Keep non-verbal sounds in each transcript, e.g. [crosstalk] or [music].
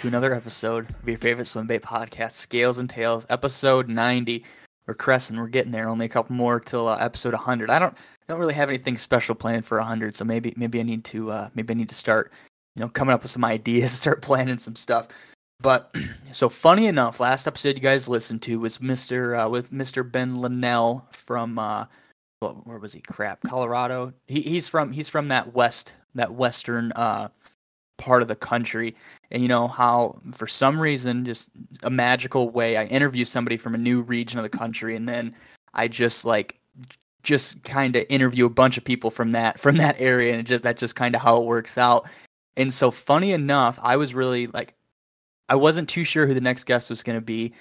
to another episode of your favorite swim bait podcast, Scales and Tails, episode 90. We're cresting, we're getting there. Only a couple more till uh, episode 100. I don't I don't really have anything special planned for 100, so maybe maybe I need to uh, maybe I need to start, you know, coming up with some [laughs] ideas, start planning some stuff. But [clears throat] so funny enough, last episode you guys listened to was Mr. Uh, with Mr. Ben Linnell from uh, what, where was he? Crap, Colorado. He, he's from he's from that west that western uh part of the country. And you know how for some reason just a magical way i interview somebody from a new region of the country and then i just like just kind of interview a bunch of people from that from that area and just that's just kind of how it works out. And so funny enough i was really like i wasn't too sure who the next guest was going to be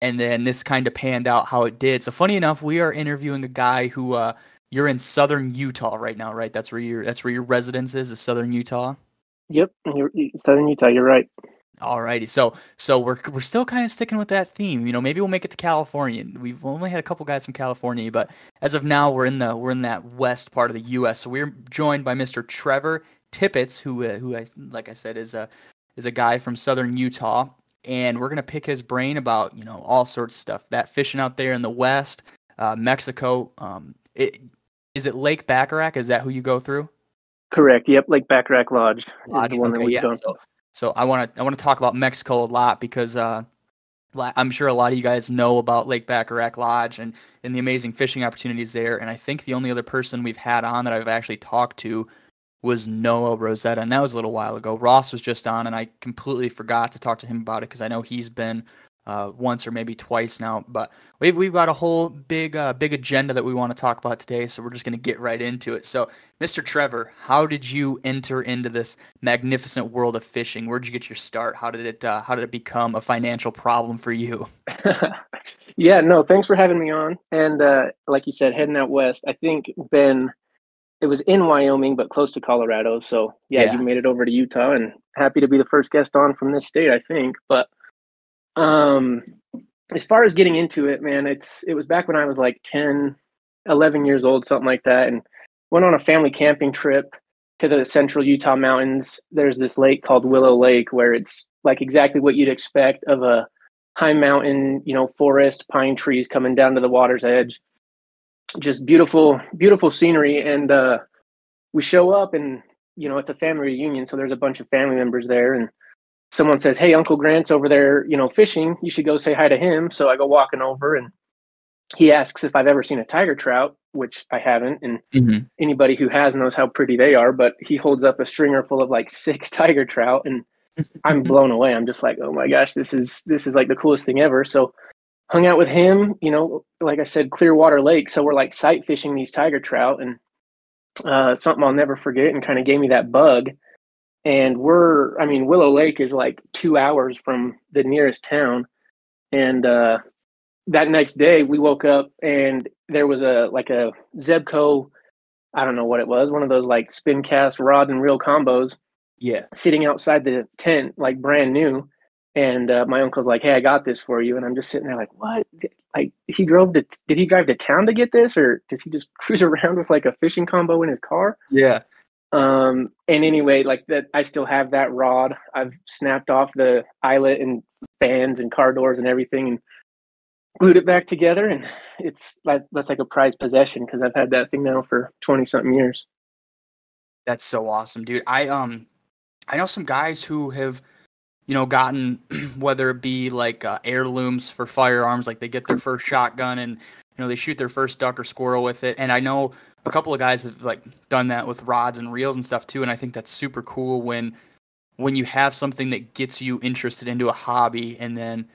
and then this kind of panned out how it did. So funny enough we are interviewing a guy who uh you're in southern utah right now right? That's where your that's where your residence is is southern utah Yep, you're, Southern Utah. You're right. All righty. so so we're we're still kind of sticking with that theme. You know, maybe we'll make it to California. We've only had a couple guys from California, but as of now, we're in the we're in that west part of the U.S. So we're joined by Mr. Trevor Tippett, who uh, who I like I said is a is a guy from Southern Utah, and we're gonna pick his brain about you know all sorts of stuff. That fishing out there in the west, uh, Mexico. Um, it, is it Lake Baccarac? Is that who you go through? Correct. Yep, Like Baccarac Lodge, Lodge. the one okay, yeah. So, so I want to I want to talk about Mexico a lot because uh, I'm sure a lot of you guys know about Lake Baccarac Lodge and and the amazing fishing opportunities there. And I think the only other person we've had on that I've actually talked to was Noah Rosetta, and that was a little while ago. Ross was just on, and I completely forgot to talk to him about it because I know he's been uh, once or maybe twice now. But we've we've got a whole big uh, big agenda that we want to talk about today, so we're just going to get right into it. So, Mr. Trevor, how did you enter into this magnificent world of fishing? Where did you get your start? How did it uh, how did it become a financial problem for you? [laughs] yeah, no, thanks for having me on. And uh, like you said, heading out west, I think Ben, it was in Wyoming, but close to Colorado. So yeah, Yeah. you made it over to Utah, and happy to be the first guest on from this state, I think. But um, as far as getting into it, man, it's it was back when I was like 10, 11 years old, something like that, and went on a family camping trip to the central Utah mountains. There's this lake called Willow Lake where it's like exactly what you'd expect of a high mountain, you know, forest, pine trees coming down to the water's edge. Just beautiful, beautiful scenery. And uh, we show up and, you know, it's a family reunion. So there's a bunch of family members there. And someone says, Hey, Uncle Grant's over there, you know, fishing. You should go say hi to him. So I go walking over and he asks if I've ever seen a tiger trout, which I haven't. And Mm-hmm. anybody who has knows how pretty they are, but he holds up a stringer full of like six [laughs] tiger trout and I'm [laughs] blown away. I'm just like, oh my gosh, this is this is like the coolest thing ever. So hung out with him, you know, like I said, Clearwater Lake. So we're like sight fishing these tiger trout and uh, something I'll never forget and kind of gave me that bug. And we're, I mean, Willow Lake is like two hours from the nearest town. And uh, that next day we woke up and there was a like a Zebco, I don't know what it was, one of those like spin cast rod and reel combos Yeah. sitting outside the tent, like brand new. And uh, my uncle's like, "Hey, I got this for you." And I'm just sitting there like, "What? Like he drove to? Did he drive to town to get this, or does he just [laughs] cruise around with like a fishing combo in his car?" Yeah. Um, and anyway, like that, I still have that rod. I've snapped off the eyelet and fans and car doors and everything, and glued it back together. And it's like that's like a prized possession because I've had that thing now for twenty something years. That's so awesome, dude. I um I know some guys who have you know gotten [clears throat] whether it be like uh, heirlooms for firearms like they get their first shotgun and you know they shoot their first duck or squirrel with it and I know a couple of guys have like done that with rods and reels and stuff too and I think that's super cool when when you have something that gets you interested into a hobby and then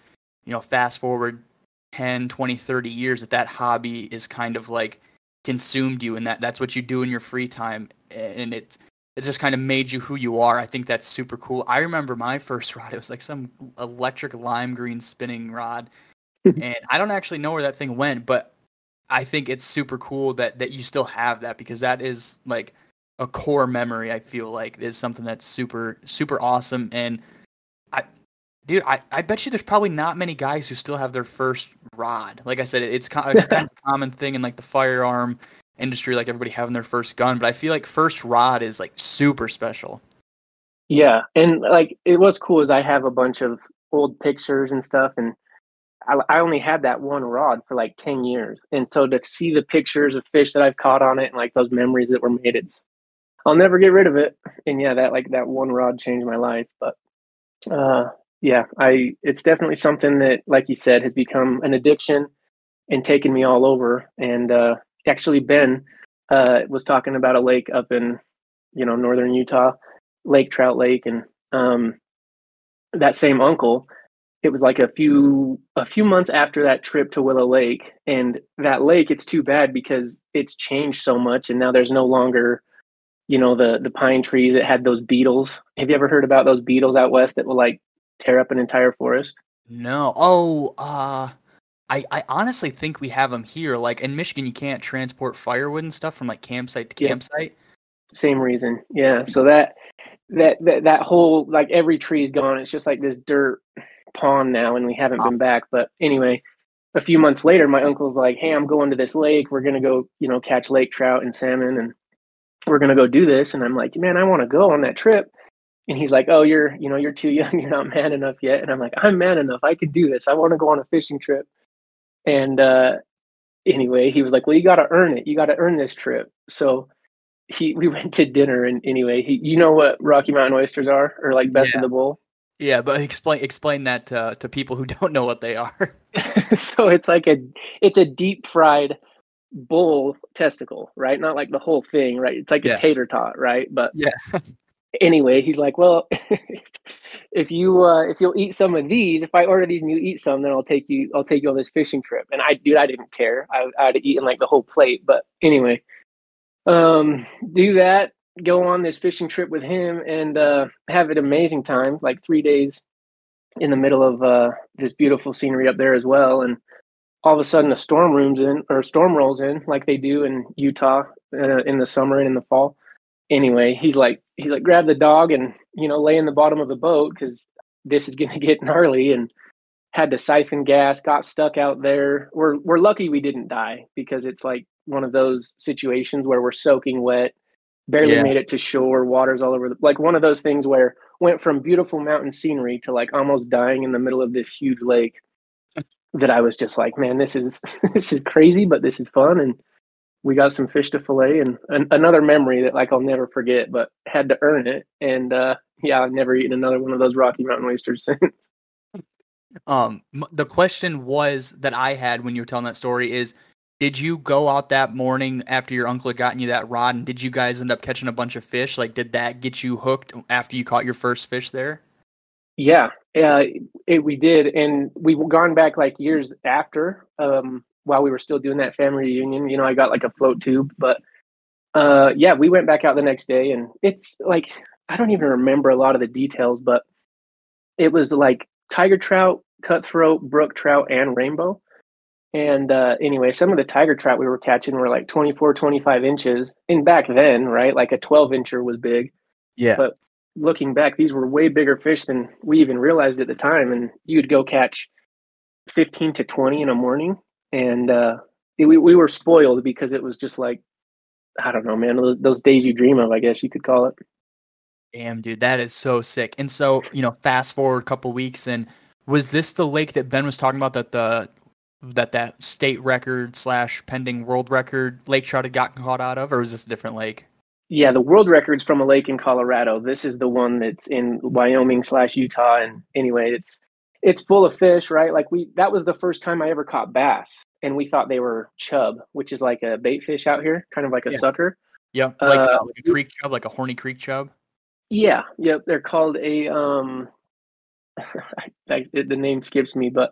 you know fast forward 10 20 30 years that that hobby is kind of like consumed you and that that's what you do in your free time and it it just kind of made you who you are. I think that's super cool. I remember my [laughs] first rod. It was like some electric lime green spinning rod, [laughs] and I don't actually know where that thing went, but I think it's super cool that that you still have that because that is like a core memory. I feel like is something that's super super awesome. And I, dude, I, I bet you there's probably not many guys who still have their first rod. Like I said, it's it's kind of a [laughs] common thing in like the firearm industry, like everybody having their first gun. But I feel like first rod is like super special. Yeah, and like it, what's cool is I have a bunch of old pictures and stuff, and I, I only had that one rod for like ten years, and so to see the pictures of fish that I've caught on it and like those memories that were made, it's I'll never get rid of it. And yeah, that like that one rod changed my life. But uh, yeah, I it's definitely something that, like you said, has become an addiction and taken me all over. And uh, actually, Ben uh, was talking about a lake up in you know northern Utah, Lake Trout Lake, and um, that same uncle. It was like a few a few months after that trip to Willow Lake, and that lake. It's too bad because it's changed so much, and now there's no longer you know the the pine trees that had those beetles. Have you ever heard about those beetles out west that will like tear up an entire forest? No. Oh, uh I I honestly think we have them here. Like in Michigan, you can't transport firewood and stuff from like campsite to campsite. Same reason. Yeah. So that that that that whole like every tree is gone. It's just like this dirt pond now, and we haven't oh. been back. But anyway, a few months later, my uncle's like, "Hey, I'm going to this lake. We're gonna go, you know, catch lake trout and salmon." And we're going to go do this. And I'm like, man, I want to go on that trip. And he's like, oh, you're, you know, you're too [laughs] young. You're not man enough yet. And I'm like, I'm man enough. I could do this. I want to go on a fishing trip. And uh, anyway, he was like, well, you got to earn it. You got to earn this trip. So he, we [laughs] went to dinner. And anyway, he, you know what Rocky Mountain oysters are or like best yeah. of the bowl? Yeah, but explain explain that uh, to people who [laughs] don't know what they are. [laughs] so it's like a it's a deep fried bull testicle, right? Not like the whole thing, right? It's like yeah. a tater tot, right? But yeah. [laughs] anyway, he's like, well, if you uh, if you'll eat some of these, if I order these and you eat some, then I'll take you I'll take you on this fishing trip. And I dude, I didn't care. I I'd eaten like the whole plate. But anyway, um, do that. Go on this fishing trip with him and uh, have an amazing time. Like three days in the middle of uh, this beautiful scenery up there as well. And all of a sudden a storm rooms in or storm rolls in like they do in Utah uh, in the summer and in the fall. Anyway, he's like he's like grab the dog and you know lay in the bottom of the boat because this is gonna [laughs] get gnarly and had to siphon gas, got stuck out there. We're we're lucky we didn't die because it's like one of those situations where we're soaking wet, barely yeah. made it to shore, water's all over the like one of those things where went from beautiful mountain scenery to like almost dying in the middle of this huge lake [laughs] that I was just like, man, this is [laughs] this is crazy, but this is fun, and we got some fish to fillet, and, and another memory that like I'll never forget, but had to earn it, and uh, yeah, I've never eaten another one of those Rocky Mountain oysters [laughs] since. Um, the question was that I had when you were telling that story is, did you go out that morning after your uncle had gotten you that rod, and did you guys end up catching a bunch of fish? Like, did that get you hooked after you caught your first fish there? Yeah, uh, it, we did, and we've gone back like years after, um, while we were still doing that family reunion. You know, I got like a float tube, but uh, yeah, we went back out the next day, and it's like I don't even remember a lot of the details, but it was like tiger trout, cutthroat, brook trout, and rainbow. And uh, anyway, some of the tiger trout we were catching were like 24, 25 inches. And back then, right, like a 12 incher was big. Yeah. But looking back, these were way bigger fish than we even realized at the time. And you'd go catch 15 to 20 in a morning. And uh, we, we were spoiled because it was just like, I don't know, man, those, those days you dream of, I guess you could call it. Damn, dude, that is so sick. And so, you know, fast forward a couple weeks, and was this the lake that Ben was talking about that the that that state record slash pending world record lake trout had gotten caught out of, or was this a different lake? Yeah, the world record's from a lake in Colorado. This is the one that's in Wyoming slash Utah. And anyway, it's it's full of fish, right? Like we that was the first time I ever caught bass, and we thought they were chub, which is like a bait fish out here, kind of like a yeah. sucker. Yeah, like, uh, like a creek chub, like a horny creek chub. Yeah, yep. They're called a um. [laughs] The name skips me, but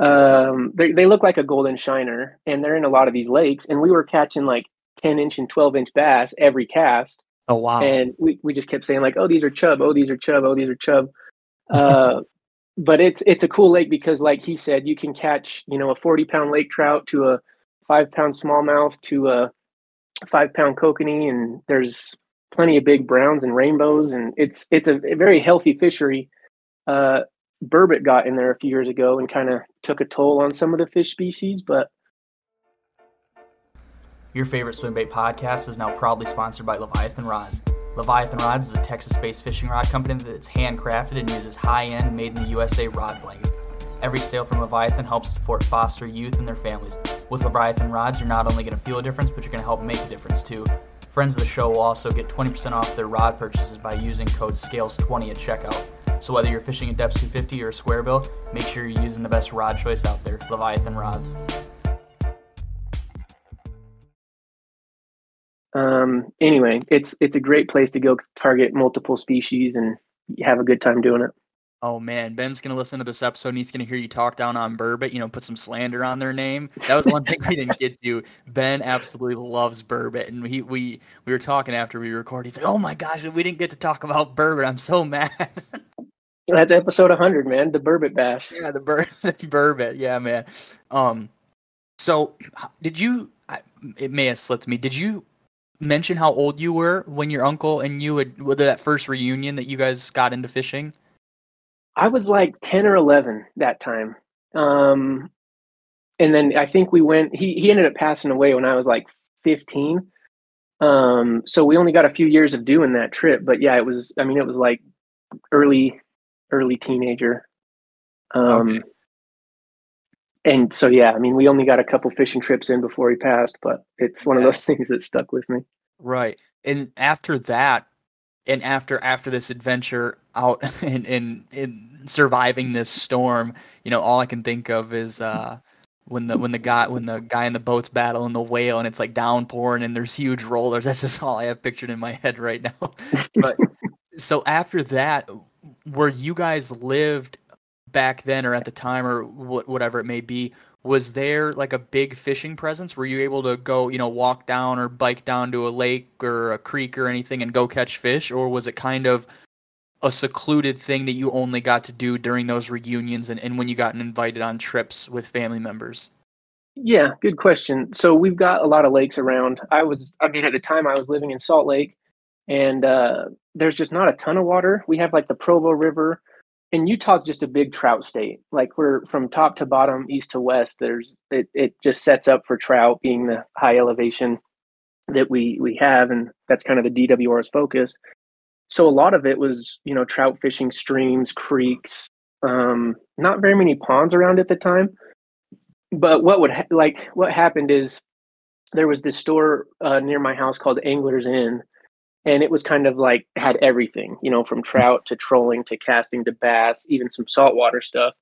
um, they they look like a golden shiner, and they're in a lot of these lakes. And we were catching like 10 inch and 12 inch bass every cast. Oh, wow. And we, we just kept saying, like, oh, these are chub. Oh, these are chub. Oh, these are chub. [laughs] Uh, but it's it's a cool lake because, like he said, you can catch, you know, a 40 pound lake trout to a five pound smallmouth to a five pound kokanee. And there's plenty of big browns and rainbows. And it's it's a, a very healthy fishery. Uh, burbot got in there a few years ago and kind of took a toll on some of the fish species, but your favorite swim bait podcast is now proudly sponsored by Leviathan Rods. Leviathan Rods is a Texas based fishing rod company that's handcrafted and uses high end, made in the USA rod blanks. Every sale from Leviathan helps support foster youth and their families. With Leviathan Rods, you're not only going to feel a difference, but you're going to help make a difference too. Friends of the show will also get 20% off their rod purchases by using code SCALES20 at checkout. So whether you're fishing a Deps 250 or a square bill, make sure you're using the best rod choice out there, Leviathan Rods. Um, anyway, it's it's a great place to go target multiple species and have a good time doing it. Oh man, Ben's gonna listen to this episode and he's gonna hear you talk down on Burbot, you know, put some slander on their name. That was one thing we didn't get to. Ben absolutely loves Burbot, and we we we were talking after we recorded. He's like, "Oh my gosh, we didn't get to talk about Burbot. I'm so mad." [laughs] That's episode 100, man. The Burbot Bash. Yeah, the Bur- [laughs] Burbot. Yeah, man. Um, so did you? It may have slipped me. Did you mention how old you were when your uncle and you with that first reunion that you guys got into fishing? I was like 10 or 11 that time. Um, and then I think we went, he, he ended up passing away when I was like 15. Um, so we only got a few years of doing that trip, but yeah, it was, I mean, it was like early, early teenager. Um, okay. and so, yeah, I mean, we only got a couple fishing trips in before he passed, but it's one of those [laughs] things that stuck with me. Right. And after that, and after after this adventure out [laughs] in, in in surviving this storm, you know, all I can think of is uh when the when the guy when the guy in the boat's battling the whale and it's like downpouring and there's huge rollers. [laughs] That's just all I have pictured in my head right now. but so after that, where you guys lived back then or at the time or wh- whatever it may be, was there like a big fishing presence? Were you able to go, you know, walk down or bike down to a lake or a creek or anything and go catch fish, or was it kind of a secluded thing that you only got to do during those reunions and, and when you got invited on trips with family members? Yeah, good question. So we've got a lot of lakes around. I was, I mean, at the time I was living in Salt Lake, and uh, there's just not a ton of water. We have like the Provo River and Utah's just a big trout state. Like we're from top to bottom, east to west. There's it, it just sets up for trout being the high elevation that we we have, and that's kind of the DWR's focus. So a lot of it was you know trout fishing streams, creeks. Um, not very many ponds around at the time, but what would ha- like what happened is there was this store uh, near my house called Anglers Inn, and it was kind of like had everything, you know, from trout to trolling to casting to bass, even some saltwater stuff.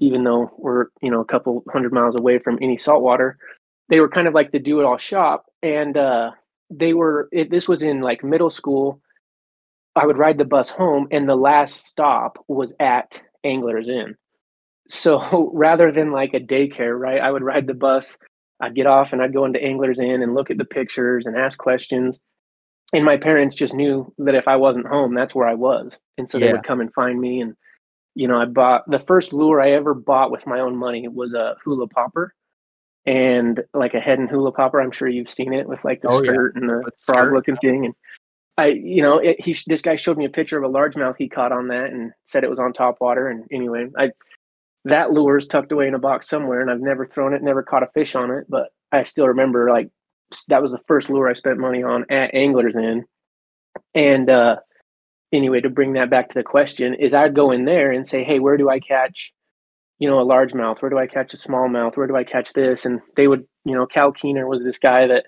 Even though we're you know a couple hundred miles away from any saltwater, they were kind of like the do-it-all shop, and uh, they were. It, this was in like middle school. I would ride the bus home, and the last stop was at Anglers Inn. So [laughs] rather than like a daycare, right, I would ride the bus. I'd get off and I'd go into Anglers Inn and look at the pictures and ask questions and my parents just knew that if I wasn't home, that's where I was. And so yeah. they would come and find me. And, you know, I bought the first lure I ever bought with my own money was a hula popper and like a Heddon hula popper. I'm sure you've seen it with like the oh, skirt yeah. and the frog looking thing. And I, you know, it, he, this guy showed me a picture of a largemouth he caught on that and said it was on top water. And anyway, I, that lure is tucked away in a box somewhere and I've never thrown it, never caught a fish on it, but I still remember like that was the first lure I spent money on at Anglers Inn. And uh, anyway, to bring that back to the question, is I'd go in there and say, hey, where do I catch, you know, a largemouth? Where do I catch a smallmouth? Where do I catch this? And they would, you know, Cal Keener was this guy that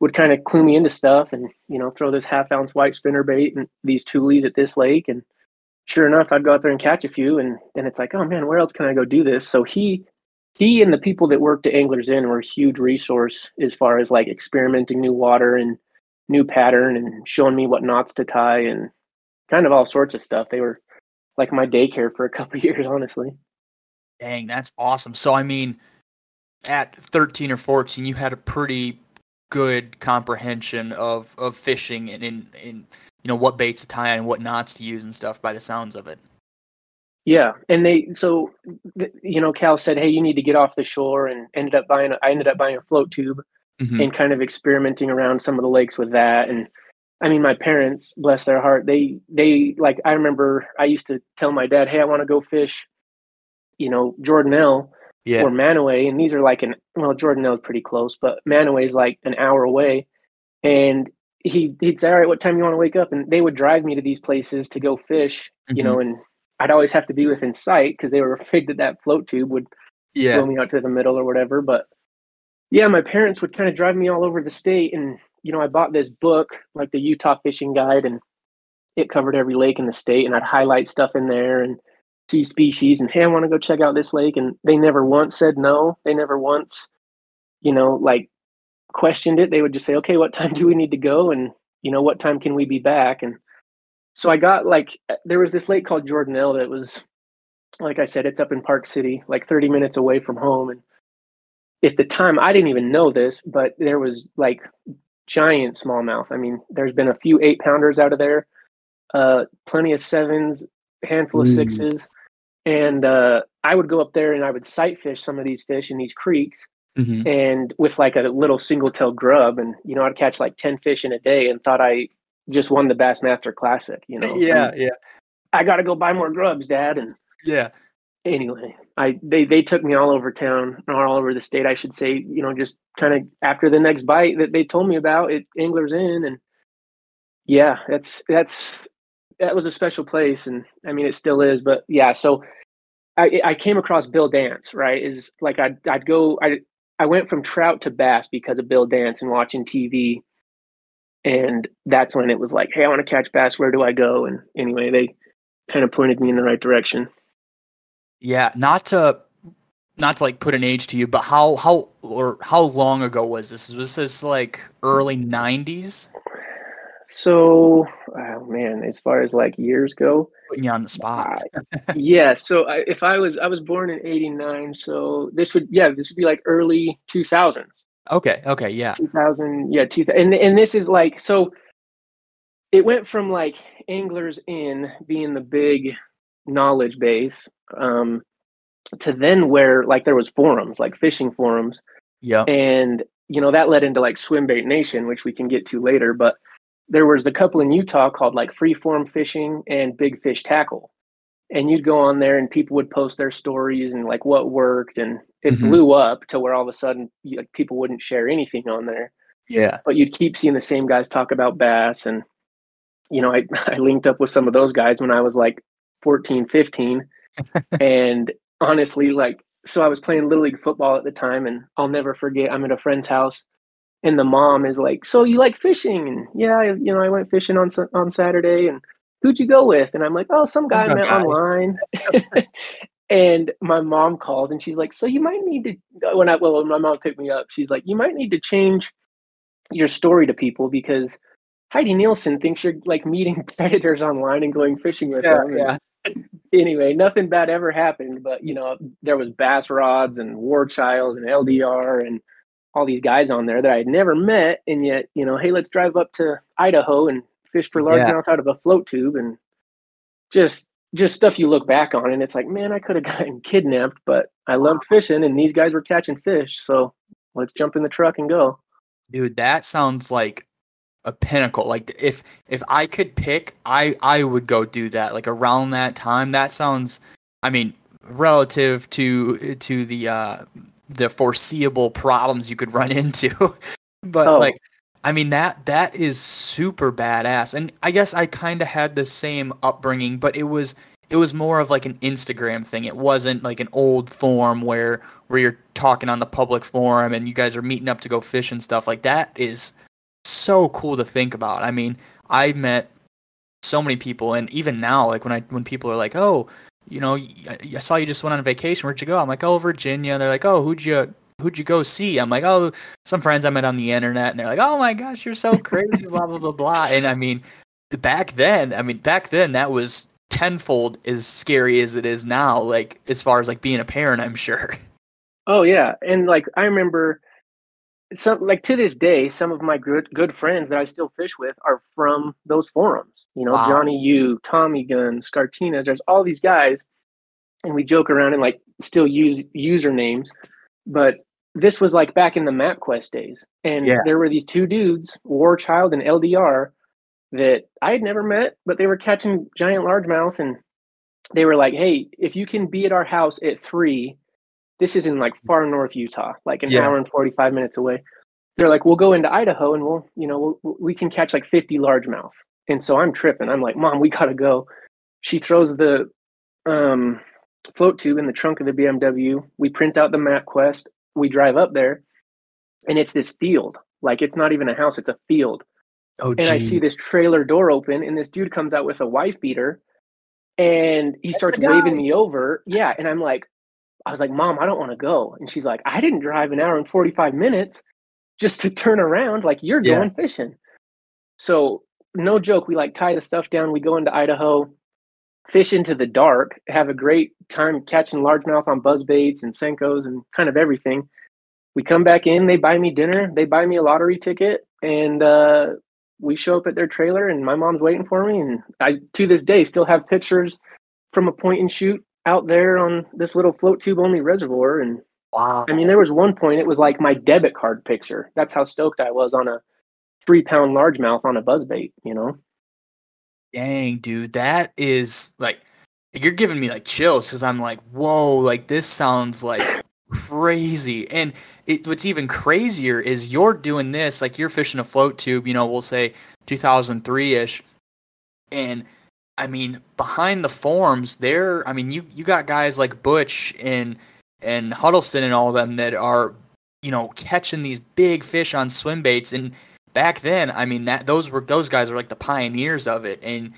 would kind of clue me into stuff and, you know, throw this half ounce white spinner bait and these tulies at this lake. And sure enough, I'd go out there and catch a few. And then it's like, oh man, where else can I go do this? So he he and the people that worked at Anglers Inn were a huge resource as far as like experimenting new water and new pattern and showing me what knots to tie and kind of all sorts of stuff. They were like my daycare for a couple [laughs] years, honestly. Dang, that's awesome. So I mean, at 13 or 14, you had a pretty good comprehension of of fishing and in in you know what baits to tie and what knots to use and stuff by the sounds of it. Yeah, and they so you know Cal said, "Hey, you need to get off the shore," and ended up buying. I ended up buying a float tube mm-hmm. and kind of experimenting around some of the lakes with that. And I mean, my parents, bless their heart, they they like. I remember I used to tell my dad, "Hey, I want to go fish," you know, Jordanelle yeah. or Mantua, and these are like an well, Jordanelle is pretty close, but Mantua is like an hour away, and he he'd say, "All right, what time you want to wake up?" And they would drive me to these places to go fish, mm-hmm. you know, and I'd always have to be within sight because they were afraid that that float tube would yeah. blow me out to the middle or whatever. But yeah, my parents would kind of drive me all over the state, and you know, I bought this book like the Utah Fishing Guide, and it covered every lake in the state, and I'd highlight stuff in there and see species and hey, I want to go check out this lake, and they never once said no. They never once, you know, like questioned it. They would just say, okay, what time do we need to go? And, you know, what time can we be back? And so I got like, uh, there was this lake called Jordanelle that was, like I said, it's up in Park City, like 30 minutes away from home. And at the time, I didn't even know this, but there was like giant smallmouth. I mean, there's been a few eight pounders out of there, uh, plenty of sevens, handful of mm. sixes. And uh, I would go up there and I would sight fish some of these fish in these creeks mm-hmm. and with like a little single tail grub and you know i'd catch like 10 fish in a day and thought i just won the bassmaster classic you know yeah and yeah i gotta go buy more grubs dad and yeah anyway i they they took me all over town or all over the state i should say you know just kind of after the next bite that they told me about it anglers inn and yeah that's that's that was a special place and i mean it still is but yeah so I, I came across Bill Dance, right? Is like I'd I'd go I I went from trout to bass because of Bill Dance and watching TV. And that's when it was like, hey, I want to catch bass. Where do I go? And anyway, they kind of pointed me in the right direction. Yeah, not to not to like put an age to you, but how how or how long ago was this? Was this like early '90s? So, oh man, as far as like years go, putting you on the spot. [laughs] yeah. So I, if I was, I was born in '89, so this would, yeah, this would be like early 2000s. Okay. Okay. Yeah. 2000. Yeah. 2000. And and this is like so. It went from like Anglers Inn being the big knowledge base, um, to then where like there was forums, like fishing forums. Yeah. And you know that led into like Swimbait Nation, which we can get to later, but there was a couple in Utah called like freeform fishing and big fish tackle. And you'd go on there and people would post their stories and like what worked and it mm-hmm. blew up to where all of a sudden like, people wouldn't share anything on there. Yeah. But you'd keep seeing the same guys talk about bass and you know, I [laughs] I linked up with some of those guys when I was like 14, 15 [laughs] and honestly like so I was playing little league football at the time and I'll never forget I'm at a friend's house and the mom is like, "So you like fishing?" And yeah, you know, I went fishing on on Saturday, and who'd you go with? And I'm like, "Oh, some guy I met online." [laughs] and my mom calls and she's like, "So you might need to." When I well, when my mom picked me up, she's like, "You might need to change your story to people because." Heidi Nielsen thinks you're like meeting [laughs] predators online and going fishing with yeah, them. Yeah. [laughs] anyway, nothing bad ever happened, but you know, there was bass rods and war child and LDR and all these guys on there that I had never met, and yet you know, hey, let's drive up to Idaho and fish for largemouth yeah. out of a float tube, and just just stuff you look back on, and it's like, man, I could have [laughs] gotten kidnapped, but I loved fishing, and these guys were catching fish, so let's jump in the truck and go. Dude, that sounds like a pinnacle. Like if if I could pick, I I would go do that. Like around that time, that sounds. I mean, relative to to the uh the foreseeable problems you could run [laughs] into. but oh. like I mean that that is super badass. And I guess I kind of had the same upbringing, but it was it was more of like an Instagram thing. It wasn't like an old form where where you're talking on the public forum and you guys are meeting up to go fish and stuff. Like that is so cool to think about. I mean, I met so many people and even now like when I when people are like, "Oh, you know, I saw you just went on vacation. Where'd you go? I'm like, oh, Virginia. They're like, oh, who'd you who'd you go see? I'm like, oh, some friends I met on the internet, and they're like, oh my gosh, you're so crazy, blah blah blah blah. And I mean, back then, I mean, back then that was tenfold as scary as it is now. Like as far as like being a parent, I'm sure. [laughs] Oh yeah, and like I remember some like to this day, some of my good good friends that I still fish with are from those forums. You know, wow. Johnny U, Tommy Gun, Scartinas. There's all these guys, and we joke around and like still use usernames. But this was like back in the MapQuest days, and yeah. there were these two dudes, War Child and LDR, that I had never met, but they were catching giant largemouth, and they were like, "Hey, if you can be at our house at three this is in like far north Utah, like an yeah. hour and 45 minutes away. they're like, we'll go into Idaho and we'll, you know, we'll, we can catch like 50 largemouth. And so I'm tripping. I'm like, mom, we gotta go. She throws the um, float tube in the trunk of the BMW. We print out the MapQuest. We drive up there, and it's this field. Like it's not even a house; it's a field. Oh, and I see this trailer door open, and this dude comes out with a wife beater, and he That's starts waving me over. Yeah, and I'm like, I was like, Mom, I don't want to go. And she's like, I didn't drive an hour and 45 minutes just to turn around. Like you're Yeah. going fishing. So no joke, we like tie the stuff down. We go into Idaho, fish into the dark, have a great time catching largemouth on buzz baits and senkos and kind of everything. We come back in, they buy me dinner, they buy me a lottery ticket, and uh, we show up at their trailer, and my mom's waiting for me. And I, to this day, still have pictures from a point and shoot out there on this little float tube only reservoir. And wow. I mean, there was one point it was like my debit card picture. That's how stoked I was on a three pound largemouth on a buzz bait. You know. Dang, dude, that is like you're giving me like chills because I'm like, whoa, like this sounds like crazy. And it, what's even crazier is you're doing this, like you're fishing a float tube, you know, we'll say 2003 ish. And I mean, behind the forms, there, I mean, you you got guys like Butch and and Huddleston and all of them that are, you know, catching these big fish on swim baits. And back then, I mean, that those were those guys are like the pioneers of it. And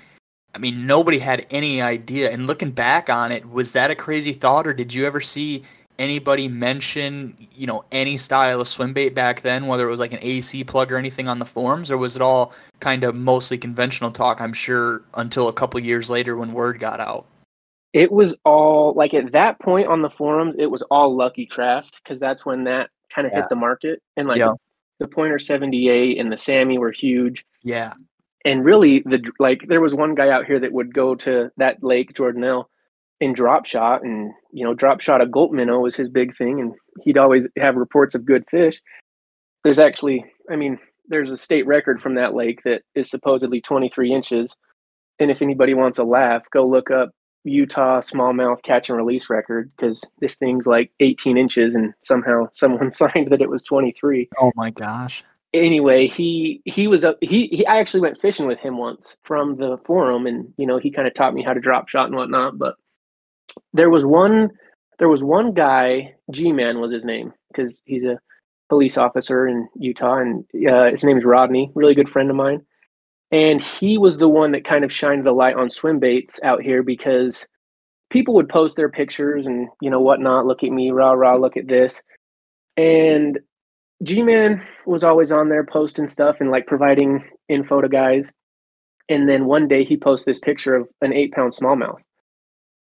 I mean, nobody had any idea. And looking back on it, was that a crazy thought, or did you ever see anybody mention, you know, any style of swim bait back then, whether it was like an AC plug or anything on the forums, or was it all kind of mostly conventional talk? I'm sure until a couple years later when word got out. It was all like at that point on the forums, it was all Lucky Craft because that's when that kind of Yeah. hit the market. And like Yeah. The Pointer 78 and the Sammy were huge. Yeah, and really the like there was one guy out here that would go to that lake jordanelle and drop shot and you know drop shot a gold minnow was his big thing and he'd always have reports of good fish. There's actually i mean there's a state record from that lake that is supposedly 23 inches. And if anybody wants a laugh go look up utah smallmouth catch and release record because this thing's like 18 inches and somehow [laughs] someone signed that it was 23 Oh my gosh. anyway, he he was a he, he I actually went fishing with him once from the forum, and you know he kind of taught me how to drop shot and whatnot. But there was one there was one guy, G Man was his name, because he's a police officer in Utah, and uh, his name's Rodney, really good friend of mine. And he was the one that kind of shined the light on swim baits out here because people would post their pictures and you know whatnot. Look at me, rah rah. Look at this, and G Man was always on there posting stuff and like providing info to guys. And then one day he posts this picture of an eight pound smallmouth.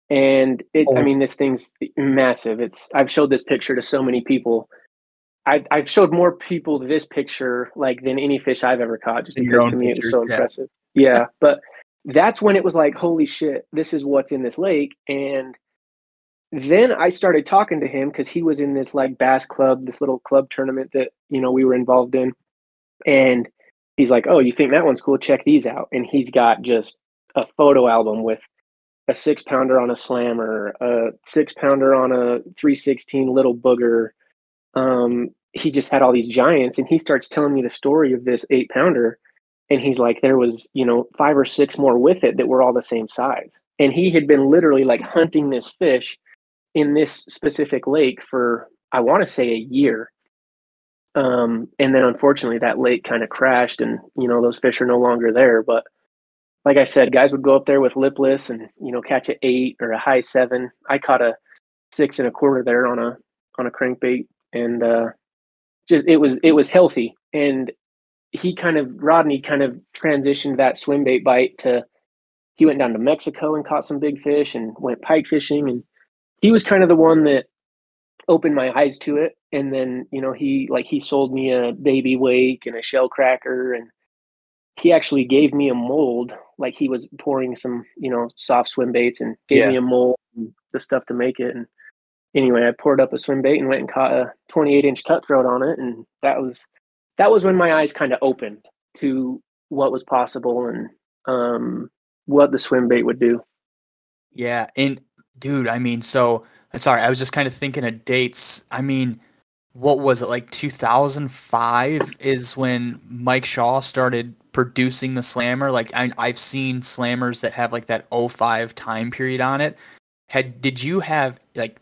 And it, I Oh. mean, this thing's massive. It's, I've showed this picture to so many people. I, I've showed more people this picture like than any fish I've ever caught just because to me it was so yeah. impressive. Yeah. But that's when it was like, holy shit, this is what's in this lake. And then I started talking to him because he was in this like bass club, this little club tournament that you know we were involved in, and he's like, "Oh, you think that one's cool? Check these out." And he's got just a photo album with a six pounder on a slammer, a six pounder on a three sixteen little booger. Um, he just had all these giants, and he starts telling me the story of this eight pounder, and he's like, there was you know five or six more with it that were all the same size, and he had been literally like hunting this fish in this specific lake for I want to say a year. Um, and then unfortunately that lake kind of crashed and you know those fish are no longer there. But like I said, guys would go up there with lipless and you know catch an eight or a high seven. I caught a six and a quarter there on a on a crankbait and uh just it was it was healthy. And he kind of Rodney kind of transitioned that swim bait bite to he went down to Mexico and caught some big fish and went pike fishing. And he was kind of the one that opened my eyes to it. And then you know he like he sold me a baby wake and a shell cracker. And he actually gave me a mold like he was pouring some you know soft swim baits and gave Yeah. me a mold and the stuff to make it. And anyway i poured up a swim bait and went and caught a 28 inch cutthroat on it and that was that was when my eyes kind of opened to what was possible and um what the swim bait would do Yeah, and dude, I mean, so sorry, I was just kind of thinking of dates. I mean, what was it like 2005 is when Mike Shaw started producing the slammer like I, i've seen slammers that have like that 05 time period on it had did you have like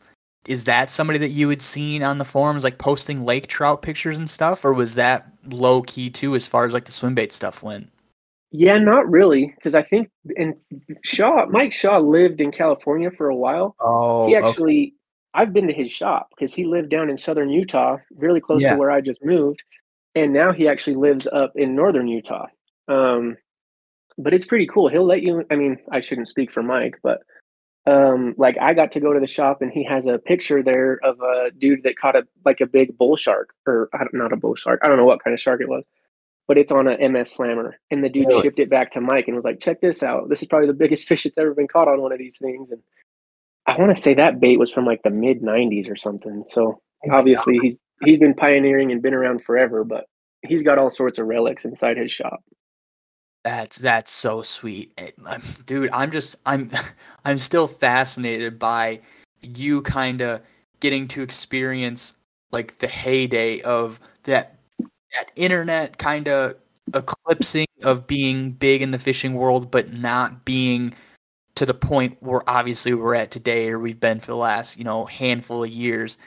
is that somebody that you had seen on the forums like posting lake trout pictures and stuff or was that low key too as far as like the swim bait stuff went yeah not really because i think and shaw mike shaw lived in california for a while oh he actually okay. i've been to his shop because he lived down in southern utah really close yeah. to where i just moved and now he actually lives up in northern utah um, but it's pretty cool. He'll let you. I mean, I shouldn't speak for Mike, but um, like I got to go to the shop and he has a picture there of a dude that caught a like a big bull shark or not a bull shark. I don't know what kind of shark it was, but it's on a MS Slammer. And the dude really? shipped it back to Mike and was like, "Check this out. This is probably the biggest [laughs] fish that's ever been caught on one of these things." And I want to say that bait was from like the mid '90s or something. So oh obviously he's he's been pioneering and been around forever, but he's got all sorts of relics inside his shop. That's that's so sweet, eh, dude. I'm just I'm [laughs] I'm still fascinated by you kind of getting to experience like the heyday of that that internet kind of eclipsing of being big in the fishing world, but not being to the point where obviously we're at today or we've been for the last you know handful of years,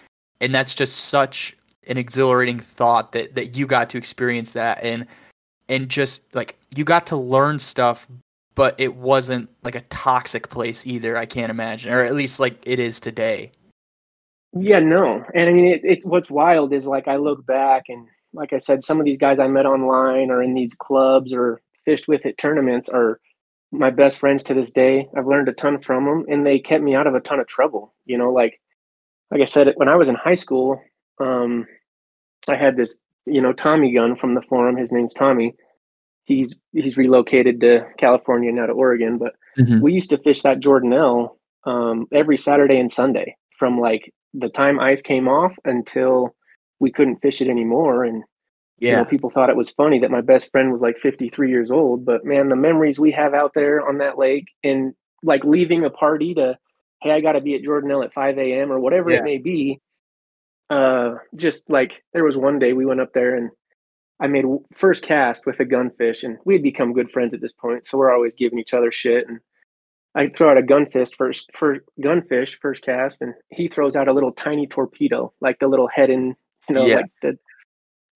and that's just such an exhilarating thought that that you got to experience that and and just like you got to learn stuff but it wasn't like a toxic place either i can't imagine or at least like it is today. Yeah no and i mean it, it what's wild is like i look back and like i said some of these guys i met online or in these clubs or fished with at tournaments are my best friends to this day. I've learned a ton from them and they kept me out of a ton of trouble you know like like i said when i was in high school um i had this you know Tommy Gun from the forum. His name's Tommy. He's he's relocated to California now to Oregon, but mm-hmm. we used to fish that Jordanelle um, every Saturday and Sunday from like the time ice came off until we couldn't fish it anymore. And yeah, you know, people thought it was funny that my best friend was like 53 years old. But man, the memories we have out there on that lake and like leaving a party to, hey, I got to be at Jordanelle at 5 a.m. or whatever yeah. it may be uh, just like there was one day we went up there and I made first cast with a gunfish, and we had become good friends at this point. So we're always giving each other shit. And I throw out a gunfish first, for gunfish first cast, and he throws out a little tiny torpedo, like the little Heddon, you know, yeah. like the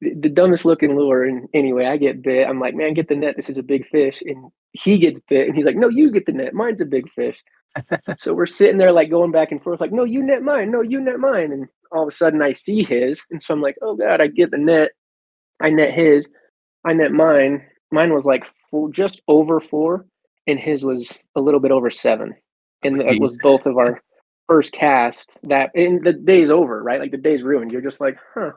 the dumbest looking lure. And anyway, I get bit. I'm like, man, get the net. This is a big fish. And he gets bit, and he's like, no, you get the net. Mine's a big fish. [laughs] so we're sitting there like going back and forth, like, no, you net mine. No, you net mine. And all of a sudden I see his, and so I'm like, oh god, I get the net. I net his, I net mine. Mine was like four, just over four, and his was a little bit over seven, and it was both of our first cast. That and the day's over, right? Like the day's ruined. You're just like, huh?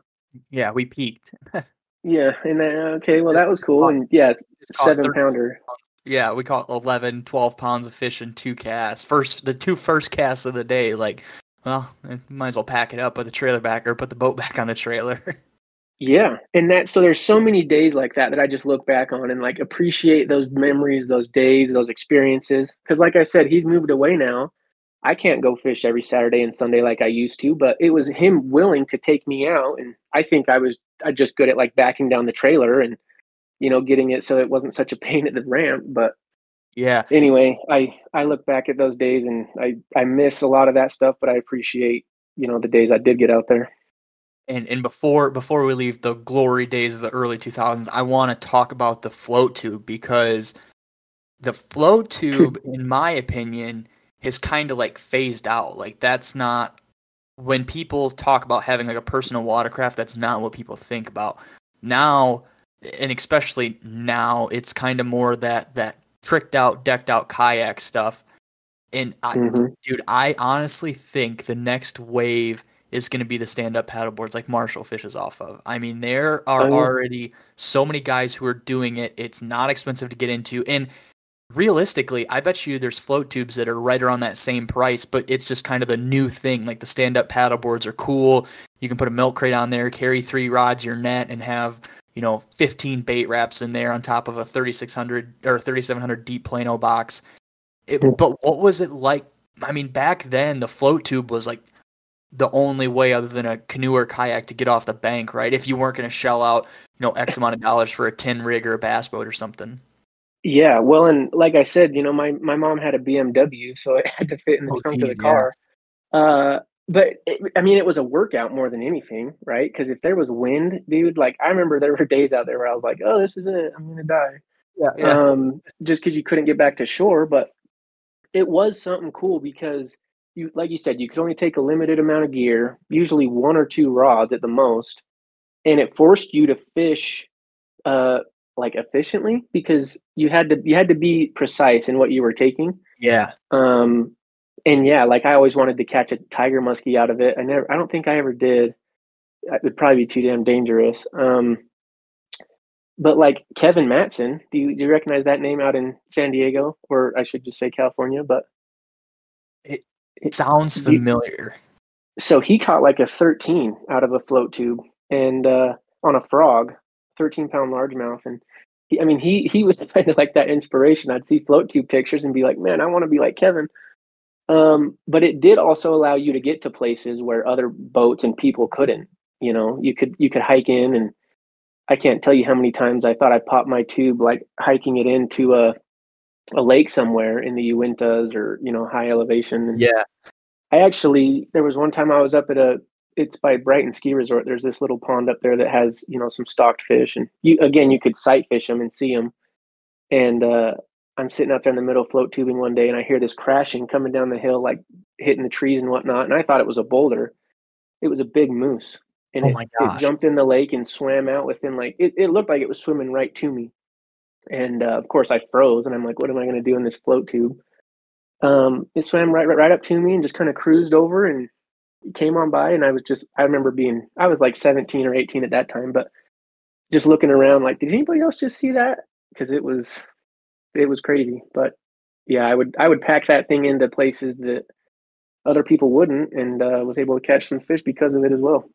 Yeah, we peaked. [laughs] yeah, and then okay, well that was cool, and yeah, seven pounder. Yeah, we caught 11, 12 pounds of fish in two casts. First, the two first casts of the day. Like well, eh, might as well pack it up, put the trailer back, or put the boat [laughs] back on the trailer. yeah, and that so there's so many days like that that I just look back on and like appreciate those memories, those days, those experiences. Because like I said, he's moved away now. I can't go fish every Saturday and Sunday like I used to, but it was him willing to take me out, and I think I was I just good at like backing down the trailer and you know getting it so it wasn't such a pain at the ramp. But yeah. Anyway, I I look back at those days and I I miss a lot of that stuff, but I appreciate you know the days I did get out there. And and before before we leave the glory days of the early 2000s, I want to talk about the float tube because the float [laughs] tube, in my opinion, has kind of like phased out. Like that's not when people talk about having like a personal watercraft. That's not what people think about now, and especially now, it's kind of more that that tricked out, decked out kayak stuff. And I, mm-hmm. dude, I honestly think the next wave is going to be the stand-up paddleboards like Marshall fishes off of. I mean, there are already so many guys who are doing it. It's not expensive to get into, and realistically, I bet you there's float tubes that are right around that same price, but it's just kind of the new thing. Like the stand-up paddleboards are cool. You can put a milk crate on there, carry three rods, your net, and have you know 15 bait wraps in there on top of a 3600 or 3700 deep plano box it, but what was it like i mean back then the float tube was like the only way other than a canoe or kayak to get off the bank, right? If you weren't going to shell out, you know, X amount of dollars for a tin rig or a bass boat or something. Yeah, well, and like I said, you know, my my mom had a BMW, so it had to fit in the Oh, trunk of the geez, yeah. car. Uh, but it, I mean, it was a workout more than anything, right? Because if there was wind, dude, like I remember there were [laughs] days out there where I was like, "Oh, this is it, I'm gonna die." Yeah, um, just because you couldn't get back to shore. But it was something cool because you, like you said, you could only take a limited amount of gear, usually one or two rods at the most, and it forced you to fish uh, like efficiently because you had to you had to be precise in what you were taking. yeah. Um, and yeah, like I always wanted to catch a tiger muskie out of it. I never, I don't think I ever did. It would probably be too damn dangerous. Um, but like Kevin Matson, do you, do you recognize that name out in San Diego, or I should just say California? But It it sounds You- familiar. so he caught like a 13 out of a float tube and uh, on a frog, 13 pound largemouth. And he, I mean, he he was [laughs] kind of like that inspiration. I'd see float tube pictures and be like, man, I want to be like Kevin. Um, but it did also allow you to get to places where other boats and people couldn't. You know, you could you could hike in, and I can't tell you how many times I thought I popped my tube like hiking it into a a lake somewhere in the Uintas or you know high elevation. And Yeah. I actually there was one time I was up at a it's by Brighton Ski Resort. There's this little pond up there that has you know some stocked fish, and you again you could sight fish them and see them. And uh, I'm sitting out there in the middle float tubing one day, and I hear this crashing coming down the hill, like hitting the trees and whatnot. And I thought it was a boulder. It was a big moose, and Oh it, it jumped in the lake and swam out within like it, it looked like it was swimming right to me. And uh, of course, I froze, and I'm like, "What am I going to do in this float tube?" Um, it swam right, right, right up to me and just kind of cruised over and came on by. And I was just, I remember being, I was like 17 or 18 at that time, but just looking around, like, did anybody else just see that? Because it was, it was crazy. But yeah, I would, I would pack that thing into places that other people wouldn't, and uh, was able to catch some fish because of it as well.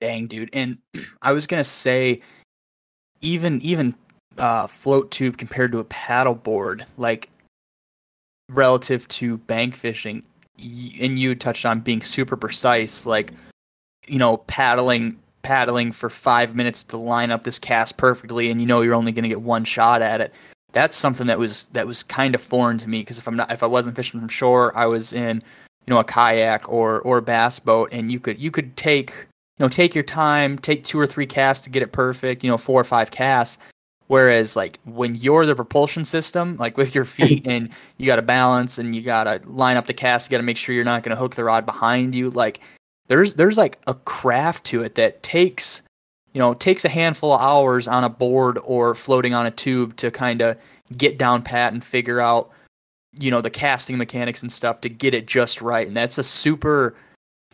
Dang, dude. And [clears throat] I was gonna say, even even uh, float tube compared to a paddle board, like relative to bank fishing, and you touched on being super precise, like you know, paddling paddling for five minutes to line up this cast perfectly, and you know you're only gonna get one shot at it. That's something that was that was kind of foreign to me because if I'm not if I wasn't fishing from shore, I was in you know a kayak or or a bass boat, and you could you could take you know take your time take two or three casts to get it perfect you know four or five casts. Whereas like when you're the propulsion system like with your [laughs] feet and you got to balance and you got to line up the cast you got to make sure you're not going to hook the rod behind you like there's there's like a craft to it that takes you know it takes a handful of hours on a board or floating on a tube to kind of get down pat and figure out you know the casting mechanics and stuff to get it just right and that's a super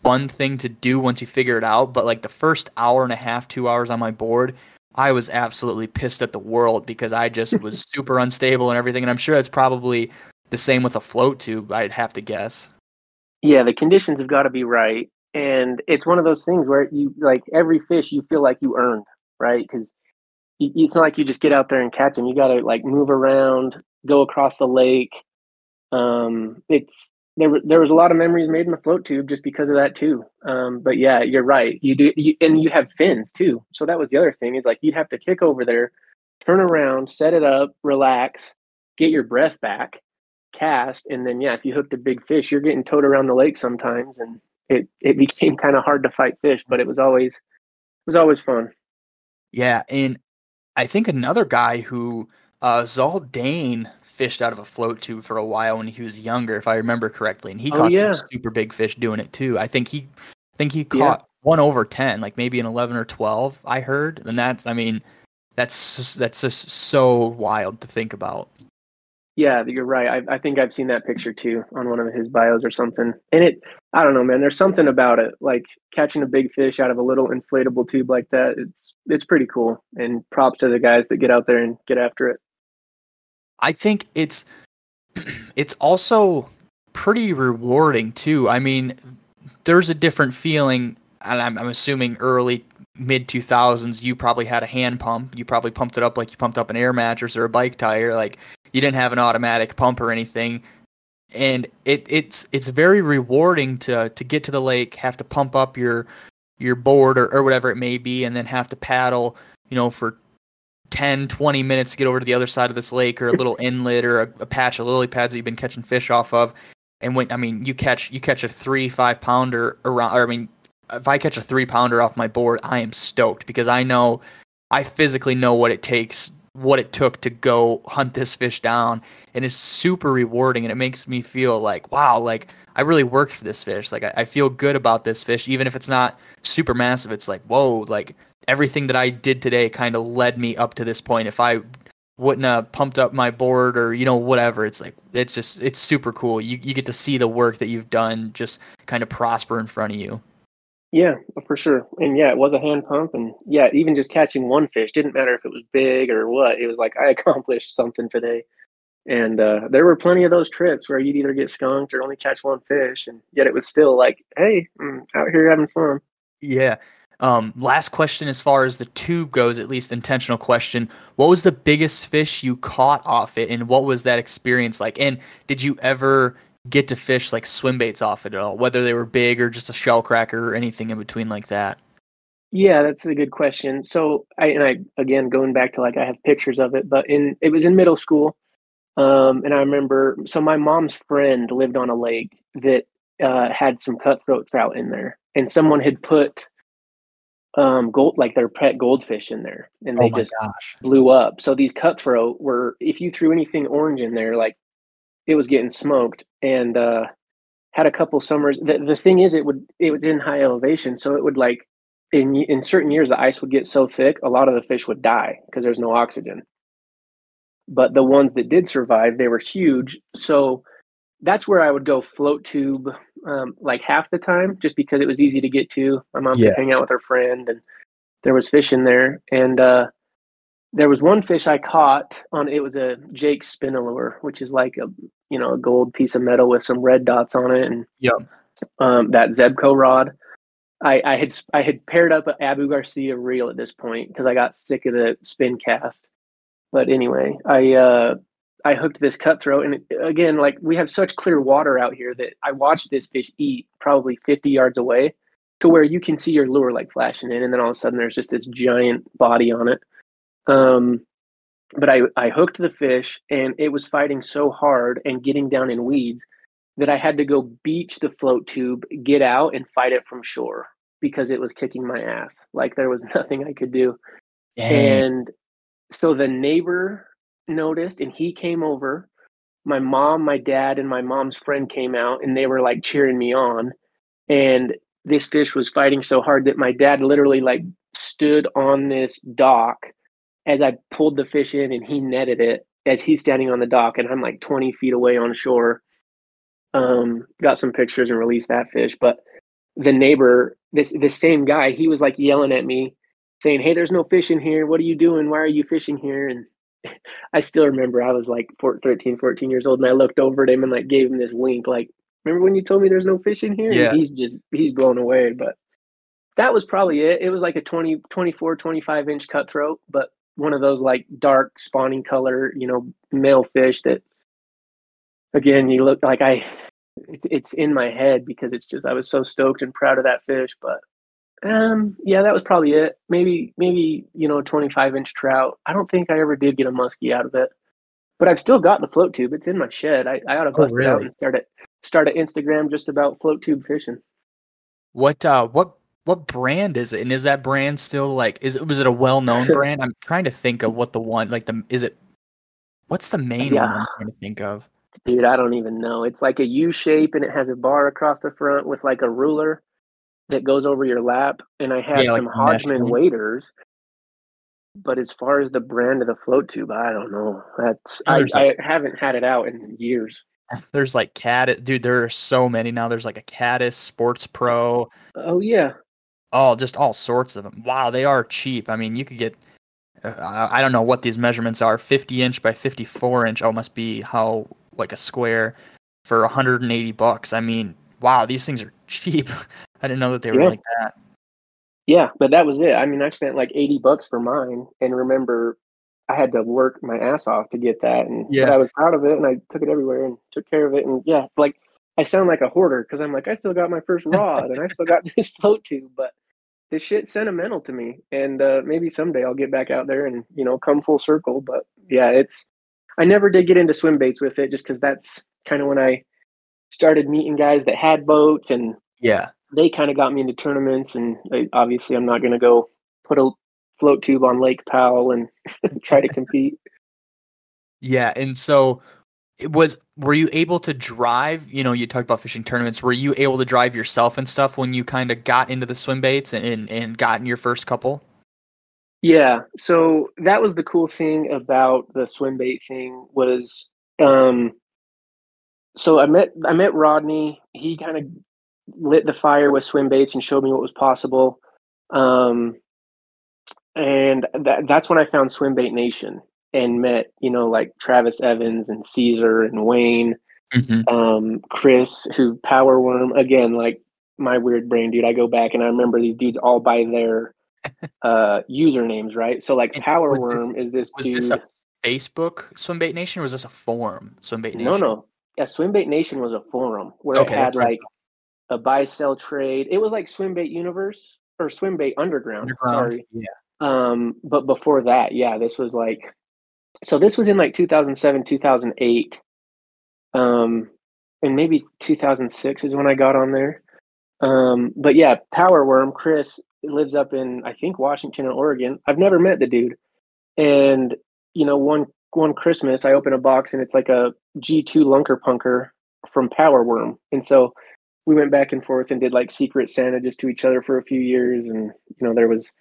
fun thing to do once you figure it out. But like the first hour and a half, two hours on my board, I was absolutely pissed at the world because I just [laughs] was super unstable and everything. And I'm sure it's probably the same with a float tube, I'd have to guess. Yeah, the conditions have got to be right, and it's one of those things where you like every fish you feel like you earned, right? Because it's not like you just get out there and catch them. You got to like move around, go across the lake. Um, it's there. There was a lot of memories made in the float tube just because of that too. Um, but yeah, you're right. You do, you, and you have fins too. So that was the other thing is like you'd have to kick over there, turn around, set it up, relax, get your breath back, cast, and then yeah, if you hooked a big fish, you're getting towed around the lake sometimes, and it it [laughs] became kind of hard to fight fish, but it was always it was always fun. Yeah, and I think another guy who uh, Zaldane fished out of a float tube for a while when he was younger, if I remember correctly, and he Oh, caught yeah. some super big fish doing it too. I think he, I think he Yeah. caught one over ten, like maybe an eleven or twelve. I heard, and that's, I mean, that's just, that's just so wild to think about. Yeah, you're right. I, I think I've seen that picture too on one of his bios or something. And it, I don't know, man. There's something about it, like catching a big fish out of a little inflatable tube like that. It's it's pretty cool. And props to the guys that get out there and get after it. I think it's [clears throat] it's also pretty rewarding too. I mean, there's a different feeling, and I'm, I'm assuming early mid 2000s you probably had a hand pump. You probably pumped it up like you pumped up an air mattress or a bike tire. Like you didn't have an automatic pump or anything. and it it's it's very rewarding to to get to the lake, have to pump up your your board or, or whatever it may be, and then have to paddle, you know, for 10, 20 minutes to get over to the other side of this lake or a little [laughs] inlet or a, a patch of lily pads that you've been catching fish off of. And when I mean you catch you catch a three five pounder around, or I mean if I catch a three pounder off my board, I am stoked because I know I physically know what it takes, what it took to go hunt this fish down, and it's super rewarding. And it makes me feel like wow, like I really worked for this fish. Like I, I feel good about this fish, even if it's not super massive. It's like whoa, like everything that I did today kind of led me up to this point. If I wouldn't have pumped up my board or you know whatever it's like it's just it's super cool you, you get to see the work that you've done just kind of prosper in front of you yeah for sure and yeah it was a hand pump and yeah even just catching one fish didn't matter if it was big or what it was like i [laughs] accomplished something today and uh, there were plenty of those trips where you'd either get skunked or only catch one fish and yet it was still like hey i'm out here having fun yeah um, last question, as far as the tube goes, at least intentional question. What was the biggest fish you caught off it, and what was that experience like? And did you ever get to fish like swim baits off it at all, whether they were big or just a shell cracker or anything in between like that? Yeah, that's a good question. So I and I again going back to like I have pictures of it, but in it was in middle school, um, and I remember so my mom's friend lived on a lake that uh, had some cutthroat trout in there, and someone had put um gold like their pet goldfish in there and they oh just gosh. blew up so these cutthroat were if you threw anything orange in there like it was getting smoked and uh had a couple summers the, the thing is it would it was in high elevation so it would like in in certain years the ice would get so thick a lot of the fish would die because there's no oxygen but the ones that did survive they were huge so that's where I would go float tube um, like half the time, just because it was easy to get to. My mom yeah. could hang out with her friend, and there was fish in there. And uh, there was one fish I caught on. It was a Jake Spin-A-Lure, which is like a you know a gold piece of metal with some red dots on it, and yep. um, that Zebco rod. I, I had I had paired up an Abu Garcia reel at this point because I got sick of the spin cast. But anyway, I uh, I hooked this cutthroat, and again, like we have such clear water out here that I watched this fish eat probably 50 yards away, to where you can see your lure like flashing in, and then all of a sudden there's just this giant body on it. Um, but I I hooked the fish, and it was fighting so hard and getting down in weeds that I had to go beach the float tube, get out, and fight it from shore because it was kicking my ass. Like there was [laughs] nothing I could do. Dang. And so the neighbor noticed and he came over. My mom, my dad, and my mom's friend came out and they were like cheering me on. And this fish was fighting so hard that my dad literally like stood on this dock as I pulled the fish in and he netted it as he's standing on the dock and I'm like 20 feet away on shore. Um, got some pictures and released that fish. But the neighbor, this this same guy, he was like yelling at me, saying, Hey, there's no fish in here. What are you doing? Why are you fishing here? And [laughs] I still remember I was like 14, 13, 14 years old and I looked over at him and like gave him this wink, like, remember when you told me there's no fish in here? Yeah. And he's just, he's blown away. But that was probably it. It was like a 20, 24, 25 inch cutthroat, but one of those like dark spawning color, you know, male fish that, again, you look like I, it's, it's in my head because it's just, I was so stoked and proud of that fish. But um, yeah, that was probably it. Maybe, maybe you know, twenty five inch trout. I don't think I ever did get a muskie out of it, but I've still got the float tube. It's in my shed. I, I ought to oh, bust oh, really? it out and start it. Start an Instagram just about float tube fishing. What uh, what what brand is it? And is that brand still like is it was it a well known [laughs] brand? I'm trying to think of what the one like the is it what's the main yeah. one I'm trying to think of? Dude, I don't even know. It's like a U shape and it has a bar across the front with like a ruler that goes over your lap, and I had yeah, some like Hodgman waders, But as far as the brand of the float tube, I don't know. That's oh, I, like, I haven't had it out in years. [laughs] There's like cat, dude. There are so many now. There's like a Caddis Sports Pro. Oh yeah. Oh, just all sorts of them. Wow, they are cheap. I mean, you could get. Uh, I don't know what these measurements are. 50 inch by 54 inch. Oh, must be how like a square for 180 bucks. I mean, wow, these things are [laughs] cheap. I didn't know that they were yeah. like that. Yeah, but that was it. I mean, I spent like 80 bucks for mine and remember I had to work my ass off to get that, and Yeah. I was proud of it, and I took it everywhere and took care of it, and yeah, like I sound like a hoarder because I'm like I still got my first rod and I still got [laughs] this float tube, but this shit's sentimental to me, and uh, maybe someday I'll get back out there and you know come full circle. But yeah, it's I never did get into swim baits with it just because that's kind of when I started meeting guys that had boats and Yeah. they kind of got me into tournaments and I, obviously i'm not going to go put a float tube on lake powell and [laughs] try to compete Yeah, and so it was were you able to drive, you know, you talked about fishing tournaments, were you able to drive yourself and stuff when you kind of got into the swim baits and, and, and got in your first couple? yeah so that was the cool thing about the swim bait thing was um so i met i met rodney. He kind of lit the fire with swim baits and showed me what was possible. Um and that, that's when i found swim bait nation and met you know like travis evans and caesar and wayne Mm-hmm. um, Chris, who Power Worm again, like my weird brain dude. I go back and I remember these dudes all by their [laughs] uh, usernames, right? So like Power was this- Worm is this Was dude. this a Facebook Swimbait nation or was this a forum Swimbait nation? no, no, yeah, Swimbait Nation was a forum where Okay, it had right. like a buy sell trade. It was like Swimbait Universe or Swimbait Underground. Underground. Sorry, Yeah. Um, but before that, yeah, this was like, so this was in like 2007, 2008. Um, and maybe 2006 is when I got on there. Um, but yeah, Power Worm, Chris lives up in, I think, Washington or Oregon. I've never met the dude. And, you know, one, one Christmas, I open a box and it's like a G2 Lunker Punker from Power Worm. And so we went back and forth and did like Secret Santa just to each other for a few years. And, you know, there was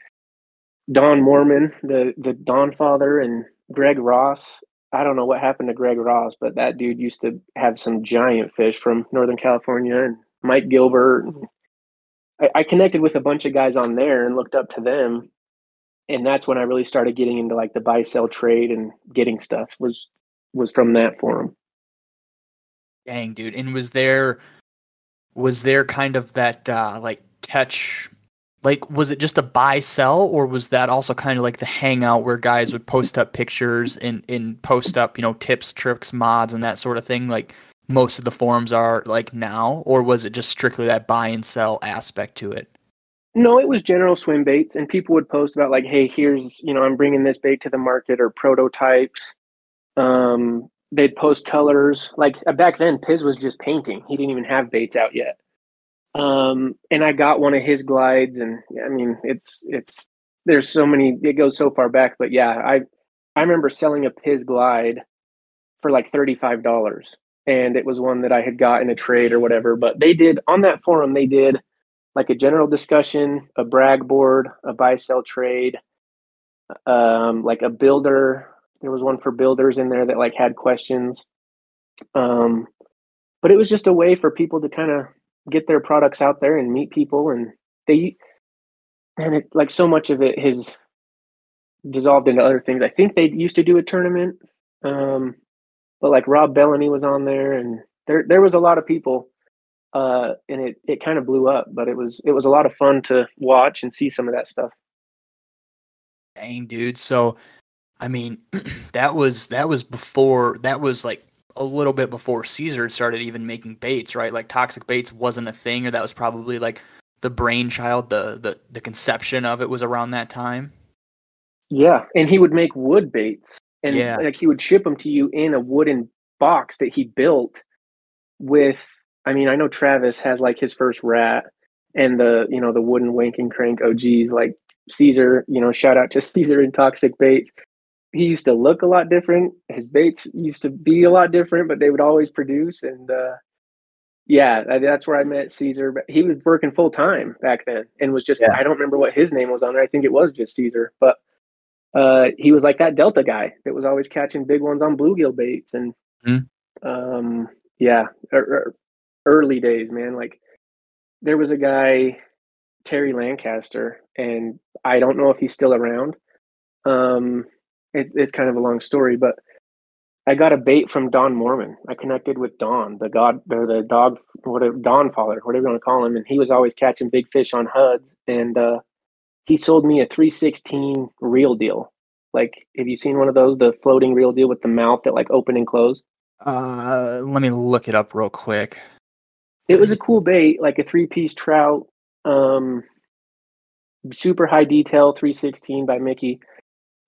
Don Mormon, the the Don father, and Greg Ross. I don't know what happened to Greg Ross, but that dude used to have some giant fish from Northern California, and Mike Gilbert. I, I connected with a bunch of guys on there and looked up to them, and that's when I really started getting into like the buy sell trade and getting stuff was was from that forum. Dang, dude. And was there was there kind of that uh like catch like was it just a buy sell or was that also kind of like the hangout where guys would post up pictures and and post up, you know, tips, tricks, mods and that sort of thing like most of the forums are like now or was it just strictly that buy and sell aspect to it? No, it was general swim baits, and people would post about like, "Hey, here's you know, I'm bringing this bait to the market," or prototypes. Um, they'd post colors. Like uh, back then, Piz was just painting; he didn't even have baits out yet. Um, and I got one of his glides, and I mean, it's it's there's so many. It goes so far back, but yeah, I I remember selling a Piz glide for like thirty five dollars, and it was one that I had got in a trade or whatever. But they did on that forum, they did like a general discussion, a brag board, a buy sell trade, um, like a builder. There was one for builders in there that like had questions. Um, but it was just a way for people to kind of get their products out there and meet people and they and it like so much of it has dissolved into other things. I think they used to do a tournament. Um, but like Rob Bellany was on there and there there was a lot of people uh, and it it kind of blew up. But it was it was a lot of fun to watch and see some of that stuff. Dang, dude. So, I mean, [clears throat] that was that was before that was like a little bit before Caesar started even making baits, right? Like toxic baits wasn't a thing, or that was probably like the brainchild, the the the conception of it was around that time. Yeah, and he would make wood baits, and Yeah. like he would ship them to you in a wooden box that he built with. I mean, I know Travis has like his first rat, and the you know the wooden wanking crank OGs like Caesar. You know, shout out to [laughs] Caesar and Toxic Baits. He used to look a lot different. His baits used to be a lot different, but they would always produce. And uh, yeah, that's where I met Caesar. But he was working full time back then, and was just Yeah. I don't remember what his name was on there. I think it was just Caesar, but uh, he was like that Delta guy that was always catching big ones on bluegill baits, and Mhm. um, yeah, er, er, early days, man. Like there was a guy, Terry Lancaster, and I don't know if he's still around. Um, it, it's kind of a long story, but I got a bait from Don Mormon. I connected with Don, the god or the dog, whatever Don father, whatever you want to call him, and he was always catching big fish on HUDs, and uh, he sold me a 316 real deal Like, have you seen one of those, the floating real deal with the mouth that like open and close? Uh, let me look it up real quick. It was a cool bait, like a three piece trout, um, super high detail, 316 by Mickey.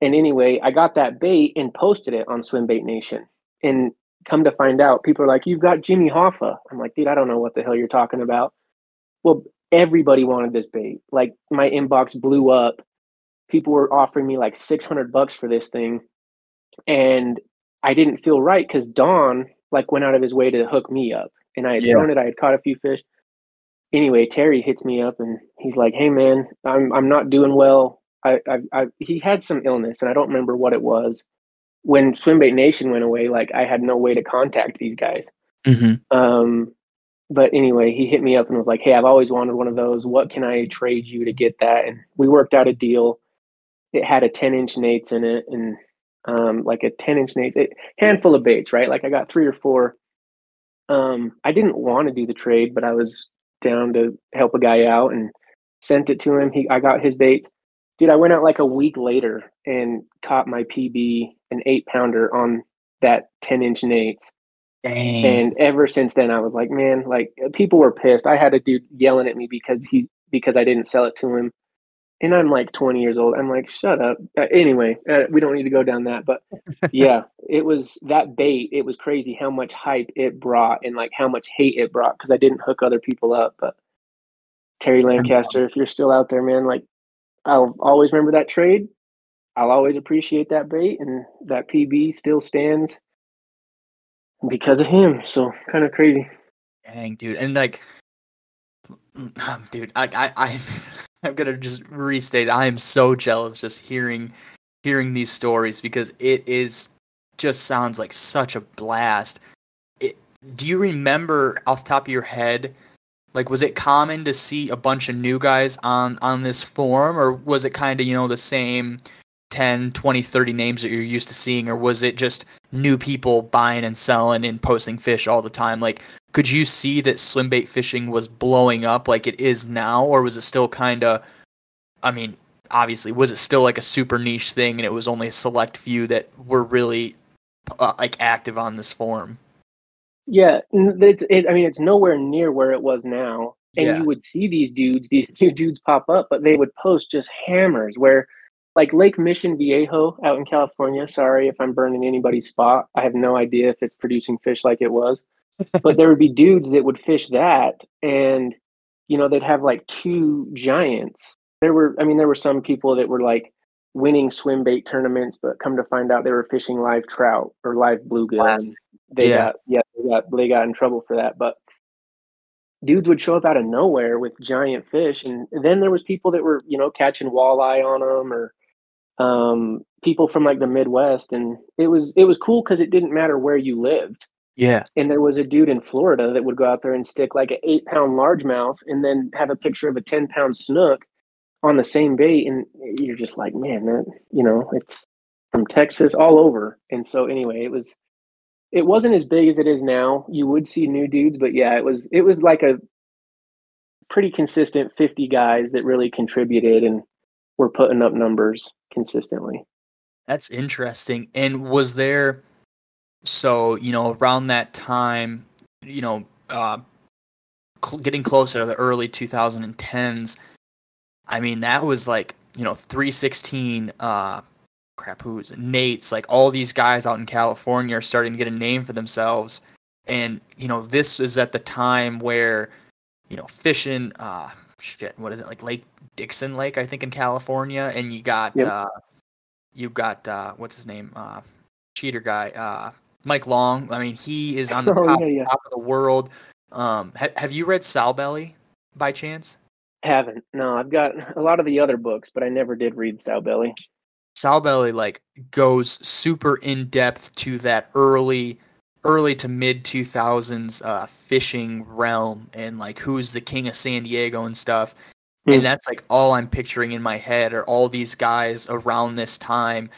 And anyway, I got that bait and posted it on Swim Bait Nation. And come to find out, people are like, You've got Jimmy Hoffa. I'm like, Dude, I don't know what the hell you're talking about. Well, everybody wanted this bait. Like, my inbox blew up. People were offering me like 600 bucks for this thing. And I didn't feel right because Don like went out of his way to hook me up. And I had Yeah. thrown it, I had caught a few fish. Anyway, Terry hits me up and he's like, Hey man, I'm I'm not doing well. I, I, I he had some illness and I don't remember what it was. When Swimbait Nation went away, like I had no way to contact these guys. Mm-hmm. Um, but anyway, he hit me up and was like, "Hey, I've always wanted one of those. What can I trade you to get that?" And we worked out a deal. It had a ten inch Nates in it, and um, like a ten inch Nates, it, handful of baits, right? Like I got three or four. Um, I didn't want to do the trade, but I was down to help a guy out and sent it to him. He, I got his baits. Dude, I went out like a week later and caught my PB, an eight pounder on that ten inch Nates. Dang. And ever since then, I was like, man, like people were pissed. I had a dude yelling at me because he because I didn't sell it to him, and I'm like 20 years old. I'm like, shut up. Uh, anyway, uh, we don't need to go down that, but [laughs] yeah, it was that bait. It was crazy how much hype it brought and like how much hate it brought because I didn't hook other people up. But Terry Lancaster, if you're still out there, man, like I'll always remember that trade. I'll always appreciate that bait, and that PB still stands because of him. So kind of crazy. Dang, dude, and like, mm, [sighs] dude, I, I, I, [laughs] I'm gonna just restate. I am so jealous just hearing, hearing these stories because it is just sounds like such a blast. It, do you remember off the top of your head, like, was it common to see a bunch of new guys on on this forum, or was it kind of you know the same 10, 20, 30 names that you're used to seeing, or was it just new people buying and selling and posting fish all the time? Like, could you see that swim bait fishing was blowing up like it is now, or was it still kind of, I mean, obviously, was it still like a super niche thing and it was only a select few that were really uh, like active on this forum? Yeah, it's, it, I mean, it's nowhere near where it was now. And Yeah. you would see these dudes, these two dudes pop up, but they would post just hammers. Where, like Lake Mission Viejo out in California. Sorry if I'm burning anybody's spot. I have no idea if it's producing fish like it was, but there would be [laughs] dudes that would fish that, and you know they'd have like two giants. There were, I mean, there were some people that were like winning swim bait tournaments, but come to find out they were fishing live trout or live bluegill. And they Yeah. got yeah, they got they got in trouble for that. But dudes would show up out of nowhere with giant fish, and then there was people that were you know catching walleye on them or um, people from like the Midwest, and it was it was cool because it didn't matter where you lived. Yeah. And there was a dude in Florida that would go out there and stick like an eight pound largemouth and then have a picture of a 10 pound snook on the same bait. And you're just like, man, that, you know, it's from Texas all over. And so, anyway, it was, it wasn't as big as it is now. You would see new dudes, but yeah, it was, it was like a pretty consistent 50 guys that really contributed and were putting up numbers consistently. That's interesting. And was there so, you know, around that time, you know, uh getting closer to the early 2010s, I mean, that was like, you know, 316 uh crap, who's? Nate's like all these guys out in California are starting to get a name for themselves. And, you know, this is at the time where, you know, fishing uh shit, what is it? Like Lake Dixon Lake, I think in California, and you got Yep. uh you got uh what's his name? Uh cheater guy, uh Mike Long. I mean, he is on the [laughs] Oh, top, yeah, yeah. top of the world. Um ha- have you read Sow Belly by chance? Haven't. No, I've got a lot of the other books, but I never did read Sow Belly. Sow Belly like goes super in depth to that early early to mid 2000s uh fishing realm and like who's the king of San Diego and stuff. Hmm. And that's like all I'm picturing in my head are all these guys around this time.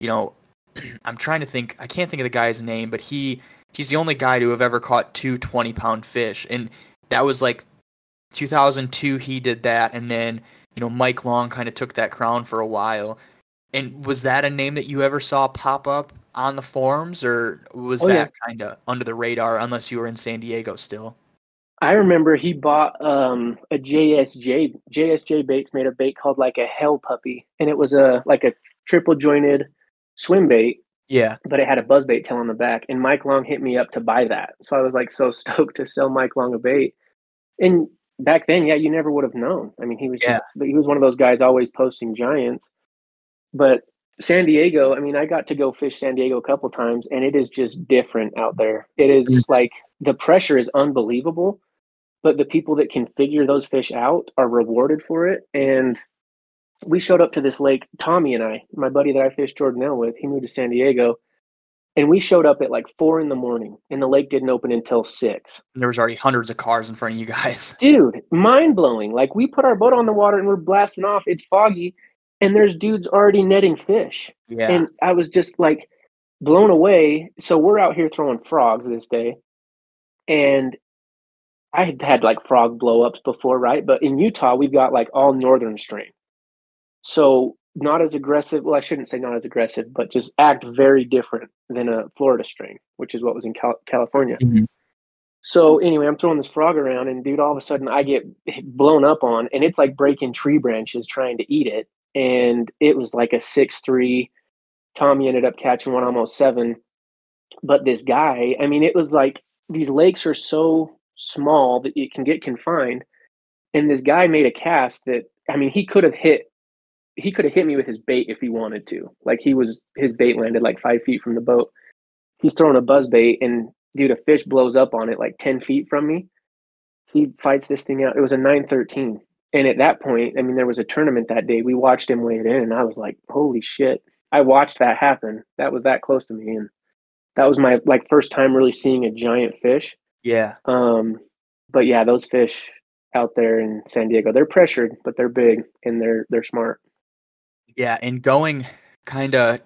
You know, [clears throat] I'm trying to think I can't think of the guy's name, but he he's the only guy to have ever caught two 20 pound fish and that was like 2002 he did that and then you know Mike Long kind of took that crown for a while And was that a name that you ever saw pop up on the forums, or was Oh, yeah. that kind of under the radar unless you were in San Diego still? I remember he bought um, a JSJ. JSJ baits made a bait called like a hell puppy, and it was a like a triple jointed swim bait, Yeah. but it had a buzz bait tail on the back. And Mike Long hit me up to buy that, so I was like so [laughs] stoked to sell Mike Long a bait. And back then, yeah, you never would have known. I mean, he was Yeah. just he was one of those guys always posting giants. But San Diego, I mean, I got to go fish San Diego a couple times, and it is just different out there. It is Mm. like the pressure is unbelievable, but the people that can figure those fish out are rewarded for it. And we showed up to this lake, Tommy and I, my buddy that I fished Jordanelle with, he moved to San Diego, and we showed up at like four in the morning, and the lake didn't open until six. And there was already hundreds of cars in front of you guys. Dude, mind blowing. Like we put our boat on the water and we're blasting off. It's foggy, and there's dudes already netting fish. Yeah. And I was just like blown away. So we're out here throwing frogs this day. And I had had like frog blow ups before, right? But in Utah, we've got like all northern strain. So not as aggressive. Well, I shouldn't say not as aggressive, but just act very different than a Florida strain, which is what was in Cal- California. Mhm. So anyway, I'm throwing this frog around, and dude, all of a sudden I get [laughs] blown up on, and it's like breaking tree branches trying to eat it. And it was like a six three. Tommy ended up catching one almost seven. But this guy, I mean, it was like these lakes are so small that you can get confined. And this guy made a cast that I mean, he could have hit he could have hit me with his bait if he wanted to. Like he was his bait landed like five feet from the boat. He's throwing a buzz bait and dude, a fish blows up on it like ten feet from me. He fights this thing out. It was a nine thirteen. And at that point, I mean, there was a tournament that day. We watched him weigh it in, and I was like, "Holy shit!" I watched that happen. That was that close to me, and that was my like first time really seeing a giant fish. Yeah. Um, but yeah, those fish out there in San Diego, they're pressured, but they're big and they're they're smart. Yeah, and going kind of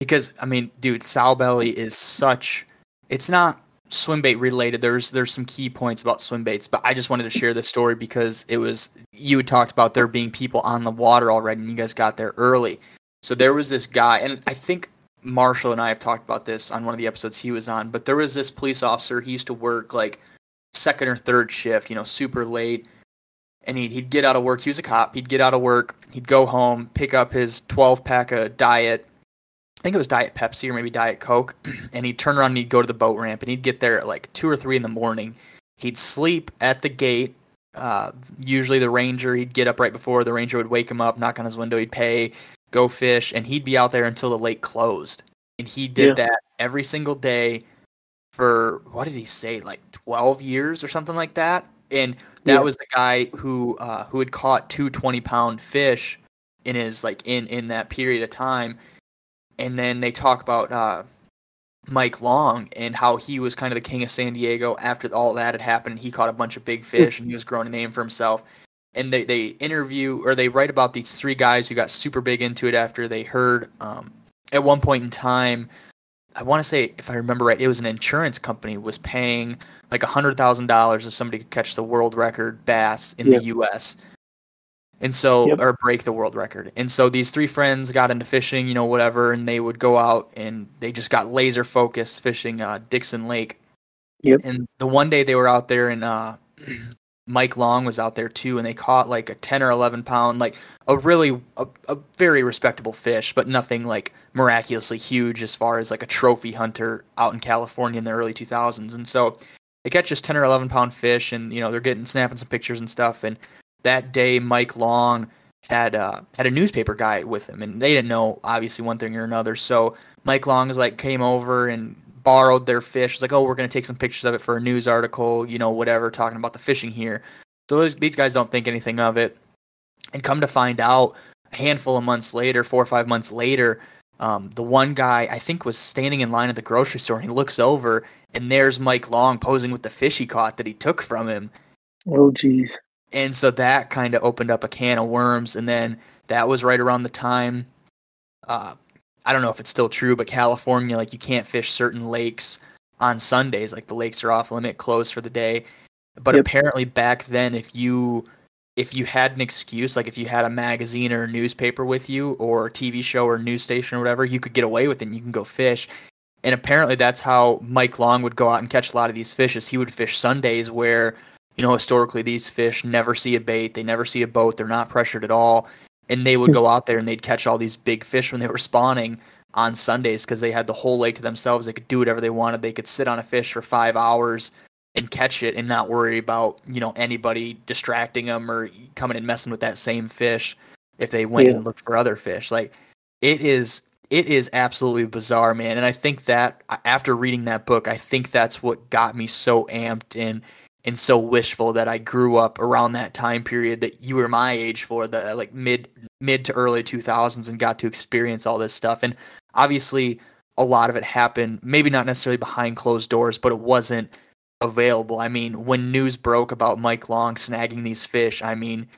because I mean, dude, sow belly is such. It's not swim bait related. There's there's some key points about swim baits, but I just wanted to share this story because it was you had talked about there being people on the water already, and you guys got there early. So there was this guy, and I think Marshall and I have talked about this on one of the episodes he was on. But there was this police officer. He used to work like second or third shift, you know, super late and he'd, he'd get out of work. He was a cop. He'd get out of work. He'd go home, pick up his 12 pack of Diet. I think it was Diet Pepsi or maybe Diet Coke. [clears throat] And he'd turn around and he'd go to the boat ramp and he'd get there at like 2 or 3 in the morning. He'd sleep at the gate. Uh, usually the ranger, he'd get up right before the ranger would wake him up, knock on his window, he'd pay, go fish, and he'd be out there until the lake closed. And he did Yeah. that every single day for, what did he say, like 12 years or something like that? And that Yeah. was the guy who uh, who had caught two 20 pound fish in his like in in that period of time and then they talk about uh, Mike Long and how he was kind of the king of San Diego after all that had happened he caught a bunch of big fish and he was growing a name for himself and they, they interview or they write about these three guys who got super big into it after they heard um, at one point in time I want to say, if I remember right, it was an insurance company was paying like a hundred thousand dollars if somebody could catch the world record bass in Yep. the U.S. And so, Yep. or break the world record. And so these three friends got into fishing, you know, whatever, and they would go out and they just got laser focused fishing uh, Dixon Lake. Yep. And the one day they were out there and uh, [clears throat] Mike Long was out there too, and they caught like a 10 or 11 pound, like a really, a, a very respectable fish, but nothing like miraculously huge as far as like a trophy hunter out in California in the early 2000s. And so they catch this 10 or 11 pound fish, and you know they're getting snapping some pictures and stuff. And that day, Mike Long had uh, had a newspaper guy with him, and they didn't know obviously one thing or another. So Mike Long is like came over and borrowed their fish. It's like, oh, we're gonna take some pictures of it for a news article, you know, whatever, talking about the fishing here. So those, these guys don't think anything of it, and come to find out, a handful of months later, four or five months later, um, the one guy I think was standing in line at the grocery store, and he looks over, and there's Mike Long posing with the fish he caught that he took from him, Oh geez. And so that kind of opened up a can of worms and then that was right around the time uh, i don't know if it's still true but california like you can't fish certain lakes on sundays like the lakes are off limit closed for the day but Yep. apparently back then if you if you had an excuse, like if you had a magazine or a newspaper with you or a TV show or a news station or whatever, you could get away with it and you can go fish. And apparently that's how Mike Long would go out and catch a lot of these fishes. he would fish Sundays where, you know, historically these fish never see a bait, they never see a boat, they're not pressured at all. And they would go hmm. out there and they'd catch all these big fish when they were spawning on Sundays because they had the whole lake to themselves. They could do whatever they wanted. They could sit on a fish for five hours and catch it and not worry about you know anybody distracting them or coming and messing with that same fish if they went yeah. and looked for other fish like it is it is absolutely bizarre man and i think that after reading that book i think that's what got me so amped and and so wishful that i grew up around that time period that you were my age for the like mid mid to early 2000s and got to experience all this stuff and obviously a lot of it happened maybe not necessarily behind closed doors but it wasn't available. I mean, when news broke about Mike Long snagging these fish, I mean,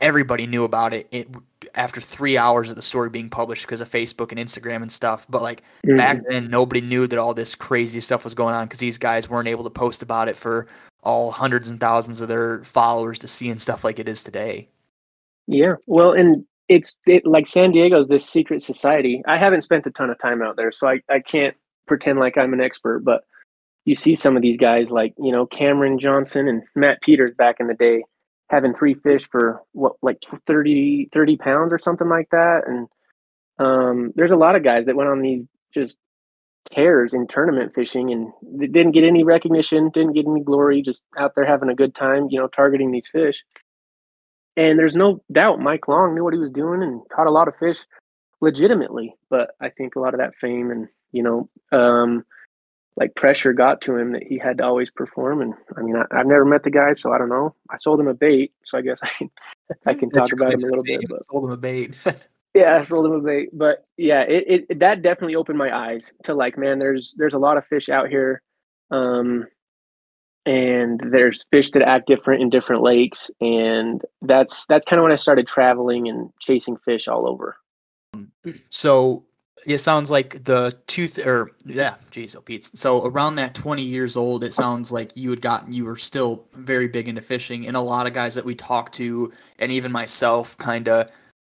everybody knew about it. It after three hours of the story being published because of Facebook and Instagram and stuff. But like mm-hmm. back then, nobody knew that all this crazy stuff was going on because these guys weren't able to post about it for all hundreds and thousands of their followers to see and stuff like it is today. Yeah, well, and it's it, like San Diego's this secret society. I haven't spent a ton of time out there, so I, I can't pretend like I'm an expert, but you see some of these guys like you know Cameron Johnson and Matt Peters back in the day having three fish for what like 30, 30 pounds or something like that and um, there's a lot of guys that went on these just tears in tournament fishing and didn't get any recognition didn't get any glory just out there having a good time you know targeting these fish and there's no doubt mike long knew what he was doing and caught a lot of fish legitimately but i think a lot of that fame and you know um, like pressure got to him that he had to always perform. And I mean, I, have never met the guy, so I don't know. I sold him a bait, so I guess I can [laughs] I can talk about him a little bit. [laughs] But sold him a bait. [laughs] yeah, I sold him a bait. But yeah, it, it that definitely opened my eyes to like, man, there's there's a lot of fish out here. Um, and there's fish that act different in different lakes and that's that's kind of when i started traveling and chasing fish all over so it sounds like the tooth or yeah, geez, oh Pete. So around that 20 years old, it sounds like you had gotten you were still very big into fishing, and a lot of guys that we talked to, and even myself, kind of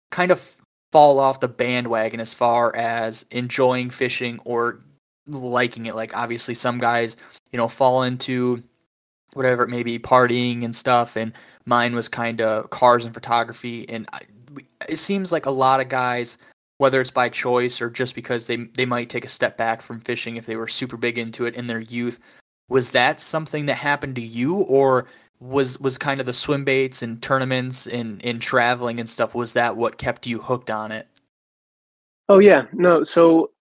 kind of fall off the bandwagon as far as enjoying fishing or liking it. Like obviously, some guys, you know, fall into whatever it may be, partying and stuff, and mine was kind of cars and photography, and I, it seems like a lot of guys whether it's by choice or just because they they might take a step back from fishing if they were super big into it in their youth. Was that something that happened to you, or was was kind of the swim baits and tournaments and in traveling and stuff? Was that what kept you hooked on it? Oh yeah, no. So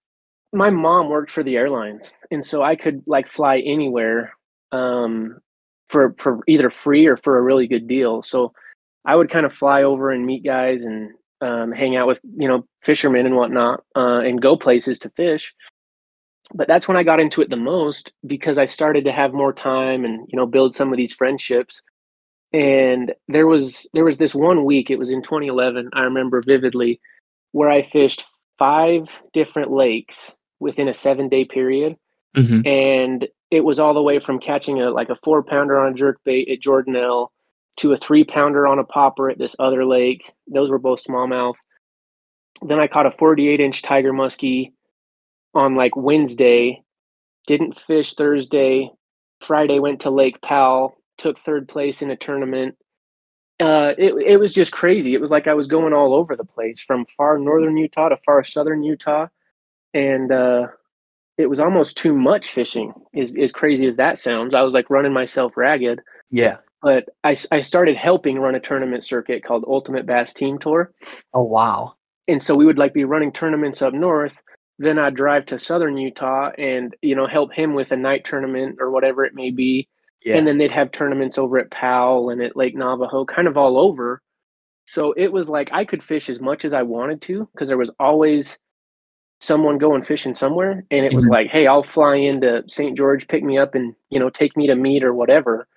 my mom worked for the airlines, and so I could like fly anywhere um, for for either free or for a really good deal. So I would kind of fly over and meet guys and um, hang out with you know fishermen and whatnot, uh, and go places to fish. But that's when I got into it the most because I started to have more time and you know build some of these friendships. And there was there was this one week. It was in 2011. I remember vividly, where I fished five different lakes within a seven day period. Mm-hmm. And it was all the way from catching a like a four pounder on a jerk bait at Jordanelle to a three pounder on a popper at this other lake. Those were both smallmouth. Then I caught a 48 inch tiger muskie on like Wednesday. Didn't fish Thursday. Friday went to Lake Powell, took third place in a tournament. Uh, it it was just crazy. It was like I was going all over the place, from far northern Utah to far southern Utah, and uh, it was almost too much fishing. As as crazy as that sounds, I was like running myself ragged. Yeah but I, I started helping run a tournament circuit called Ultimate Bass Team Tour. Oh wow! And so we would like be running tournaments up north. Then I'd drive to southern Utah and you know help him with a night tournament or whatever it may be. Yeah. And then they'd have tournaments over at Powell and at Lake Navajo, kind of all over. So it was like I could fish as much as I wanted to because there was always someone going fishing somewhere. And it was mm-hmm. like, hey, I'll fly into St. George, pick me up, and you know take me to meet or whatever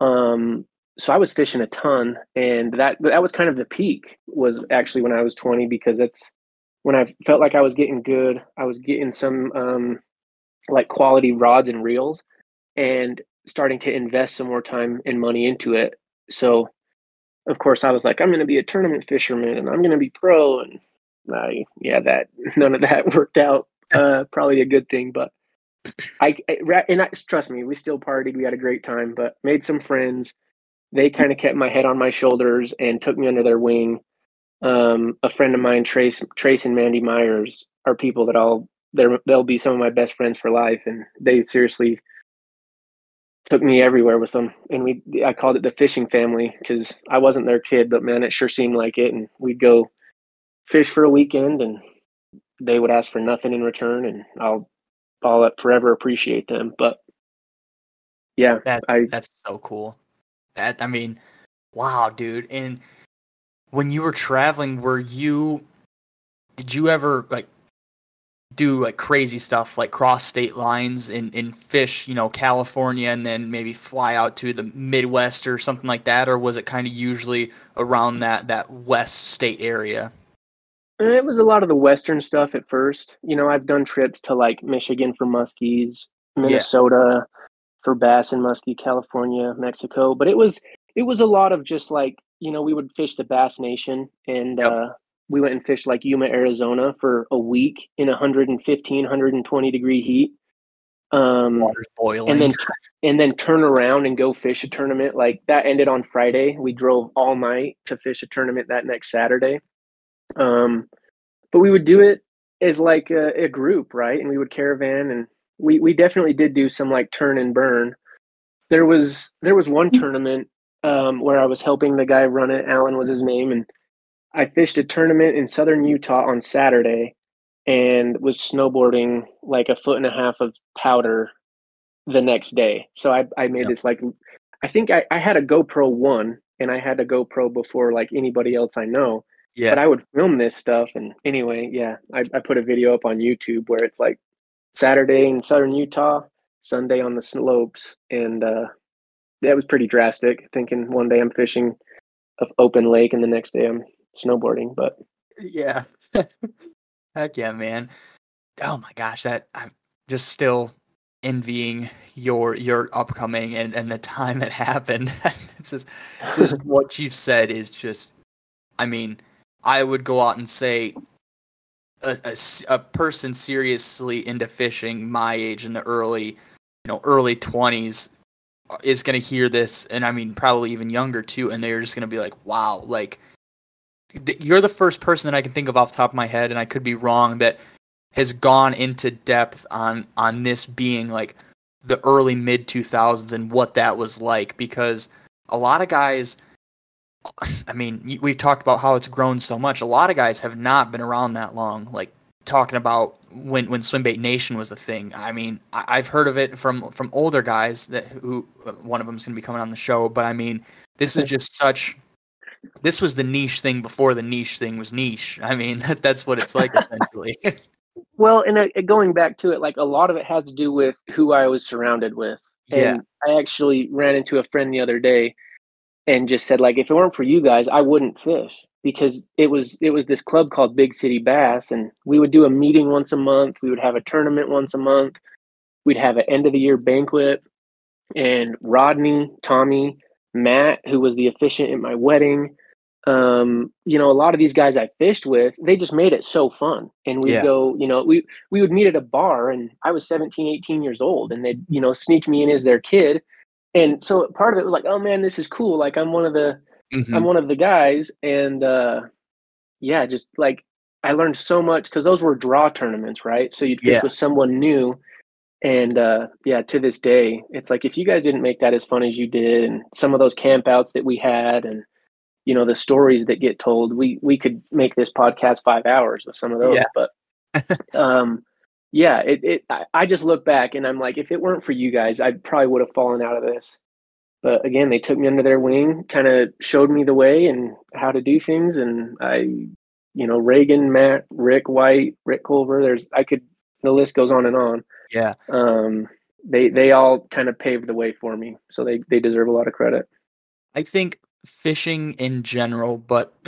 um, so I was fishing a ton, and that that was kind of the peak. Was actually when I was 20 because that's when I felt like I was getting good. I was getting some um, like quality rods and reels, and starting to invest some more time and money into it. So of course, I was like, I'm going to be a tournament fisherman and I'm going to be pro. And I, yeah, that [laughs] none of that worked out. Uh, probably a good thing, but I, I and I, trust me, we still partied. We had a great time, but made some friends. They kind of kept my head on my shoulders and took me under their wing. Um, a friend of mine, Trace, Trace and Mandy Myers, are people that I'll they'll be some of my best friends for life, and they seriously took me everywhere with them and we i called it the fishing family because i wasn't their kid but man it sure seemed like it and we'd go fish for a weekend and they would ask for nothing in return and i'll i'll forever appreciate them but yeah that's, I, that's so cool. That i mean wow dude and when you were traveling were you did you ever like do like crazy stuff like cross state lines and, and fish, you know, California and then maybe fly out to the Midwest or something like that? Or was it kind of usually around that, that West state area? Uh, it was a lot of the Western stuff at first. You know, I've done trips to like Michigan for muskies, Minnesota yeah. for bass and muskie, California, Mexico. But it was, it was a lot of just like, you know, we would fish the Bass Nation and, yep. uh, we went and fished like Yuma, Arizona for a week in 115, 120 degree heat. Um, Water's boiling. And then, and then turn around and go fish a tournament. Like that ended on Friday. We drove all night to fish a tournament that next Saturday. Um, but we would do it as like a, a group, right? And we would caravan and we, we definitely did do some like turn and burn. There was, there was one mm. tournament, um, where I was helping the guy run it. Alan was his name. And I fished a tournament in southern Utah on Saturday and was snowboarding like a foot and a half of powder the next day. So I, I made yep. this like, I think I, I had a GoPro one and I had a GoPro before like anybody else I know. Yeah. But I would film this stuff. And anyway, yeah, I, I put a video up on YouTube where it's like Saturday in southern Utah, Sunday on the slopes. And uh, that was pretty drastic. Thinking one day I'm fishing of open lake and the next day I'm snowboarding, but yeah. [laughs] Heck yeah, man. Oh my gosh, that I'm just still envying your your upcoming and, and the time it [laughs] happened. [laughs] it's just, just what you've said is just I mean, I would go out and say a, a, a, person seriously into fishing my age in the early you know early 20s is going to hear this and i mean probably even younger too and they're just going to be like wow like you're the first person that I can think of off the top of my head, and I could be wrong, that has gone into depth on on this being like the early mid 2000s and what that was like because a lot of guys [clears throat] I mean, we've talked about how it's grown so much. A lot of guys have not been around that long. Like talking about when when Swimbait Nation was a thing. I mean, I've heard of it from from older guys that who one of them is going to be coming on the show. But I mean, this is just such this was the niche thing before the niche thing was niche. I mean, [laughs] that, that's what it's like essentially. [laughs] well, and uh, going back to it, like a lot of it has to do with who I was surrounded with. Yeah. And I actually ran into a friend the other day and just said like if it weren't for you guys, I wouldn't fish because it was it was this club called Big City Bass and we would do a meeting once a month, we would have a tournament once a month. We'd have an end of the year banquet and Rodney, Tommy, Matt, who was the officiant at my wedding. Um, you know, a lot of these guys I fished with, they just made it so fun. And we'd yeah. go, you know, we we would meet at a bar and I was 17, 18 years old and they'd, you know, sneak me in as their kid. And so part of it was like, oh man, this is cool. Like I'm one of the mm-hmm. I'm one of the guys. And uh yeah, just like I learned so much because those were draw tournaments, right? So you'd fish yeah. with someone new and uh, yeah, to this day, it's like if you guys didn't make that as fun as you did, and some of those campouts that we had, and you know the stories that get told, we we could make this podcast five hours with some of those. Yeah. But [laughs] um, yeah, it it I, I just look back and I'm like, if it weren't for you guys, I probably would have fallen out of this. But again, they took me under their wing, kind of showed me the way and how to do things, and I, you know, Reagan, Matt, Rick White, Rick Culver. There's I could the list goes on and on yeah. Um, they they all kind of paved the way for me, so they they deserve a lot of credit. I think fishing in general, but [clears throat]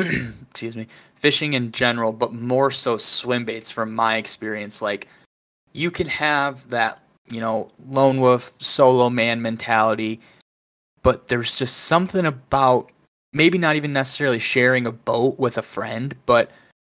excuse me, fishing in general, but more so swim baits from my experience. Like you can have that, you know, lone wolf solo man mentality, but there's just something about maybe not even necessarily sharing a boat with a friend, but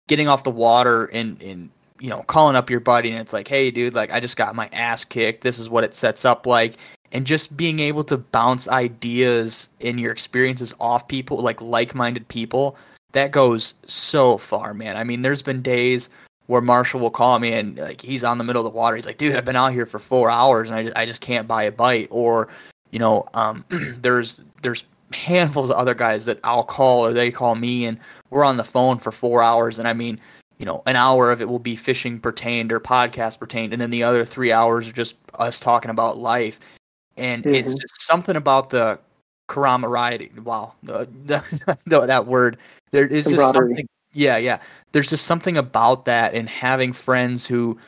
getting off the water and and you know calling up your buddy and it's like, hey, dude, like I just got my ass kicked. This is what it sets up like, and just being able to bounce ideas in your experiences off people like like-minded people that goes so far man. I mean there's been days where marshall will call me and like he's on the middle of the water. He's like dude i've been out here for four hours and i just, I just can't buy a bite. Or you know um, [clears throat] there's there's handfuls of other guys that i'll call or they call me and we're on the phone for four hours and i mean you know, an hour of it will be fishing pertained or podcast pertained, and then the other three hours are just us talking about life and mm-hmm. it's just something about the camaraderie. Wow, the, the, [laughs] the, that word. There is just something. Yeah, yeah. There's just something about that, and having friends who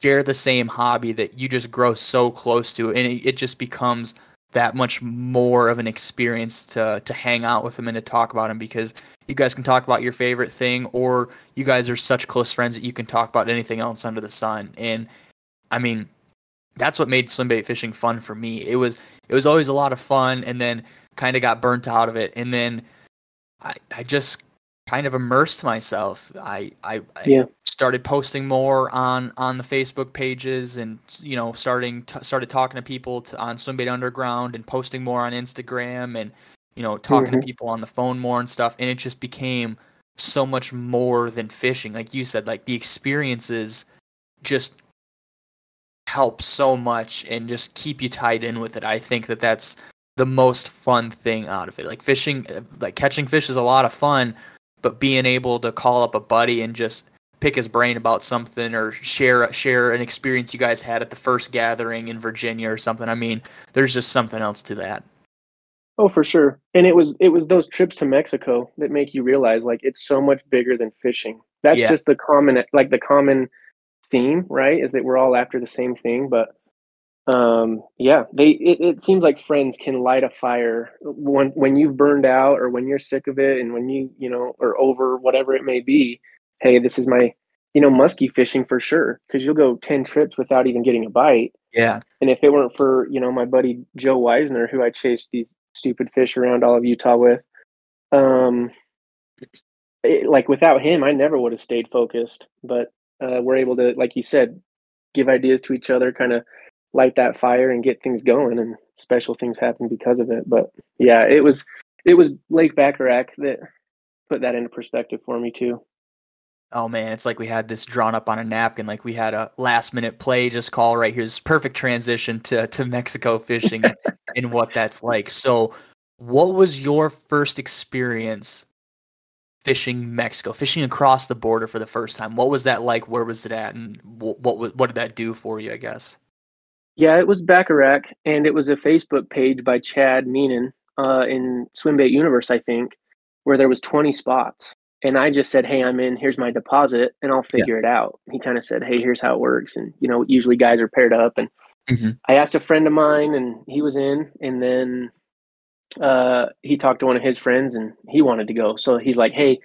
share the same hobby that you just grow so close to, and it, it just becomes that much more of an experience to to hang out with them and to talk about them because you guys can talk about your favorite thing or you guys are such close friends that you can talk about anything else under the sun and i mean that's what made swimbait fishing fun for me. It was it was always a lot of fun, and then kind of got burnt out of it, and then I I just kind of immersed myself. I I, yeah. I started posting more on on the Facebook pages, and you know starting t- started talking to people to, on Swimbait Underground, and posting more on Instagram, and you know talking mm-hmm. to people on the phone more and stuff, and it just became so much more than fishing. Like you said, like the experiences just help so much and just keep you tied in with it. I think that that's the most fun thing out of it. Like fishing, like catching fish is a lot of fun, but being able to call up a buddy and just pick his brain about something or share share an experience you guys had at the first gathering in Virginia or something. I mean, there's just something else to that. Oh, for sure. And it was it was those trips to Mexico that make you realize like it's so much bigger than fishing. That's yeah. just the common like the common theme, right? Is that we're all after the same thing, but um yeah they it, it seems like friends can light a fire when when you've burned out or when you're sick of it and when you you know or over whatever it may be hey this is my you know musky fishing for sure because you'll go 10 trips without even getting a bite. Yeah. And if it weren't for you know my buddy joe weisner who i chased these stupid fish around all of utah with um it, like without him i never would have stayed focused but uh, we're able to, like you said, give ideas to each other, kind of light that fire and get things going, and special things happen because of it. But yeah, it was it was Lake Baccarac that put that into perspective for me too. Oh man, it's like we had this drawn up on a napkin, like we had a last minute play just call right here. This perfect transition to to Mexico fishing and, [laughs] and what that's like. So, what was your first experience fishing Mexico, fishing across the border for the first time. What was that like? Where was it at? And what what, what did that do for you? I guess. Yeah, it was Baccarac, and it was a Facebook page by Chad Meenan uh, in Swimbait Universe, I think, where there was 20 spots. And I just said, "Hey, I'm in. Here's my deposit, and I'll figure yeah. it out." He kind of said, "Hey, here's how it works." And you know, usually guys are paired up, and mm-hmm. I asked a friend of mine, and he was in. And then uh, he talked to one of his friends and he wanted to go. So he's like, Hey,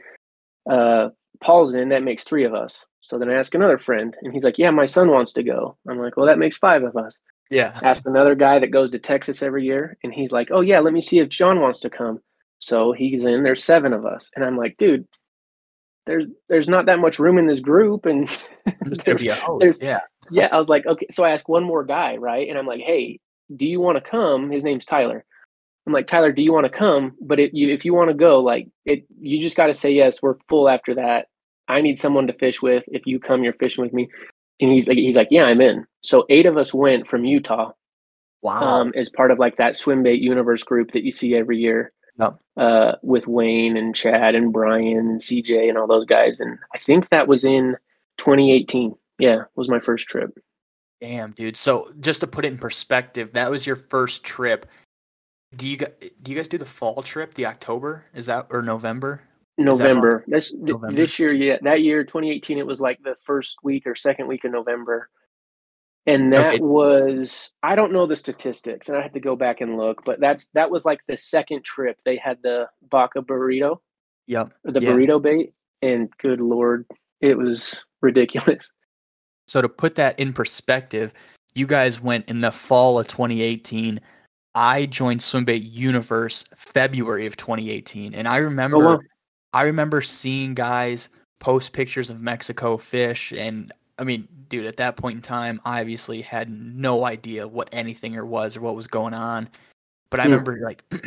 uh, Paul's in, that makes three of us. So then I ask another friend and he's like, Yeah, my son wants to go. I'm like, Well, that makes five of us. Yeah. Ask another guy that goes to Texas every year and he's like, Oh, yeah, let me see if John wants to come. So he's in, there's seven of us. And I'm like, Dude, there's there's not that much room in this group and there's, [laughs] there's, yeah yeah i was like okay so i ask one more guy right and i'm like hey do you want to come his name's tyler I'm like, Tyler, do you want to come? But it, you, if you want to go, like it, you just got to say yes. We're full after that. I need someone to fish with. If you come, you're fishing with me. And he's like, he's like, yeah, I'm in. So eight of us went from Utah. Wow. Um, as part of like that swim bait universe group that you see every year. Yep. Uh, with Wayne and Chad and Brian and CJ and all those guys. And I think that was in 2018. Yeah, was my first trip. Damn, dude. So just to put it in perspective, that was your first trip do you do you guys do the fall trip? The October is that or November? November. This November. this year, yeah, that year, 2018, it was like the first week or second week of November, and that okay. was I don't know the statistics, and I had to go back and look, but that's that was like the second trip they had the Baca burrito, yep, the yeah. burrito bait, and good lord, it was ridiculous. [laughs] So to put that in perspective, you guys went in the fall of 2018 I joined Swimbait Universe February of 2018, and I remember, Oh, wow. I remember seeing guys post pictures of Mexico fish, and I mean, dude, at that point in time, I obviously had no idea what anything or was or what was going on. But I Hmm. remember, like, [clears throat]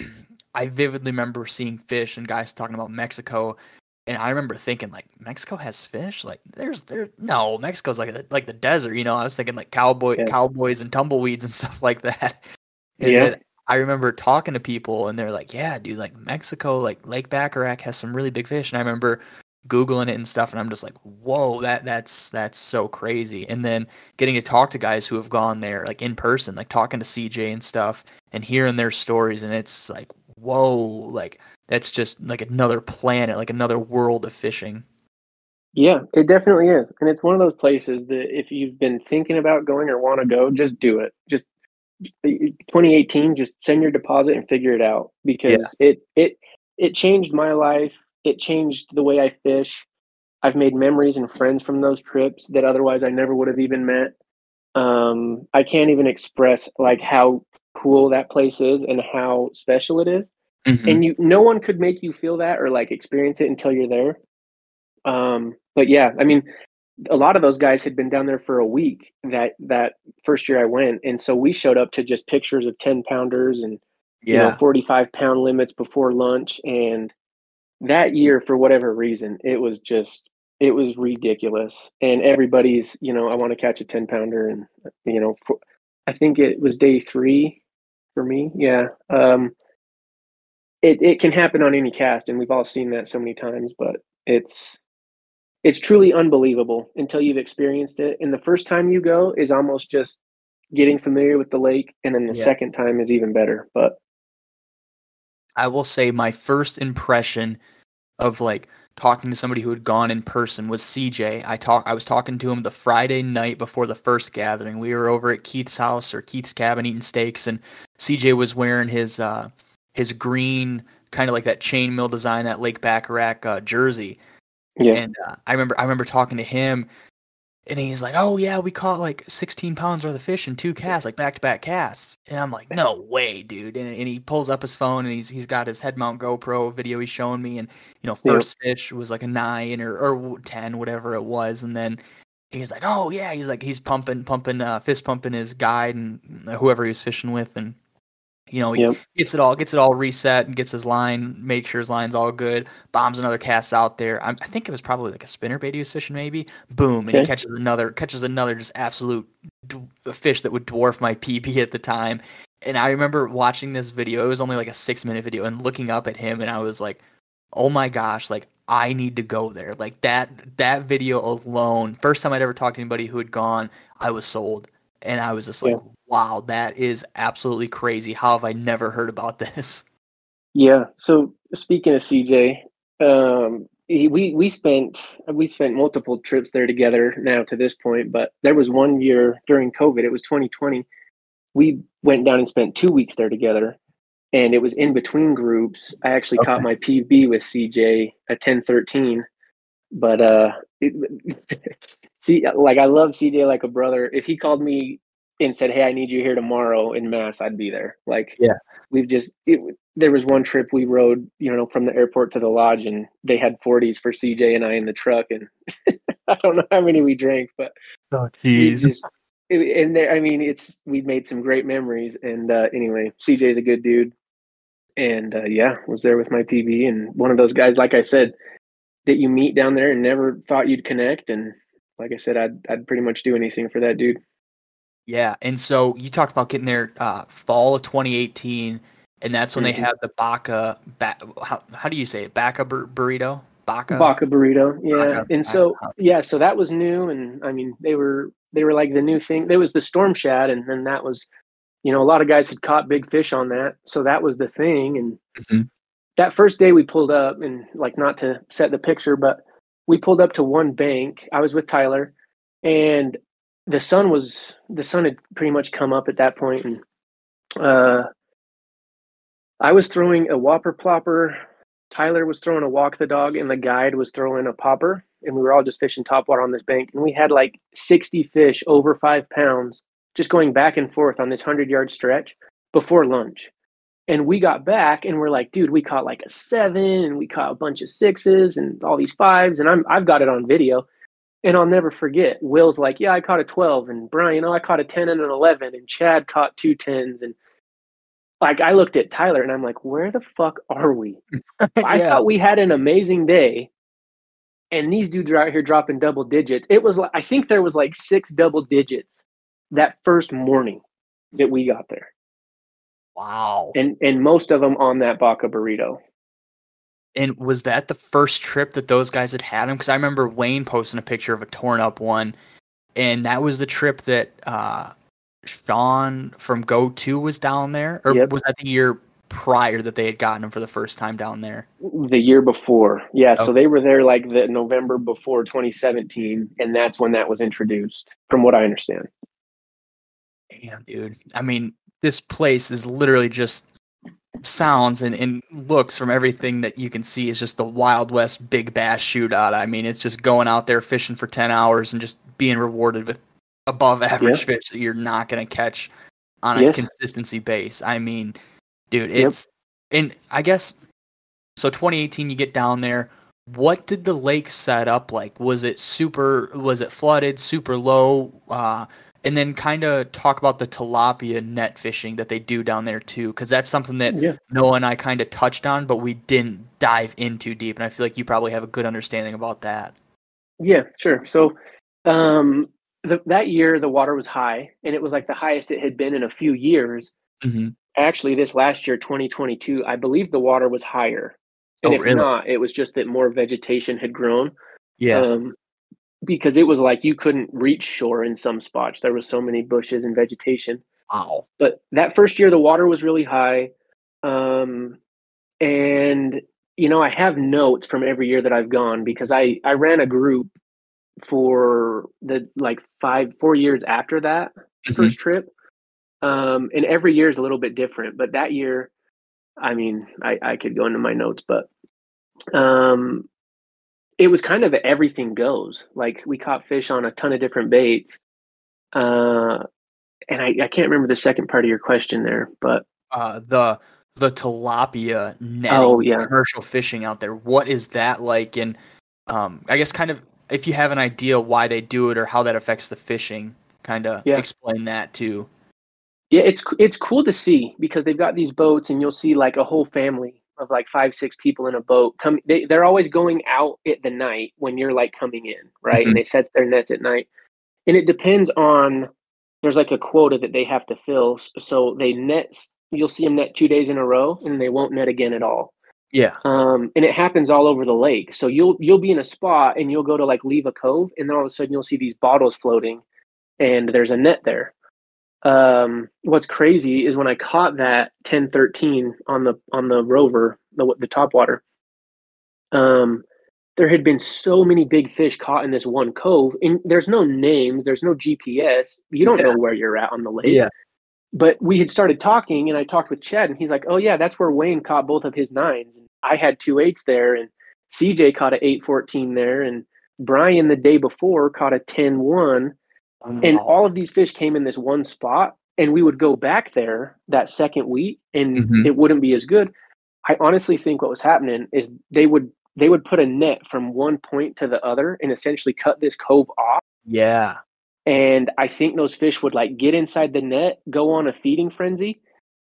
I vividly remember seeing fish and guys talking about Mexico, and I remember thinking, like, Mexico has fish. Like, there's there no Mexico's like the, like the desert, you know. I was thinking like cowboy Yeah. cowboys and tumbleweeds and [laughs] stuff like that. And Yeah. I remember talking to people, and they're like, "Yeah, dude, like Mexico, like Lake Baccarac has some really big fish." And I remember googling it and stuff, and I'm just like, "Whoa, that that's that's so crazy." And then getting to talk to guys who have gone there, like in person, like talking to CJ and stuff, and hearing their stories, and it's like, "Whoa, like that's just like another planet, like another world of fishing." Yeah, it definitely is. And it's one of those places that if you've been thinking about going or want to go, just do it. Just 2018, just send your deposit and figure it out because it it it changed my life. It changed the way I fish. I've made memories and friends from those trips that otherwise I never would have even met. Um, I can't even express like how cool that place is and how special it is Mhm. and you no one could make you feel that or like experience it until you're there um but yeah i mean a lot of those guys had been down there for a week that that first year i went. And so we showed up to just pictures of 10 pounders and you know yeah, 45 pound limits before lunch. And that year for whatever reason it was just it was ridiculous. And everybody's you know i want to catch a 10 pounder and you know for, i think it was day three for me. Yeah. Um it, it can happen on any cast and we've all seen that so many times but it's it's truly unbelievable until you've experienced it and the first time you go is almost just getting familiar with the lake and then the Yeah. second time is even better but I will say my first impression of like talking to somebody who had gone in person was CJ. I talk I was talking to him the Friday night before the first gathering. We were over at Keith's house or Keith's cabin eating steaks and CJ was wearing his uh his green kind of like that chainmail design that Lake Baccarac uh, jersey. Yeah And uh, I remember I remember talking to him and he's like, "Oh yeah, we caught like 16 pounds worth of fish in two casts, like back-to-back casts." And I'm like, "No way, dude!" And, and he pulls up his phone and he's he's got his head mount GoPro video he's showing me, and you know, Yep. first fish was like a nine or or 10, whatever it was, and then he's like, "Oh yeah," he's like he's pumping pumping uh, fist pumping his guide and whoever he was fishing with, and you know, he Yep. gets it all gets it all reset and gets his line, make sure his line's all good. Bombs another cast out there. I, I think it was probably like a spinner bait he was fishing, maybe. Boom, and he catches another catches another just absolute d- fish that would dwarf my PB at the time. And I remember watching this video. It was only like a six minute video, and looking up at him, and I was like, "Oh my gosh!" Like I need to go there. Like that that video alone. First time I'd ever talked to anybody who had gone, I was sold, and I was just like, Yeah. "Wow, that is absolutely crazy. How have I never heard about [laughs] this?" Yeah. So speaking of CJ, um, he, we we spent we spent multiple trips there together now to this point, but there was one year during COVID. It was 2020. We went down and spent two weeks there together, and it was in between groups. I actually caught my PB with CJ at 1013, but uh, it, [laughs] see, like I love CJ like a brother. If he called me and said, "Hey, I need you here tomorrow in Mass," I'd be there. Like, Yeah. we've just it, there was one trip we rode, you know, from the airport to the lodge, and they had 40s for CJ and I in the truck, and [laughs] I don't know how many we drank, but Oh it- and there, I mean, it's we made some great memories. And uh, anyway, CJ's a good dude, and uh, yeah, was there with my PB and one of those guys, like I said, that you meet down there and never thought you'd connect. And like I said, I'd I'd pretty much do anything for that dude. Yeah, and so you talked about getting there uh, fall of 2018, and that's when Mhm. they had the Baca. Ba- how, how do you say it? Baca bur- burrito. Baca. Baca burrito, yeah. Baca, and so Baca. yeah, so that was new, and I mean they were they were like the new thing. There was the storm shad, and then that was, you know, a lot of guys had caught big fish on that, so that was the thing. And Mhm. that first day we pulled up, and like not to set the picture, but we pulled up to one bank. I was with Tyler, and the sun was the sun had pretty much come up at that point, and uh, I was throwing a whopper plopper. Tyler was throwing a walk the dog, and the guide was throwing a popper, and we were all just fishing topwater on this bank, and we had like sixty fish over five pounds, just going back and forth on this hundred yard stretch. before lunch. And we got back and we're like, dude, we caught like a seven and we caught a bunch of sixes and all these fives. And I'm I've got it on video. And I'll never forget. Will's like, yeah, I caught a 12. And Brian, oh, I caught a 10 and an 11. And Chad caught two 10s. And like, I looked at Tyler and I'm like, where the fuck are we? [laughs] I thought we had an amazing day. And these dudes are out here dropping double digits. It was like, I think there was like six double digits that first morning that we got there. Wow. And, and most of them on that Baca burrito. And was that the first trip that those guys had had him? Because I remember Wayne posting a picture of a torn up one, and that was the trip that uh, Sean from Go Two was down there, or Yep. was that the year prior that they had gotten him for the first time down there? The year before. Yeah. So they were there like the November before 2017. And that's when that was introduced, from what I understand. Damn, dude. I mean, this place is literally just sounds and, and looks from everything that you can see is just the Wild West big bass shootout. I mean, it's just going out there fishing for 10 hours and just being rewarded with above average fish that you're not going to catch on a Yes. consistency base. I mean, dude, Yep. it's, and I guess, so 2018, you get down there. What did the lake set up like? Was it super, was it flooded, super low? Uh, and then kind of talk about the tilapia net fishing that they do down there too, because that's something that Yeah. Noah and I kind of touched on, but we didn't dive into deep. And I feel like you probably have a good understanding about that. Yeah, sure. So um, the, that year, the water was high, and it was like the highest it had been in a few years. Mm-hmm. Actually, this last year, 2022, I believe the water was higher. And Oh, if really? not, it was just that more vegetation had grown. Yeah. Um, because it was like you couldn't reach shore in some spots. There was so many bushes and vegetation. wow. But that first year, the water was really high. Um, and, you know, I have notes from every year that I've gone because I, I ran a group for the like five, four years after that Mhm. first trip. Um, and every year is a little bit different. But that year, I mean, I, I could go into my notes, but um, it was kind of everything goes. Like we caught fish on a ton of different baits. Uh, and I, I can't remember the second part of your question there, but Uh, the the tilapia netting, Oh, yeah. commercial fishing out there. What is that like? And um, I guess kind of if you have an idea why they do it or how that affects the fishing, kind of Yeah. explain that too. yeah, it's it's cool to see because they've got these boats, and you'll see like a whole family of like five, six people in a boat. Come, they they're always going out at the night when you're like coming in, right? Mhm. And they set their nets at night, and it depends on. There's like a quota that they have to fill, so they net. You'll see them net two days in a row, and they won't net again at all. Yeah. um, and it happens all over the lake. So you'll you'll be in a spot and you'll go to like leave a cove, and then all of a sudden you'll see these bottles floating, and there's a net there. Um, what's crazy is when I caught that ten thirteen on the on the rover, the the top water. Um, there had been so many big fish caught in this one cove, and there's no names, there's no GPS. You don't Yeah. know where you're at on the lake Yeah. but we had started talking and I talked with Chad and he's like, Oh yeah, that's where Wayne caught both of his nines. And I had two eights there and CJ caught a eight fourteen there and Brian the day before caught a 10-1. And all of these fish came in this one spot and we would go back there that second week and Mhm. it wouldn't be as good. I honestly think what was happening is they would they would put a net from one point to the other and essentially cut this cove off yeah. and I think those fish would like get inside the net, go on a feeding frenzy,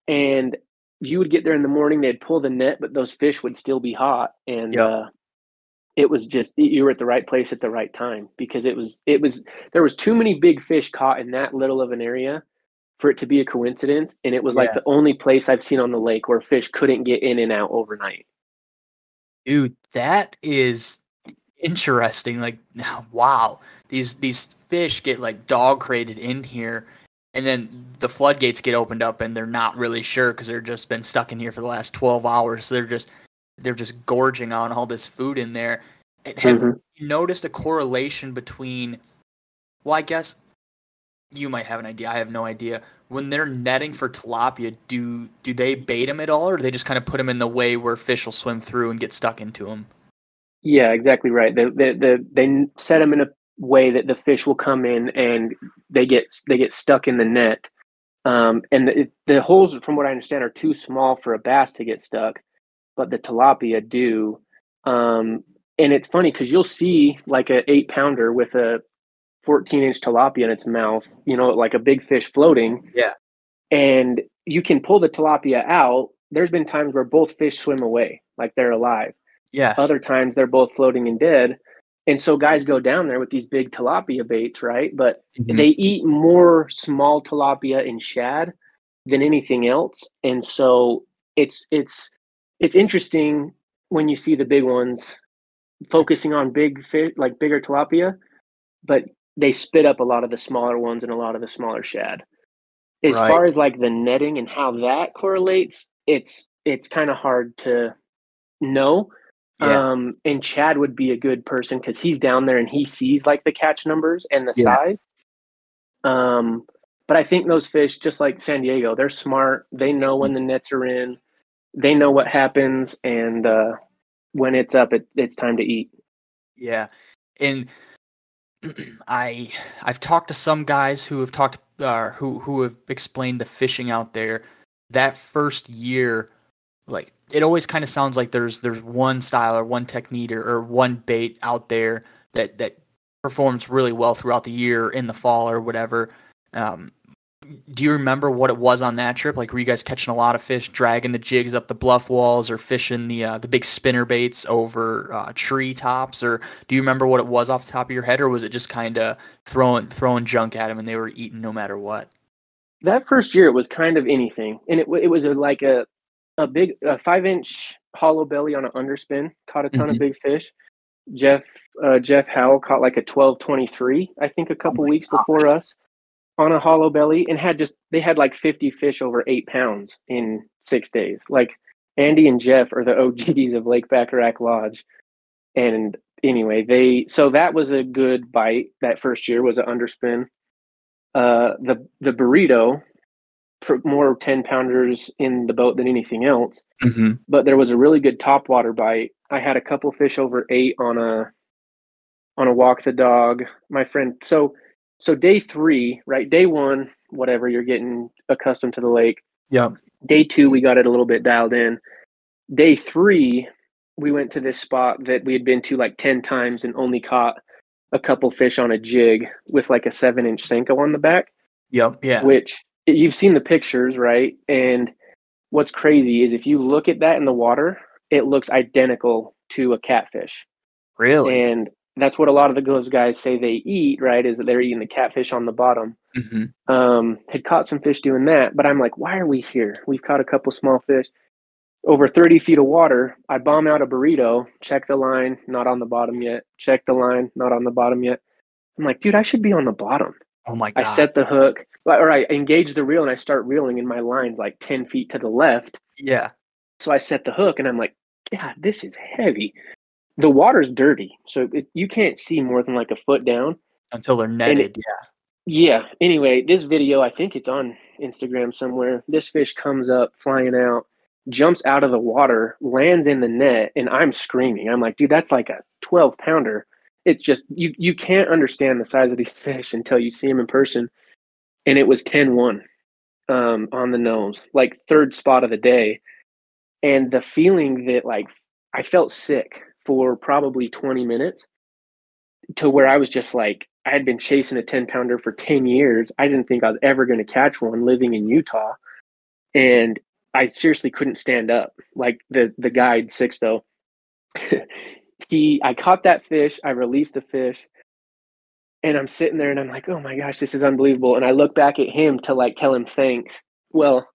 and you would get there in the morning. They'd pull the net, but those fish would still be hot, and Yep. uh, it was just you were at the right place at the right time because it was it was there was too many big fish caught in that little of an area for it to be a coincidence, and it was like Yeah. the only place I've seen on the lake where fish couldn't get in and out overnight. Dude, that is interesting. Like, [laughs] wow, these these fish get like dog crated in here, and then the floodgates get opened up, and they're not really sure because they're just been stuck in here for the last twelve hours. So they're just they're just gorging on all this food in there. And Have Mhm. you noticed a correlation between? Well, I guess you might have an idea. I have no idea. When they're netting for tilapia, do do they bait them at all, or do they just kind of put them in the way where fish will swim through and get stuck into them? Yeah, exactly right. They they they, they set them in a way that the fish will come in and they get they get stuck in the net. Um, and the, the holes, from what I understand, are too small for a bass to get stuck, but the tilapia do. Um, and it's funny because you'll see like an eight pounder with a 14 inch tilapia in its mouth, you know, like a big fish floating. Yeah. And you can pull the tilapia out. There's been times where both fish swim away, like they're alive. Yeah. Other times they're both floating and dead. And so guys go down there with these big tilapia baits, right? But Mhm. they eat more small tilapia and shad than anything else. And so it's it's it's interesting when you see the big ones focusing on big fish like bigger tilapia, but they spit up a lot of the smaller ones and a lot of the smaller shad. As Right. far as like the netting and how that correlates, it's it's kind of hard to know. Yeah. Um, and Chad would be a good person because he's down there and he sees like the catch numbers and the Yeah. size. Um, but I think those fish, just like San Diego, they're smart. They know when the nets are in. They know what happens, and uh, when it's up, it, it's time to eat. Yeah, and [clears throat] I I've talked to some guys who have talked uh, who who have explained the fishing out there. That first year, like it always kind of sounds like there's there's one style or one technique or, or one bait out there that that performs really well throughout the year in the fall or whatever. Um, do you remember what it was on that trip? Like, were you guys catching a lot of fish, dragging the jigs up the bluff walls, or fishing the uh, the big spinner baits over uh, tree tops? Or do you remember what it was off the top of your head, or was it just kind of throwing throwing junk at them and they were eating no matter what? That first year, it was kind of anything, and it it was a, like a a big a five inch hollow belly on an underspin. Caught a ton of Mhm. big fish. Jeff uh, Jeff Howell caught like a twelve twenty three, I think, a couple my weeks before us on a hollow belly, and had just they had like fifty fish over eight pounds in six days. Like Andy and Jeff are the [laughs] OGs of Lake Baccarac Lodge, and anyway, they so that was a good bite. That first year was an underspin. Uh, the the burrito, more ten pounders in the boat than anything else Mm-hmm. but there was a really good top water bite. I had a couple fish over eight on a on a walk the dog. My friend, so so day three, right? Day one, whatever, you're getting accustomed to the lake. Yeah. Day two, we got it a little bit dialed in. Day three, we went to this spot that we had been to like ten times and only caught a couple fish on a jig with like a seven inch Senko on the back Yep. Yeah. which you've seen the pictures, right? And what's crazy is if you look at that in the water, it looks identical to a catfish. really. And that's what a lot of the those guys say they eat, right? Is that they're eating the catfish on the bottom. mm-hmm. Um, had caught some fish doing that, but I'm like, why are we here? We've caught a couple small fish. Over 30 feet of water, I bomb out a burrito, check the line, not on the bottom yet. Check the line, not on the bottom yet. I'm like, dude, I should be on the bottom. Oh my god. I set the hook, or I engage the reel and I start reeling, and my line's like 10 feet to the left. yeah. So I set the hook, and I'm like, God, this is heavy. The water's dirty, so it, you can't see more than like a foot down. Until they're netted. yeah. Yeah. Anyway, this video, I think it's on Instagram somewhere. This fish comes up flying out, jumps out of the water, lands in the net, and I'm screaming. I'm like, dude, that's like a 12 pounder. It's just you you can't understand the size of these [laughs] fish until you see them in person. And it was 10-1 um, on the nose, like third spot of the day. And the feeling that like I felt sick for probably 20 minutes to where I was just like, I had been chasing a 10 pounder for 10 years. I didn't think I was ever going to catch one living in Utah. And I seriously couldn't stand up. Like the, the guide, Sixto, [laughs] he, I caught that fish. I released the fish and I'm sitting there and I'm like, oh my gosh, this is unbelievable. And I look back at him to like tell him thanks. Well,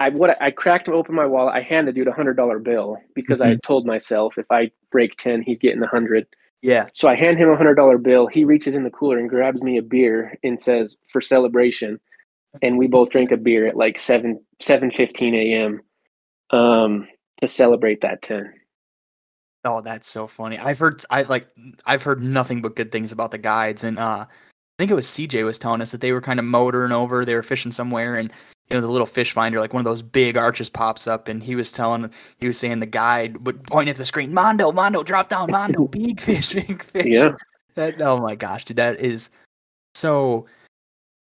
I what I cracked open my wallet. I handed the dude a hundred dollar bill because I had told myself if I break ten, he's getting a hundred. Yeah. So I hand him a hundred dollar bill. He reaches in the cooler and grabs me a beer and says, "For celebration." And we both drink a beer at like seven seven fifteen a.m. Um, to celebrate that ten. Oh, that's so funny. I've heard I like I've heard nothing but good things about the guides and uh I think it was CJ was telling us that they were kind of motoring over, they were fishing somewhere and you know the little fish finder like one of those big arches pops up and he was telling he was saying the guide would point at the screen, Mondo, Mondo, drop down, Mondo, [laughs] big fish, big fish. Yeah. That oh my gosh, dude, that is so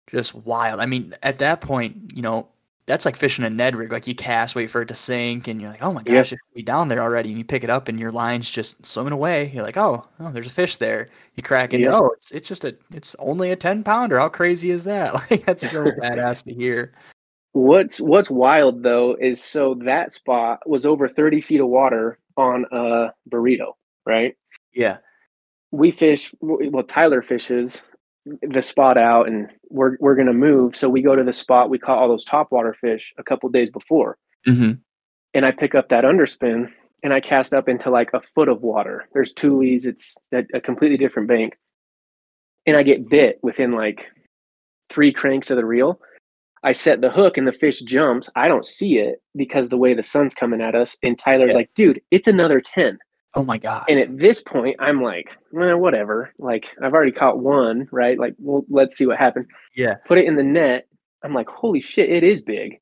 just wild. I mean, at that point, you know, that's like fishing a Ned rig. Like you cast, wait for it to sink, and you're like, oh my gosh, Yep. it could be down there already. And you pick it up, and your line's just swimming away. You're like, oh, oh, there's a fish there. You crack it. Yep. Oh, it's it's just a, it's only a ten pounder. How crazy is that? [laughs] Like that's so [laughs] badass to hear. What's What's wild though is so that spot was over thirty feet of water on a burrito, right? Yeah. we fish well tyler fishes the spot out and we're we're gonna move so we go to the spot we caught all those topwater fish a couple days before Mm-hmm. and i pick up that underspin and i cast up into like a foot of water there's two tules it's a, a completely different bank and i get bit within like three cranks of the reel i set the hook and the fish jumps i don't see it because the way the sun's coming at us and tyler's Yeah. like dude it's another 10 Oh my god. and at this point, I'm like, well, whatever. Like, I've already caught one, right? Like, well, let's see what happens. yeah. Put it in the net. I'm like, holy shit, it is big.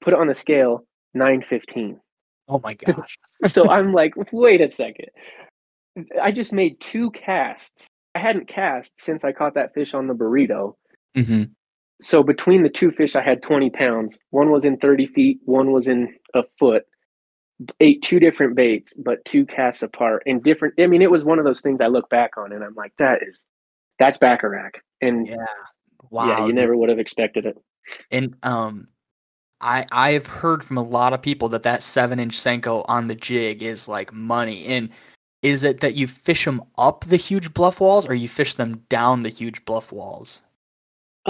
Put it on the scale, 915. Oh my gosh. [laughs] So [laughs] I'm like, wait a second. I just made two casts. I hadn't cast since I caught that fish on the burrito. mm-hmm. So between the two fish, I had 20 pounds. One was in 30 feet, one was in a foot. Ate two different baits, but two casts apart and different. I mean, it was one of those things I look back on and I'm like, that is, that's Baccarac. And yeah, wow. Yeah. You never would have expected it. And um, I I've heard from a lot of people that that seven inch senko on the jig is like money. And is it that you fish them up the huge bluff walls, or you fish them down the huge bluff walls?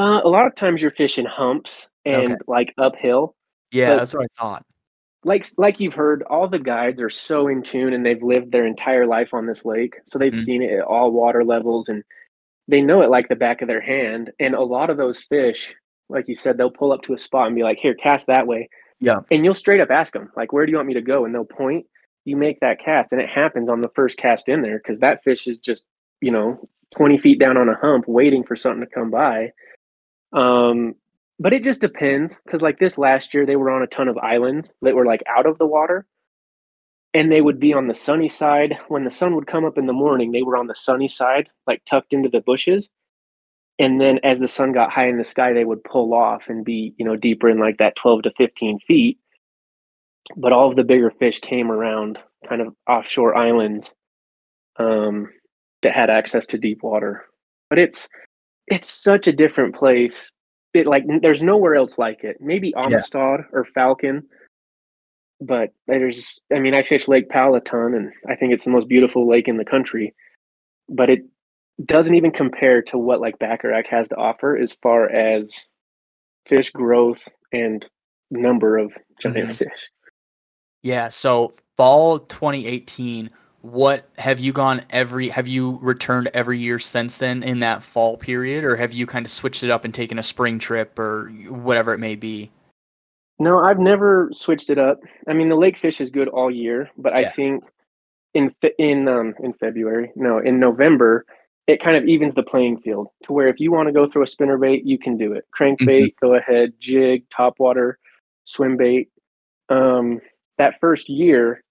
Uh, a lot of times you're fishing humps and Okay. like uphill. Yeah, that's what I thought. like like you've heard all the guides are so in tune and they've lived their entire life on this lake so they've Mhm. seen it at all water levels and they know it like the back of their hand and a lot of those fish like you said they'll pull up to a spot and be like here cast that way Yeah. and you'll straight up ask them like where do you want me to go and they'll point you make that cast and it happens on the first cast in there because that fish is just you know 20 feet down on a hump waiting for something to come by um but it just depends because like this last year they were on a ton of islands that were like out of the water. And they would be on the sunny side. When the sun would come up in the morning they were on the sunny side like tucked into the bushes. And then as the sun got high in the sky they would pull off and be you know deeper in like that 12 to 15 feet. But all of the bigger fish came around kind of offshore islands um, that had access to deep water. But it's it's such a different place it like there's nowhere else like it maybe amistad or falcon but there's i mean i fish lake powell a ton and i think it's the most beautiful lake in the country but it doesn't even compare to what like baccarac has to offer as far as fish growth and number of giant Mhm. fish Yeah. So fall 2018. What have you gone every? Have you returned every year since then in that fall period, or have you kind of switched it up and taken a spring trip or whatever it may be? No, I've never switched it up. I mean, the lake fish is good all year, but I think in in um in February, no, in November, it kind of evens the playing field to where if you want to go throw a spinner bait, you can do it. Crankbait, go ahead. Jig, topwater, swim bait. Um, that first year,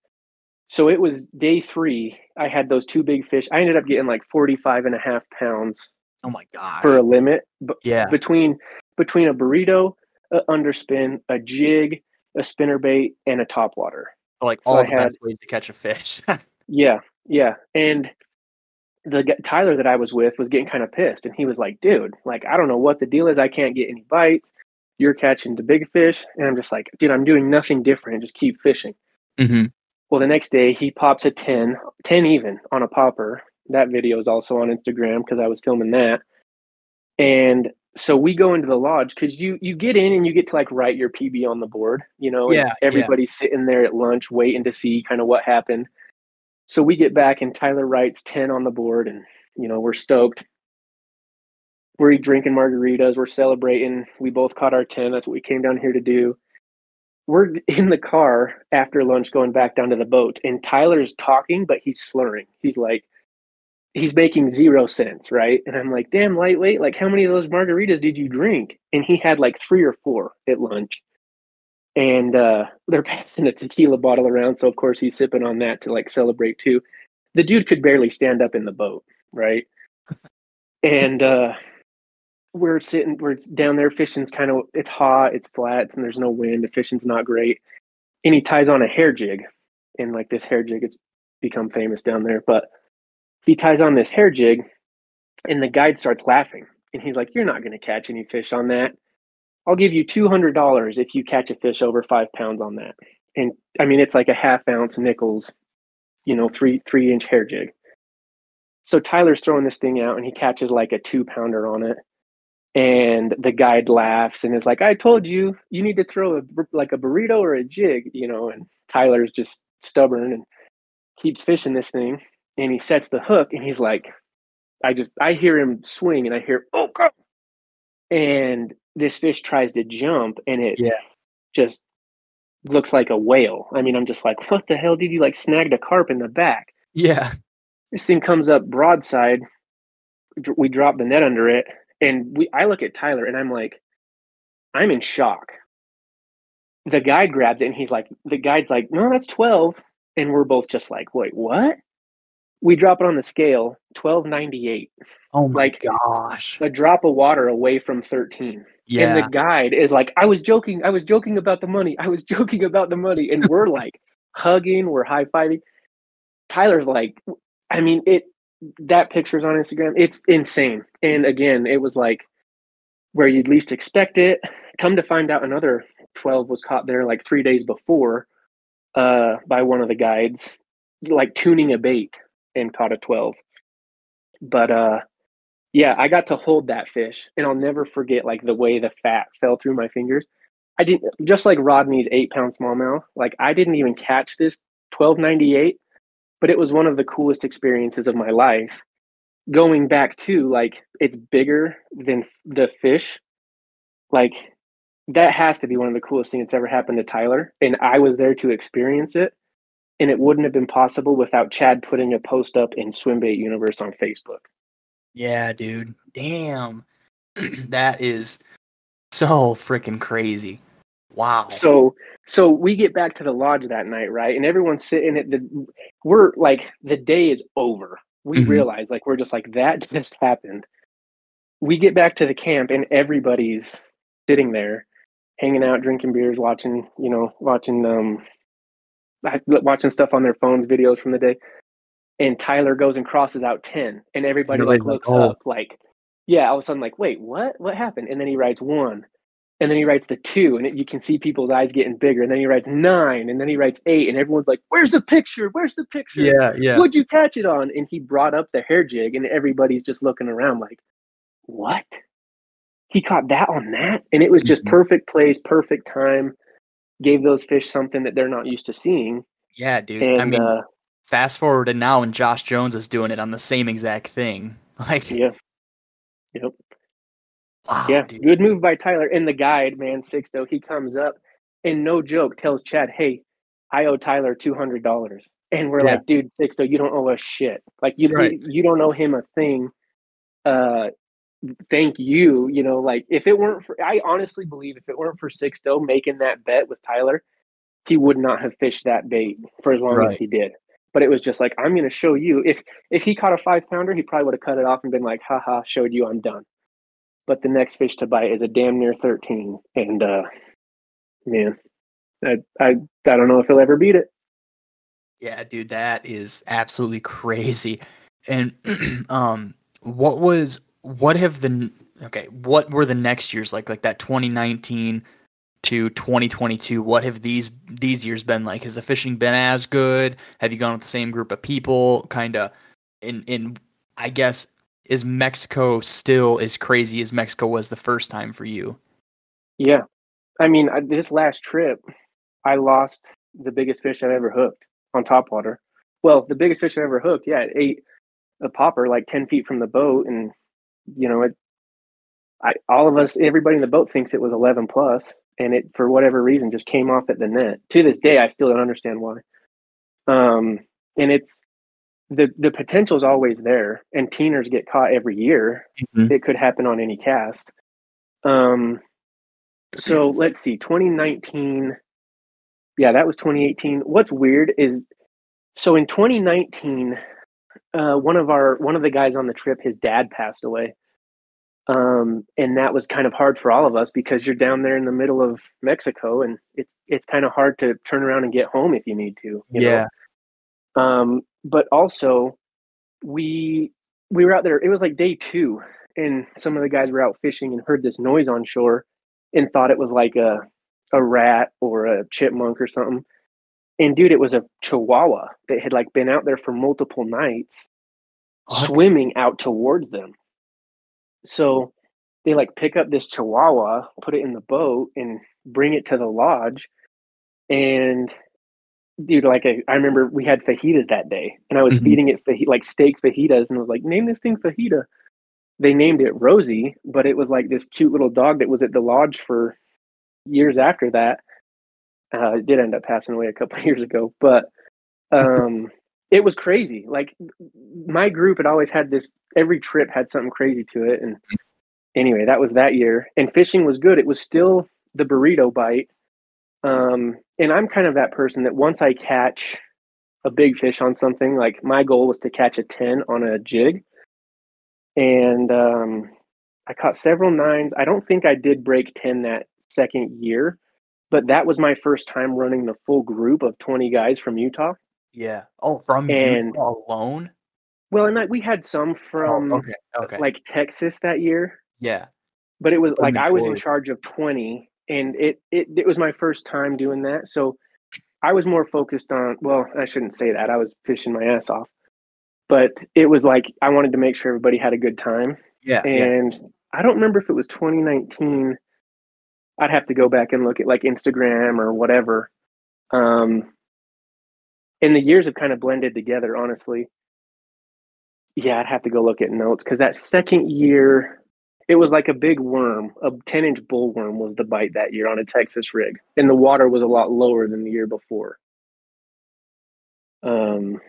so it was day three. I had those two big fish. I ended up getting like 45 and a half pounds Oh my god! for a limit, but yeah. between between a burrito, a underspin, a jig, a spinner bait, and a topwater. like so all I the had- best ways to catch a fish. [laughs] Yeah, yeah. And the Tyler that I was with was getting kind of pissed, and he was like, "Dude, like I don't know what the deal is. I can't get any bites. You're catching the big fish." And I'm just like, "Dude, I'm doing nothing different. Just keep fishing." mm-hmm. Well, the next day he pops a 10, 10 even on a popper. That video is also on Instagram because I was filming that. And so we go into the lodge because you you get in and you get to like write your PB on the board, you know, Yeah, yeah. everybody's sitting there at lunch waiting to see kind of what happened. So we get back and Tyler writes 10 on the board and you know, we're stoked. We're drinking margaritas, we're celebrating. We both caught our 10. That's what we came down here to do we're in the car after lunch going back down to the boat and tyler's talking but he's slurring. He's like he's making zero sense right? And i'm like damn lightweight like how many of those margaritas did you drink? And he had like three or four at lunch. And uh they're [laughs] passing a tequila bottle around so of course he's sipping on that to like celebrate too. The dude could barely stand up in the boat right? [laughs] And uh we're sitting, we're down there. Fishing's kind of it's hot, it's flat, and there's no wind. The fishing's not great. And he ties on a hair jig, and like this hair jig, it's become famous down there. But he ties on this hair jig, and the guide starts laughing, and he's like, "You're not going to catch any fish on that. I'll give you two hundred dollars if you catch a fish over five pounds on that." And I mean, it's like a half ounce nickels, you know, three three inch hair jig. So Tyler's throwing this thing out, and he catches like a two pounder on it and the guide laughs and is like i told you you need to throw a, like a burrito or a jig you know and tyler's just stubborn and keeps fishing this thing and he sets the hook and he's like i just i hear him swing and i hear oh go and this fish tries to jump and it Yeah. just looks like a whale i mean i'm just like what the hell did you like snagged a carp in the back Yeah. this thing comes up broadside we drop the net under it and we i look at tyler and i'm like i'm in shock. The guide grabs it and he's like the guide's like no that's 12 and we're both just like wait what? We drop it on the scale 1298 Oh my Like- gosh. a drop of water away from 13 Yeah. and the guide is like i was joking i was joking about the money i was [laughs] joking about the money. And we're like hugging we're high-fiving. Tyler's like i mean it that picture's on instagram it's insane and again it was like where you'd least expect it come to find out another 12 was caught there like three days before uh by one of the guides like tuning a bait and caught a 12 but uh yeah, I got to hold that fish, and I'll never forget like the way the fat fell through my fingers. I didn't just like Rodney's eight pound smallmouth. Like I didn't even catch this twelve ninety eight, but it was one of the coolest experiences of my life. Going back to like it's bigger than the fish, like that has to be one of the coolest things that's ever happened to Tyler, and I was there to experience it. And it wouldn't have been possible without Chad putting a post up in Swimbait Universe on Facebook. Yeah, dude. Damn. [clears throat] that is so freaking crazy. Wow. So so we get back to the lodge that night, right? And everyone's sitting at the we're like the day is over. We Mhm. realize like we're just like that [laughs] just happened. We get back to the camp and everybody's sitting there hanging out, drinking beers, watching, you know, watching um watching stuff on their phones, videos from the day. And Tyler goes and crosses out 10 and everybody like, looks "Oh." up like yeah, all of a sudden like, "Wait, what? What happened?" And then he writes 1 and then he writes the two, and it, you can see people's eyes getting bigger. And then he writes nine, and then he writes eight, and everyone's like, "Where's the picture? Where's the picture? yeah, yeah. What'd you catch it on?" And he brought up the hair jig, and everybody's just looking around like, "What? He caught that on that?" And it was just Mhm. perfect place, perfect time. Gave those fish something that they're not used to seeing, Yeah, dude. and I mean, uh, fast forward to now and Josh Jones is doing it on the same exact thing. [laughs] Like, yeah, yep. Wow, Yeah, dude. good move by Tyler. And the guide, man, six though, he comes up and no joke tells Chad, "Hey, I owe Tyler two hundred dollars." And we're Yeah. like, "Dude, six though, you don't owe us shit. Like you, Right. you, you don't owe him a thing. Uh, thank you. You know, like if it weren't for, I honestly believe if it weren't for six though making that bet with Tyler, he would not have fished that bait for as long as he did." But it was just like, I'm going to show you. If if he caught a five pounder, he probably would have cut it off and been like, haha, showed you I'm done but the next fish to bite is a damn near 13 and uh man i i, I don't know if he'll ever beat it Yeah, dude, that is absolutely crazy. And [clears throat] um, what was what have the okay? What were the next years like? Like that 2019 to 2022. What have these these years been like? Has the fishing been as good? Have you gone with the same group of people? Kind of. In in I guess is Mexico still as crazy as Mexico was the first time for you? yeah. I mean I, this last trip i lost the biggest fish i've ever hooked on top water. Well the biggest fish I've ever hooked yeah it ate a popper like 10 feet from the boat and you know it I, all of us everybody in the boat thinks it was 11 plus and it for whatever reason just came off at the net. To this day i still don't understand why. Um and it's the the potential is always there and teeners get caught every year Mhm. it could happen on any cast um so let's see 2019 yeah that was 2018 what's weird is so in 2019 uh one of our one of the guys on the trip his dad passed away Um, and that was kind of hard for all of us because you're down there in the middle of Mexico and it's it's kind of hard to turn around and get home if you need to. You yeah. Know? Um, but also we we were out there, it was like day two, and some of the guys were out fishing and heard this noise on shore and thought it was like a a rat or a chipmunk or something. And dude, it was a chihuahua that had like been out there for multiple nights what? swimming out towards them. So they like pick up this chihuahua, put it in the boat, and bring it to the lodge. And dude, like I, I remember we had fajitas that day, and I was mm-hmm. feeding it faj- like steak fajitas, and I was like, "Name this thing fajita." They named it Rosie, but it was like this cute little dog that was at the lodge for years after that. Uh, it did end up passing away a couple [laughs] years ago, but um, it was crazy. Like my group had always had this. Every trip had something crazy to it, and anyway, that was that year. And fishing was good. It was still the burrito bite. Um, and I'm kind of that person that once I catch a big fish on something, like my goal was to catch a 10 on a jig. And um, I caught several nines. I don't think I did break 10 that second year, but that was my first time running the full group of 20 guys from Utah. Yeah. Oh, from and, Utah alone? Well, and like we had some oh, from oh, okay, okay. like Texas that year. Yeah. But it was like I was in charge of 20 and it, it it was my first time doing that. So I was more focused on well, I shouldn't say that. I was fishing my ass off. But it was like I wanted to make sure everybody had a good time. Yeah. And yeah. I don't remember if it was 2019. I'd have to go back and look at like Instagram or whatever. Um and the years have kind of blended together, honestly. Yeah, I'd have to go look at notes because that second year, it was like a big worm. A 10 inch bull worm was the bite that year on a Texas rig, and the water was a lot lower than the year before. Um,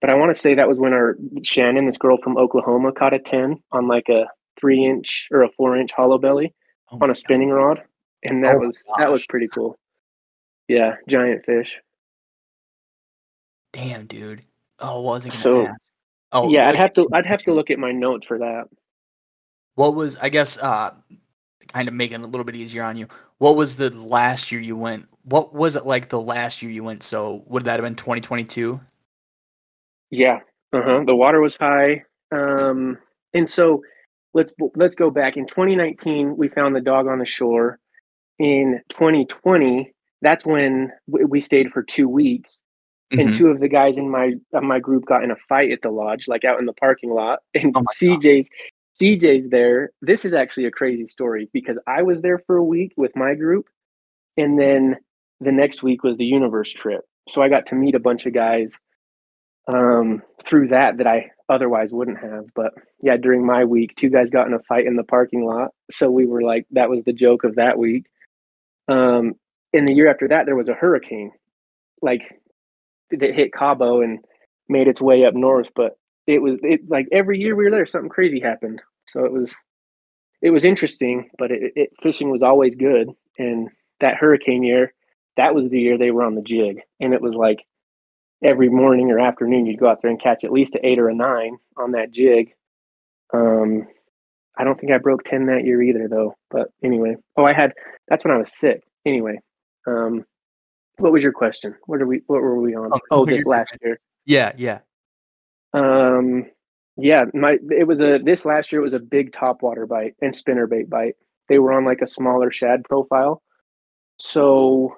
but I want to say that was when our Shannon, this girl from Oklahoma, caught a 10 on like a three inch or a four inch hollow belly oh on a spinning God. rod. And that oh was that was pretty cool. Yeah, giant fish. Damn, dude. Oh, what was I gonna so, ask? Oh, yeah, I'd have to. I'd have to look at my notes for that. What was? I guess. uh Kind of making it a little bit easier on you. What was the last year you went? What was it like the last year you went? So would that have been 2022? Yeah. Uh huh. The water was high. Um, and so let's let's go back. In 2019, we found the dog on the shore. In 2020, that's when we stayed for two weeks mm-hmm. and two of the guys in my uh, my group got in a fight at the lodge, like out in the parking lot. And oh CJ's. CJ's there. This is actually a crazy story because I was there for a week with my group, and then the next week was the universe trip. So I got to meet a bunch of guys um, through that that I otherwise wouldn't have. But yeah, during my week, two guys got in a fight in the parking lot. So we were like, that was the joke of that week. Um, in the year after that, there was a hurricane. Like that hit Cabo and made its way up north. But it was it like every year we were there, something crazy happened. So it was it was interesting, but it, it fishing was always good. And that hurricane year, that was the year they were on the jig, and it was like every morning or afternoon you'd go out there and catch at least an eight or a nine on that jig. Um, I don't think I broke ten that year either, though. But anyway, oh, I had that's when I was sick. Anyway, um, what was your question? What are we? What were we on? Oh, oh this [laughs] last year. Yeah, yeah. Um, yeah. My it was a this last year it was a big top water bite and spinner bait bite. They were on like a smaller shad profile, so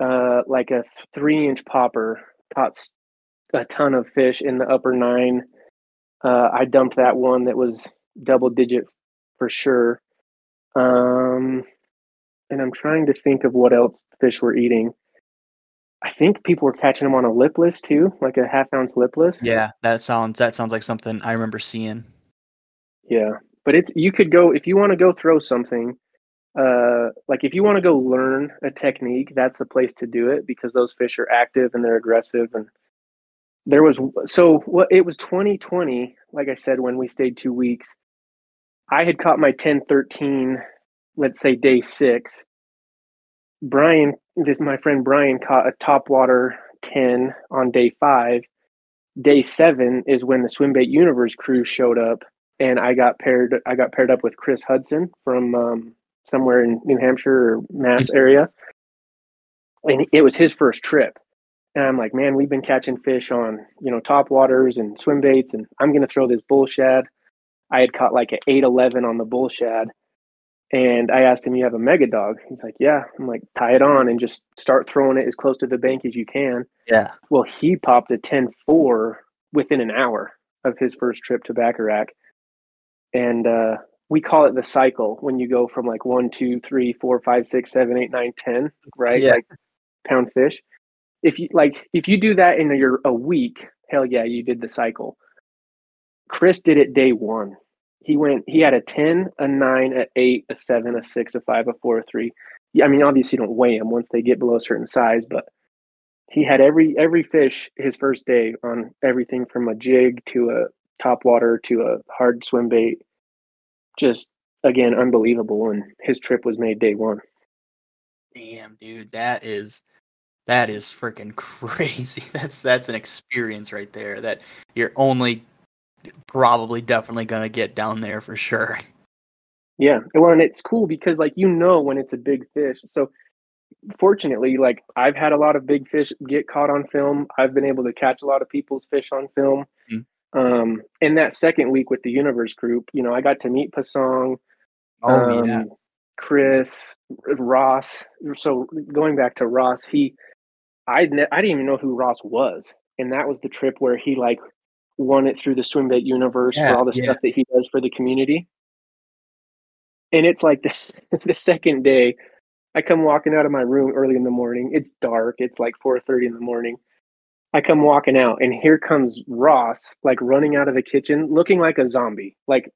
uh, like a three inch popper caught a ton of fish in the upper nine. Uh, I dumped that one that was double digit for sure. Um, and I'm trying to think of what else fish were eating. I think people were catching them on a lipless too, like a half ounce lipless. Yeah, that sounds that sounds like something I remember seeing. Yeah, but it's you could go if you want to go throw something. Uh, like if you want to go learn a technique, that's the place to do it because those fish are active and they're aggressive. And there was so what it was 2020, like I said, when we stayed two weeks. I had caught my 10 13, let's say day six, Brian, this my friend Brian caught a topwater 10 on day five. Day seven is when the Swimbait Universe crew showed up and I got paired. I got paired up with Chris Hudson from um, somewhere in New Hampshire or Mass Mm-hmm. area, and it was his first trip. And I'm like, man, we've been catching fish on you know top waters and swim baits, and I'm gonna throw this bull shad. I had caught like an eight eleven on the bull shad, and I asked him, "You have a mega dog?" He's like, "Yeah." I'm like, "Tie it on and just start throwing it as close to the bank as you can." Yeah. Well, he popped a 10-4 within an hour of his first trip to Baccarac. And uh, we call it the cycle when you go from like one, two, three, four, five, six, seven, eight, nine, ten, right? Yeah. Like pound fish. If you like, if you do that in your a week, hell yeah, you did the cycle. Chris did it day one. He went. He had a ten, a nine, a eight, a seven, a six, a five, a four, a three. Yeah, I mean, obviously, you don't weigh them once they get below a certain size, but he had every every fish his first day on everything from a jig to a top water to a hard swim bait. Just again, unbelievable. And his trip was made day one. Damn, dude, that is that is freaking [laughs] crazy. That's that's an experience right there that you're only probably definitely gonna get down there for sure. Yeah, well, and it's cool because like you know when it's a big fish. So fortunately, like I've had a lot of big fish get caught on film. I've been able to catch a lot of people's fish on film. Mm. Um, in that second week with the Universe group, you know, I got to meet Pasong, Oh yeah. um, Chris, Ross. So going back to Ross, he, I ne- I didn't even know who Ross was, and that was the trip where he like won it through the swim bait universe Yeah, for all the yeah. stuff that he does for the community. And it's like this [laughs] the second day, I come walking out of my room early in the morning. It's dark. It's like four thirty in the morning. I come walking out, and here comes Ross, like running out of the kitchen, looking like a zombie, like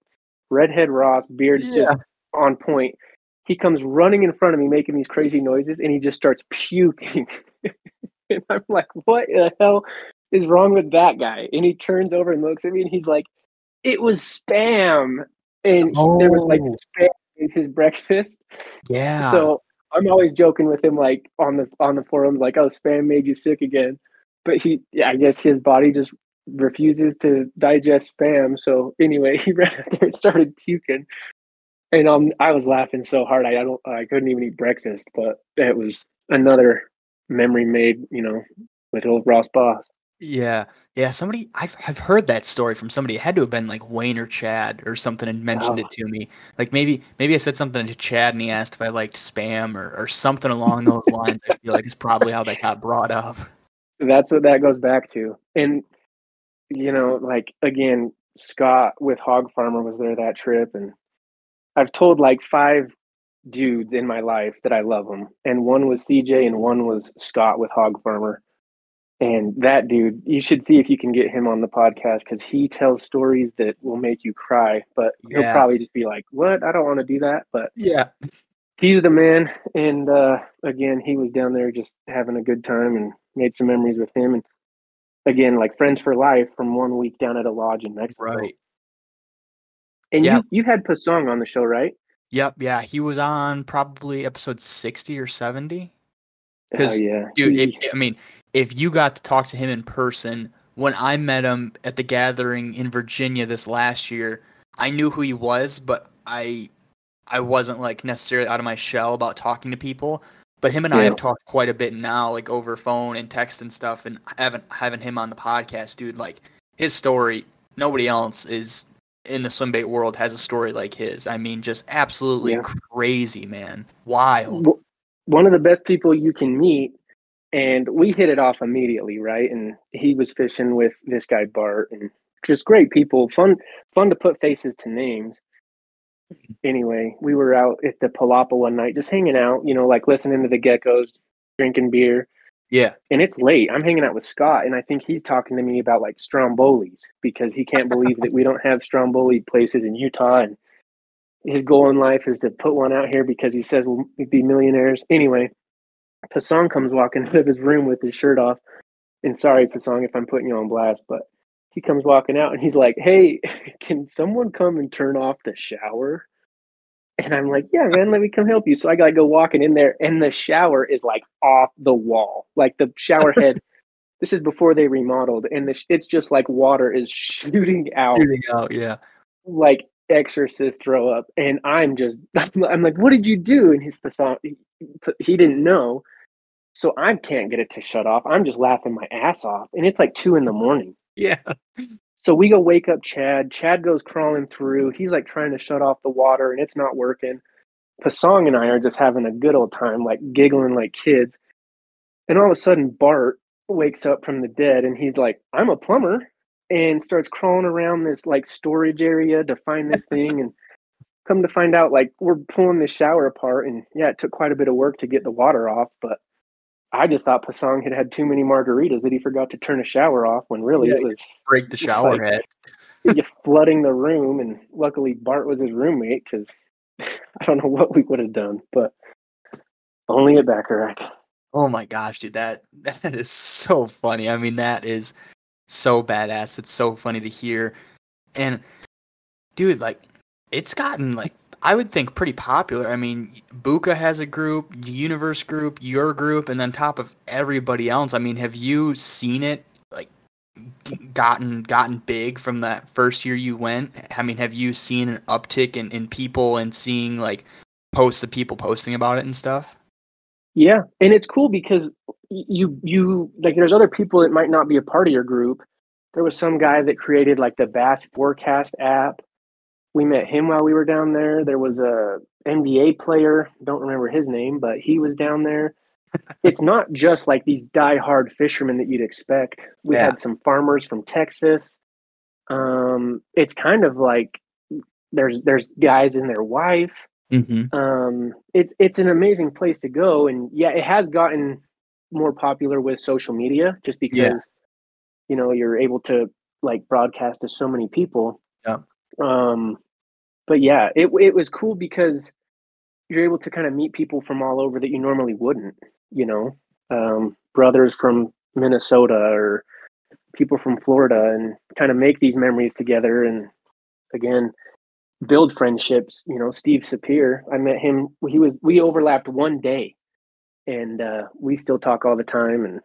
redhead Ross, beard's just on point. He comes running in front of me, making these crazy noises, and he just starts puking. [laughs] and I'm like, what the hell is wrong with that guy? And he turns over and looks at me, and he's like, it was spam. And he- there was like Oh. spam in his breakfast. Yeah. So I'm always joking with him, like on the on the forums, like, "Oh, spam made you sick again," but he, yeah, I guess his body just refuses to digest spam. So anyway, [laughs] he ran out there and started puking, and um, I was laughing so hard I, I don't I couldn't even eat breakfast. But it was another memory made, you know, with old Ross Boss. Yeah, yeah. Somebody, I've I've heard that story from somebody. It had to have been like Wayne or Chad or something, and mentioned Oh. it to me. Like maybe maybe I said something to Chad, and he asked if I liked spam or or something along those lines. I feel like it's probably how that got brought up. That's what that goes back to. And you know, like again, Scott with Hog Farmer was there that trip, and I've told like five dudes in my life that I love them, and one was CJ, and one was Scott with Hog Farmer. And that dude, you should see if you can get him on the podcast because he tells stories that will make you cry. But he'll probably just be like, "What? I don't want to do that." But Yeah. he's the man and uh again he was down there just having a good time and made some memories with him and again like friends for life from one week down at a lodge in mexico Right. and Yeah. you you had pasong on the show right Yep. Yeah. He was on probably episode sixty or seventy. oh 'Cause, yeah Dude, if, I mean, if you got to talk to him in person, when I met him at the gathering in Virginia this last year, I knew who he was, but I I wasn't like necessarily out of my shell about talking to people. But him and I have talked quite a bit now, like over phone and text and stuff, and having having him on the podcast, dude, like his story, nobody else is in the swim bait world has a story like his. I mean, just absolutely Yeah. crazy, man. Wild. one of the best people you can meet and we hit it off immediately right? And he was fishing with this guy bart and just great people. Fun fun to put faces to names. Anyway we were out at the palapa one night just hanging out you know like listening to the geckos drinking beer. Yeah. and it's late. I'm hanging out with scott and i think he's talking to me about like strombolis because he can't believe that we don't have stromboli places in utah and his goal in life is to put one out here because he says we'll be millionaires. Anyway, Pasong comes walking [laughs] out of his room with his shirt off. And sorry, Pasong, if I'm putting you on blast, but he comes walking out and he's like, Hey, [laughs] can someone come and turn off the shower? And I'm like, Yeah, man, let me come help you. So I gotta go walking in there, and the shower is like off the wall. Like the shower [laughs] head, this is before they remodeled, and the, sh- it's just like water is shooting out Shooting out, yeah. like exorcist throw up and i'm just i'm like what did you do and his pasang he didn't know so i can't get it to shut off. I'm just laughing my ass off and it's like two in the morning. Yeah. so we go wake up chad. Chad goes crawling through. He's like trying to shut off the water and it's not working. Pasang and i are just having a good old time like giggling like kids. And all of a sudden bart wakes up from the dead and he's like i'm a plumber and starts crawling around this like storage area to find this thing. And come to find out like we're pulling the shower apart and yeah it took quite a bit of work to get the water off but i just thought pasang had had too many margaritas that he forgot to turn a shower off when really Yeah, it was Break the shower head. [laughs] you [laughs] flooding the room and luckily bart was his roommate because [laughs] i don't know what we would have done but only at baccarac Oh my gosh, dude, that that is so funny. I mean, that is so badass. It's so funny to hear. And dude, like it's gotten like I would think pretty popular. I mean, Buka has a group, Universe group, your group, and then top of everybody else. I mean, have you seen it like gotten gotten big from that first year you went? I mean, have you seen an uptick in, in people and seeing like posts of people posting about it and stuff? Yeah, and it's cool because you you like there's other people that might not be a part of your group. There was some guy that created like the Bass Forecast app. We met him while we were down there. There was a NBA player, don't remember his name, but he was down there. [laughs] it's not just like these die-hard fishermen that you'd expect. We Yeah. had some farmers from Texas. Um, it's kind of like there's there's guys and their wife Mm-hmm. um, it's it's an amazing place to go, and yeah, it has gotten more popular with social media just because Yeah. you know you're able to like broadcast to so many people. Yeah. Um, but yeah, it it was cool because you're able to kind of meet people from all over that you normally wouldn't. You know, um, brothers from Minnesota or people from Florida, and kind of make these memories together. And again, build friendships. You know, Steve Sapir, I met him. He was we overlapped one day, and uh, we still talk all the time, and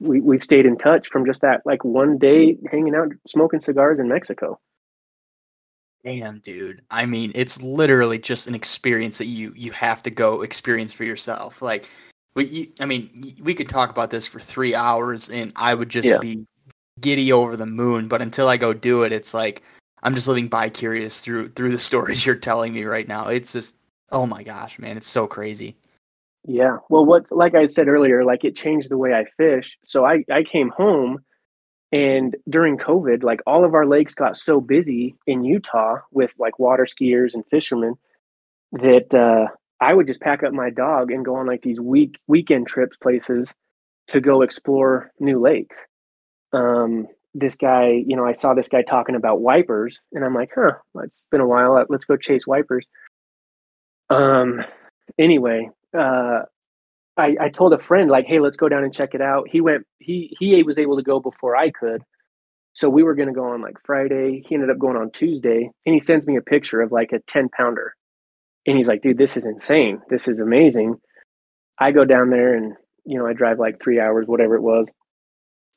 we we've stayed in touch from just that like one day hanging out, smoking cigars in Mexico. Damn, dude. I mean, it's literally just an experience that you you have to go experience for yourself. Like, we, you, I mean, we could talk about this for three hours, and I would just Yeah. be giddy over the moon. But until I go do it, it's like I'm just living by curious through through the [laughs] stories you're telling me right now. It's just, oh my gosh, man, it's so crazy. Yeah. Well, what's like I said earlier, like it changed the way I fish. So I I came home and during COVID, like all of our lakes got so busy in Utah with like water skiers and fishermen that uh I would just pack up my dog and go on like these week weekend trips places to go explore new lakes. Um this guy, you know, I saw this guy talking about wipers and I'm like, "Huh, it's been a while. Let's go chase wipers." Um anyway, uh I, I told a friend like, hey, let's go down and check it out. He went. He he was able to go before I could, so we were going to go on like Friday. He ended up going on Tuesday, and he sends me a picture of like a ten pounder, and he's like, dude, this is insane. This is amazing. I go down there and you know I drive like three hours, whatever it was.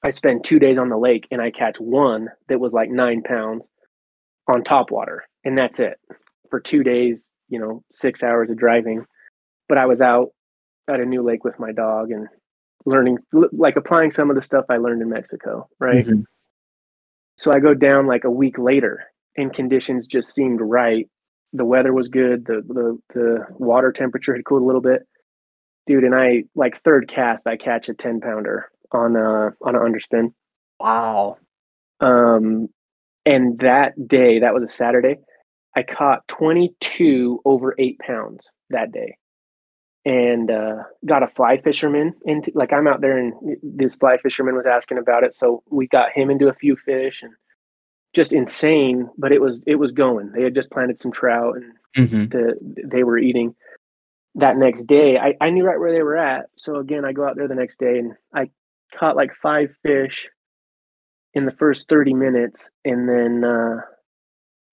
I spend two days on the lake and I catch one that was like nine pounds on top water, and that's it for two days. You know, six hours of driving, but I was out at a new lake with my dog and learning like applying some of the stuff I learned in Mexico, right? Mhm. So I go down like a week later and conditions just seemed right. The weather was good, the the the water temperature had cooled a little bit. Dude, and I like third cast I catch a 10 pounder on uh on an underspin. Wow. Um and that day, that was a Saturday, I caught 22 over 8 pounds that day and uh, got a fly fisherman into like I'm out there and this fly fisherman was asking about it, so we got him into a few fish and just insane. But it was it was going. They had just planted some trout and hmm the they were eating. That next day, I, I knew right where they were at. So again, I go out there the next day and I caught like five fish in the first 30 minutes and then uh,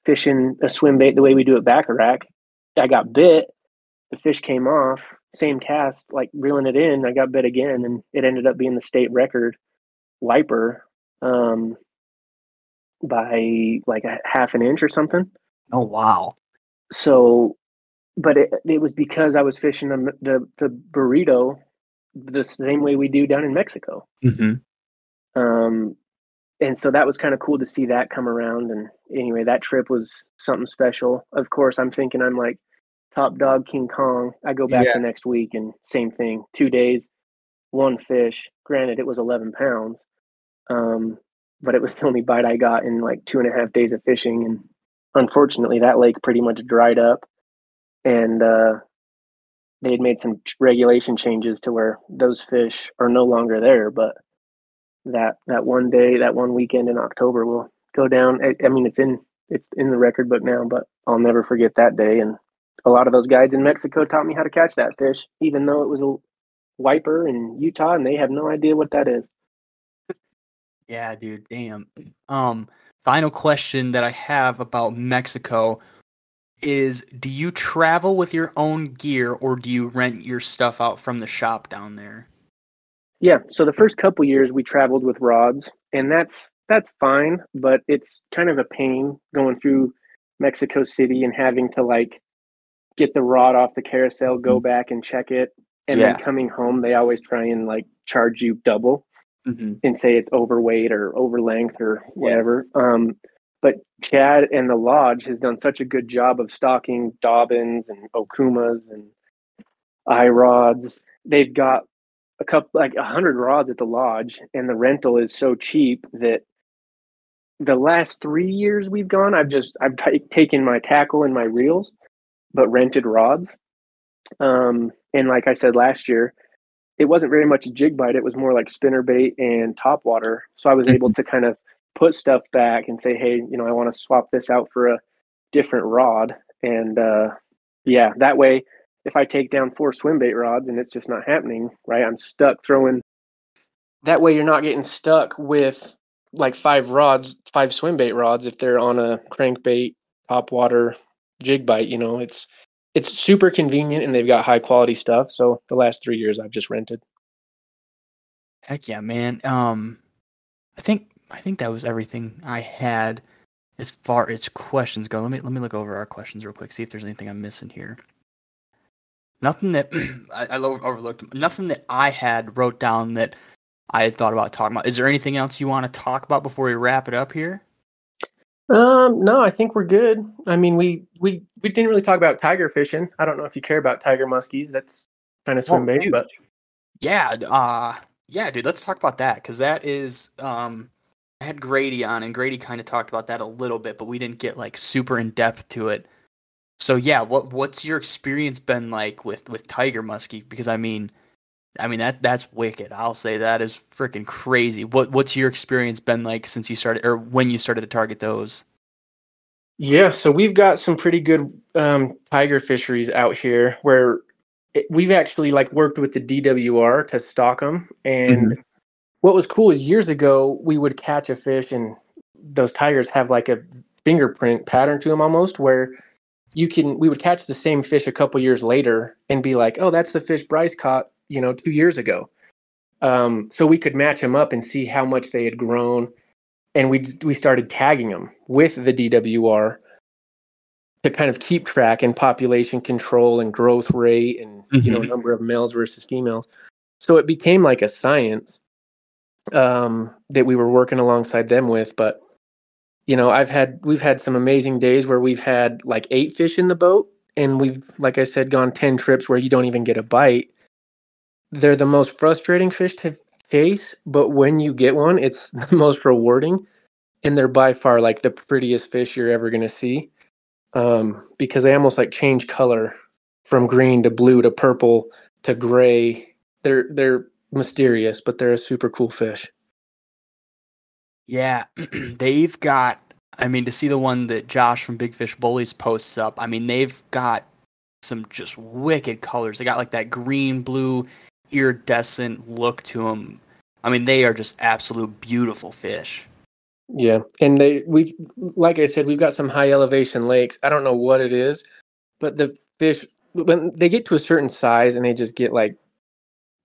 fishing a swim bait the way we do at Baccarac. I got bit. The fish came off. Same cast, like reeling it in. I got bit again, and it ended up being the state record wiper. Um, by like a half an inch or something. Oh wow! So, but it it was because I was fishing the the, the burrito the same way we do down in Mexico. Mm-hmm. Um, and so that was kind of cool to see that come around. And anyway, that trip was something special. Of course, I'm thinking I'm like top dog King Kong. I go back Yeah. the next week and same thing. Two days, one fish. Granted, it was 11 pounds, um, but it was the only bite I got in like two and a half days of fishing. And unfortunately, that lake pretty much dried up. And uh, they had made some regulation changes to where those fish are no longer there. But that that one day, that one weekend in October will go down. I, I mean, it's in it's in the record book now, but I'll never forget that day. And a lot of those guides in Mexico taught me how to catch that fish, even though it was a wiper in Utah, and they have no idea what that is. Yeah, dude. Damn. Um, final question that I have about Mexico is: Do you travel with your own gear, or do you rent your stuff out from the shop down there? Yeah. So the first couple years we traveled with rods, and that's that's fine, but it's kind of a pain going through Mexico City and having to like get the rod off the carousel, go back and check it, and Yeah. then coming home they always try and like charge you double Mm-hmm. and say it's overweight or over length or whatever. Um, but Chad and the lodge has done such a good job of stocking Dobyns and Okumas and I rods. They've got a couple like a hundred rods at the lodge, and the rental is so cheap that the last three years we've gone, I've just I've t- taken my tackle and my reels, but rented rods. Um, and like I said last year, it wasn't very much a jig bite. It was more like spinner bait and top water. So I was able to kind of put stuff back and say, hey, you know, I want to swap this out for a different rod. And uh, yeah, that way, if I take down four swim bait rods and it's just not happening, right? I'm stuck throwing. That way, you're not getting stuck with like five rods, five swim bait rods if they're on a crankbait, top water, jig bite. You know, it's it's super convenient and they've got high quality stuff. So the last three years I've just rented. Heck yeah, man. Um, I think I think that was everything I had as far as questions go. Let me let me look over our questions real quick, see if there's anything I'm missing here. Nothing that [clears throat] I, I overlooked. Nothing that I had wrote down that I had thought about talking about. Is there anything else you want to talk about before we wrap it up here? Um, no, I think we're good. I mean, we we we didn't really talk about tiger fishing. I don't know if you care about tiger muskies. That's kind of swim Oh, bait, dude. but Yeah, uh yeah, dude, let's talk about that because that is um I had Grady on and Grady kind of talked about that a little bit, but we didn't get like super in depth to it. So yeah, what what's your experience been like with with tiger muskie? Because I mean, I mean that that's wicked. I'll say that is freaking crazy. What what's your experience been like since you started or when you started to target those? Yeah, so we've got some pretty good um, tiger fisheries out here where it, we've actually like worked with the DWR to stock them. And what was cool is years ago we would catch a fish and those tigers have like a fingerprint pattern to them almost where you can we would catch the same fish a couple years later and be like, oh, that's the fish Bryce caught, you know, two years ago. Um, so we could match them up and see how much they had grown and we we started tagging them with the DWR to kind of keep track and population control and growth rate and you know Mhm. number of males versus females. So it became like a science um, that we were working alongside them with. But you know, I've had we've had some amazing days where we've had like eight fish in the boat, and we've like I said, gone ten trips where you don't even get a bite. They're the most frustrating fish to chase, but when you get one, it's [laughs] the most rewarding, and they're by far like the prettiest fish you're ever gonna see, um, because they almost like change color from green to blue to purple to gray. They're they're mysterious, but they're a super cool fish. Yeah, [clears throat] they've got. I mean, to see the one that Josh from Big Fish Bullies posts up, I mean, they've got some just wicked colors. They got like that green, blue, iridescent look to them. I mean, they are just absolute beautiful fish. Yeah, and they we've like I said, we've got some high elevation lakes. I don't know what it is, but the fish when they get to a certain size and they just get like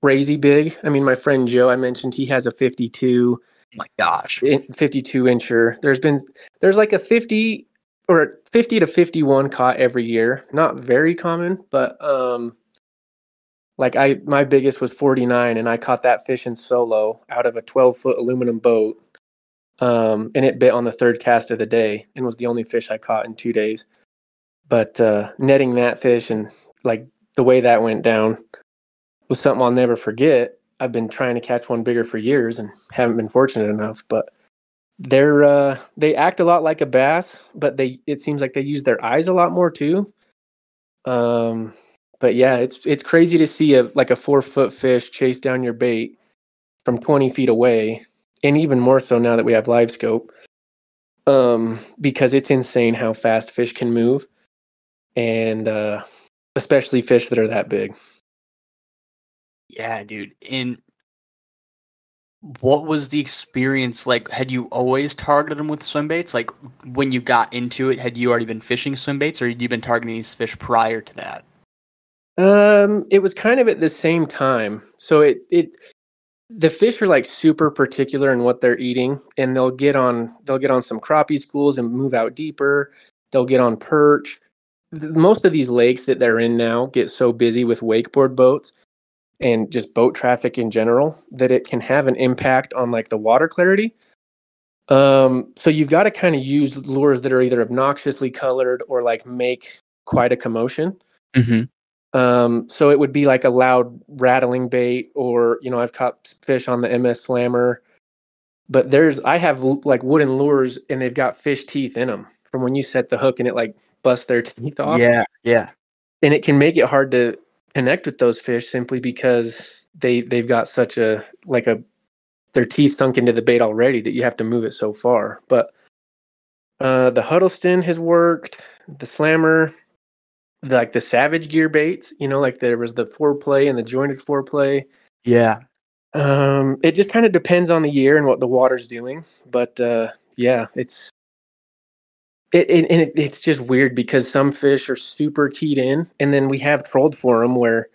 crazy big. I mean, my friend Joe, I mentioned he has a 52. Oh my gosh. 52 incher. There's been there's like a 50 or 50 to 51 caught every year. Not very common, but um like I my biggest was 49 and I caught that fish in solo out of a 12 foot aluminum boat. Um and it bit on the third cast of the day and was the only fish I caught in 2 days. But uh netting that fish and like the way that went down was something I'll never forget. I've been trying to catch one bigger for years and haven't been fortunate enough, but they're uh they act a lot like a bass, but they it seems like they use their eyes a lot more too. Um but yeah, it's it's crazy to see a like a four foot fish chase down your bait from 20 feet away, and even more so now that we have live scope. Um, because it's insane how fast fish can move, and uh, especially fish that are that big. Yeah, dude. And what was the experience like? Had you always targeted them with swim baits? Like when you got into it, had you already been fishing swim baits, or had you been targeting these fish prior to that? Um, it was kind of at the same time. So it it the fish are like super particular in what they're eating, and they'll get on they'll get on some crappie schools and move out deeper. They'll get on perch. Most of these lakes that they're in now get so busy with wakeboard boats and just boat traffic in general that it can have an impact on like the water clarity. Um, so you've got to kind of use lures that are either obnoxiously colored or like make quite a commotion. Mm-hmm. Um, so it would be like a loud rattling bait, or you know, I've caught fish on the MS Slammer, but there's I have like wooden lures and they've got fish teeth in them from when you set the hook and it like busts their [laughs] teeth off. Yeah, yeah, and it can make it hard to connect with those fish simply because they they've got such a like a their teeth sunk into the bait already that you have to move it so far. But uh, the Huddleston has worked. The Slammer like the savage gear baits you know like there was the 4Play and the jointed 4Play. Yeah. Um it just kind of depends on the year and what the water's doing but uh yeah it's it, it and it, it's just weird because some fish are super keyed in and then we have trolled for them where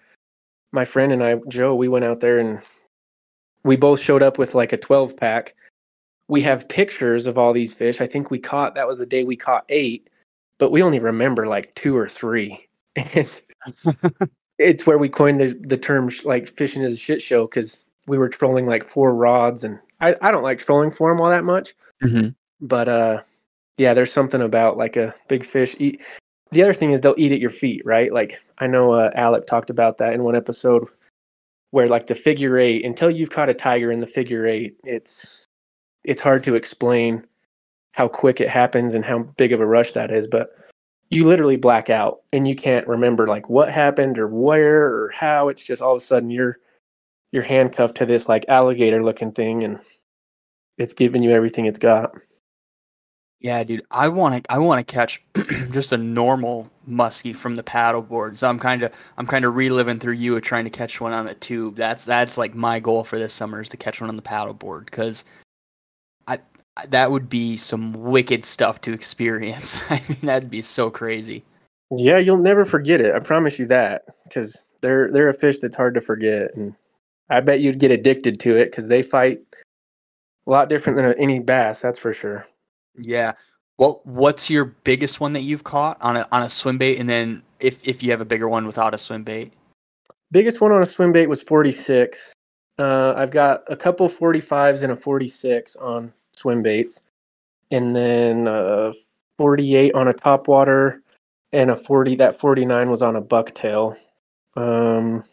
my friend and i joe we went out there and we both showed up with like a 12 pack. We have pictures of all these fish. I think we caught that was the day we caught eight but we only remember like two or three. [laughs] And [laughs] it's where we coined the, the term like fishing is a shit show because we were trolling like four rods. And I, I don't like trolling for them all that much. Mm-hmm. But uh, yeah, there's something about like a big fish eat. The other thing is they'll eat at your feet, right? Like I know uh, Alec talked about that in one episode where like the figure eight, until you've caught a tiger in the figure eight, it's it's hard to explain how quick it happens and how big of a rush that is, but you literally black out and you can't remember like what happened or where or how. It's just all of a sudden you're you're handcuffed to this like alligator looking thing and it's giving you everything it's got. Yeah, dude, I want to I want to catch [clears throat] just a normal muskie from the paddleboard. So I'm kind of I'm kind of reliving through you trying to catch one on the tube. That's that's like my goal for this summer is to catch one on the paddleboard because that would be some wicked stuff to experience. [laughs] I mean, that'd be so crazy. Yeah, you'll never forget it. I promise you that, because they're they're a fish that's hard to forget, and I bet you'd get addicted to it because they fight a lot different than any bass. That's for sure. Yeah. Well, what's your biggest one that you've caught on a on a swim bait, and then if if you have a bigger one without a swim bait? Biggest one on a swim bait was forty six. Uh, I've got a couple forty fives and a forty six on swim baits, and then uh, 48 on a top water, and a 40 that 49 was on a bucktail. Um,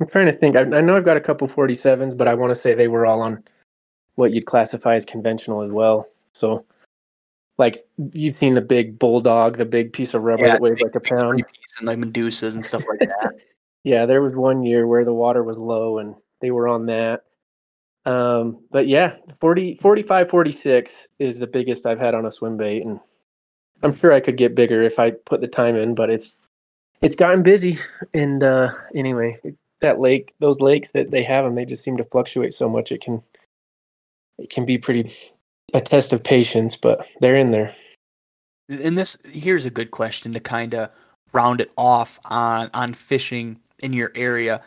I'm trying to think. I, I know I've got a couple 47s, but I want to say they were all on what you'd classify as conventional as well. So, like you've seen the big bulldog, the big piece of rubber yeah, that weighs big, like a pound, and like medusas and stuff like that. [laughs] yeah, there was one year where the water was low and they were on that. Um, but yeah, 40, 45, 46 is the biggest I've had on a swim bait. And I'm sure I could get bigger if I put the time in, but it's, it's gotten busy. And, uh, anyway, that lake, those lakes that they have them, they just seem to fluctuate so much. It can, it can be pretty a test of patience, but they're in there. And this, here's a good question to kind of round it off on, on fishing in your area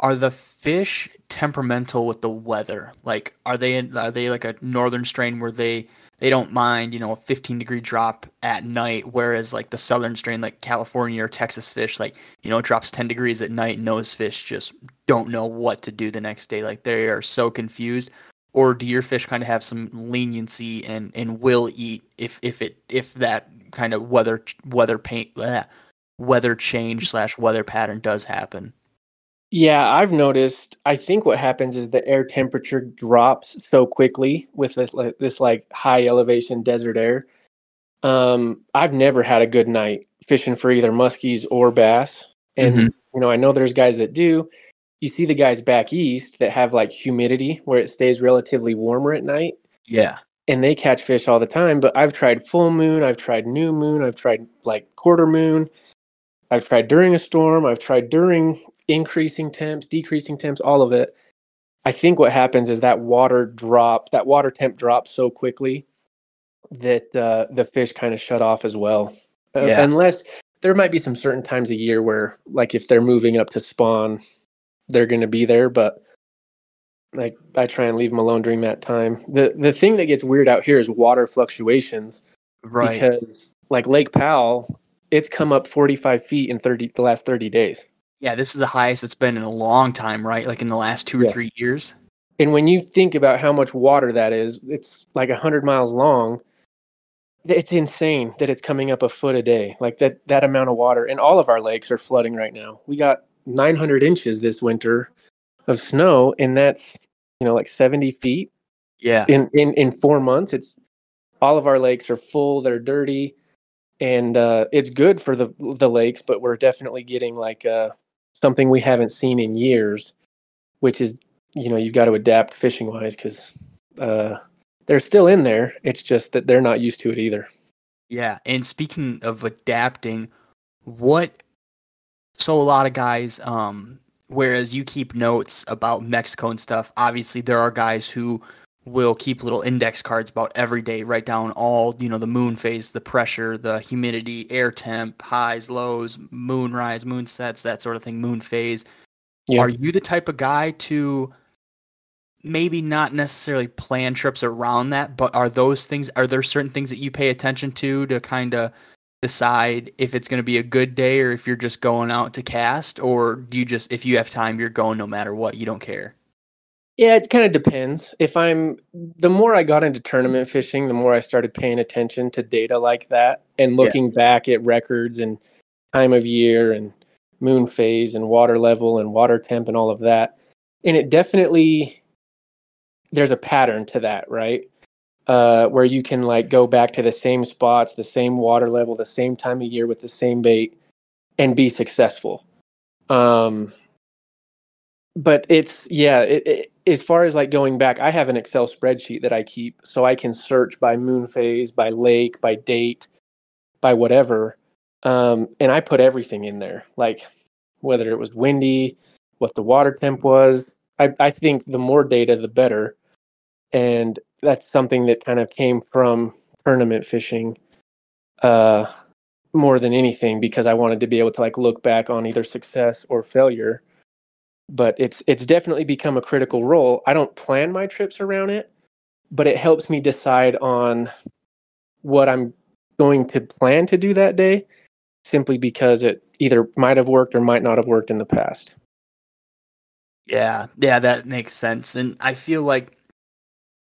are the fish temperamental with the weather? Like, are they are they like a northern strain where they they don't mind, you know, a 15 degree drop at night, whereas like the southern strain, like California or Texas fish, like you know, it drops 10 degrees at night, and those fish just don't know what to do the next day. Like they are so confused. Or do your fish kind of have some leniency and and will eat if if it if that kind of weather weather paint bleh, weather change slash weather pattern does happen? Yeah, I've noticed. I think what happens is the air temperature drops so quickly with this, like, this like high elevation desert air. Um, I've never had a good night fishing for either muskies or bass, and Mhm. you know I know there's guys that do. You see the guys back east that have like humidity where it stays relatively warmer at night, Yeah. and they catch fish all the time. But I've tried full moon, I've tried new moon, I've tried like quarter moon, I've tried during a storm, I've tried during increasing temps, decreasing temps, all of it. I think what happens is that water drop, that water temp drops so quickly that uh, the fish kind of shut off as well. Uh, Yeah. unless there might be some certain times a year where, like, if they're moving up to spawn, they're going to be there. But like, I try and leave them alone during that time. the The thing that gets weird out here is water fluctuations Right. because, like, Lake Powell, it's come up forty five feet in thirty the last thirty days. Yeah, this is the highest it's been in a long time, right? Like in the last two or Yeah. three years. And when you think about how much water that is, it's like 100 miles long. It's insane that it's coming up a foot a day. Like that that amount of water and all of our lakes are flooding right now. We got 900 inches this winter of snow and that's, you know, like 70 feet Yeah. in in in 4 months. It's all of our lakes are full, they're dirty and uh it's good for the the lakes, but we're definitely getting like uh something we haven't seen in years, which is you know you've got to adapt fishing wise because uh, they're still in there. It's just that they're not used to it either. Yeah, and speaking of adapting, what so a lot of guys um whereas you keep notes about Mexico and stuff, obviously there are guys who will keep little index cards about every day, write down all, you know, the moon phase, the pressure, the humidity, air temp, highs, lows, moon rise, moon sets, that sort of thing, moon phase. Yeah. Are you the type of guy to maybe not necessarily plan trips around that, but are those things are there certain things that you pay attention to to kind of decide if it's going to be a good day or if you're just going out to cast or do you just if you have time you're going no matter what, you don't care? Yeah, it kind of depends. If I'm the more I got into tournament fishing, the more I started paying attention to data like that and looking back at records and time of year and moon phase and water level and water temp and all of that. And it definitely there's a pattern to that, right? Uh, where you can like go back to the same spots, the same water level, the same time of year with the same bait and be successful. Um, but it's yeah it, it, as far as like going back i have an excel spreadsheet that i keep so i can search by moon phase by lake by date by whatever um, and i put everything in there like whether it was windy what the water temp was I, I think the more data the better and that's something that kind of came from tournament fishing uh, more than anything because i wanted to be able to like look back on either success or failure but it's it's definitely become a critical role. I don't plan my trips around it, but it helps me decide on what I'm going to plan to do that day simply because it either might have worked or might not have worked in the past. Yeah, yeah, that makes sense. And I feel like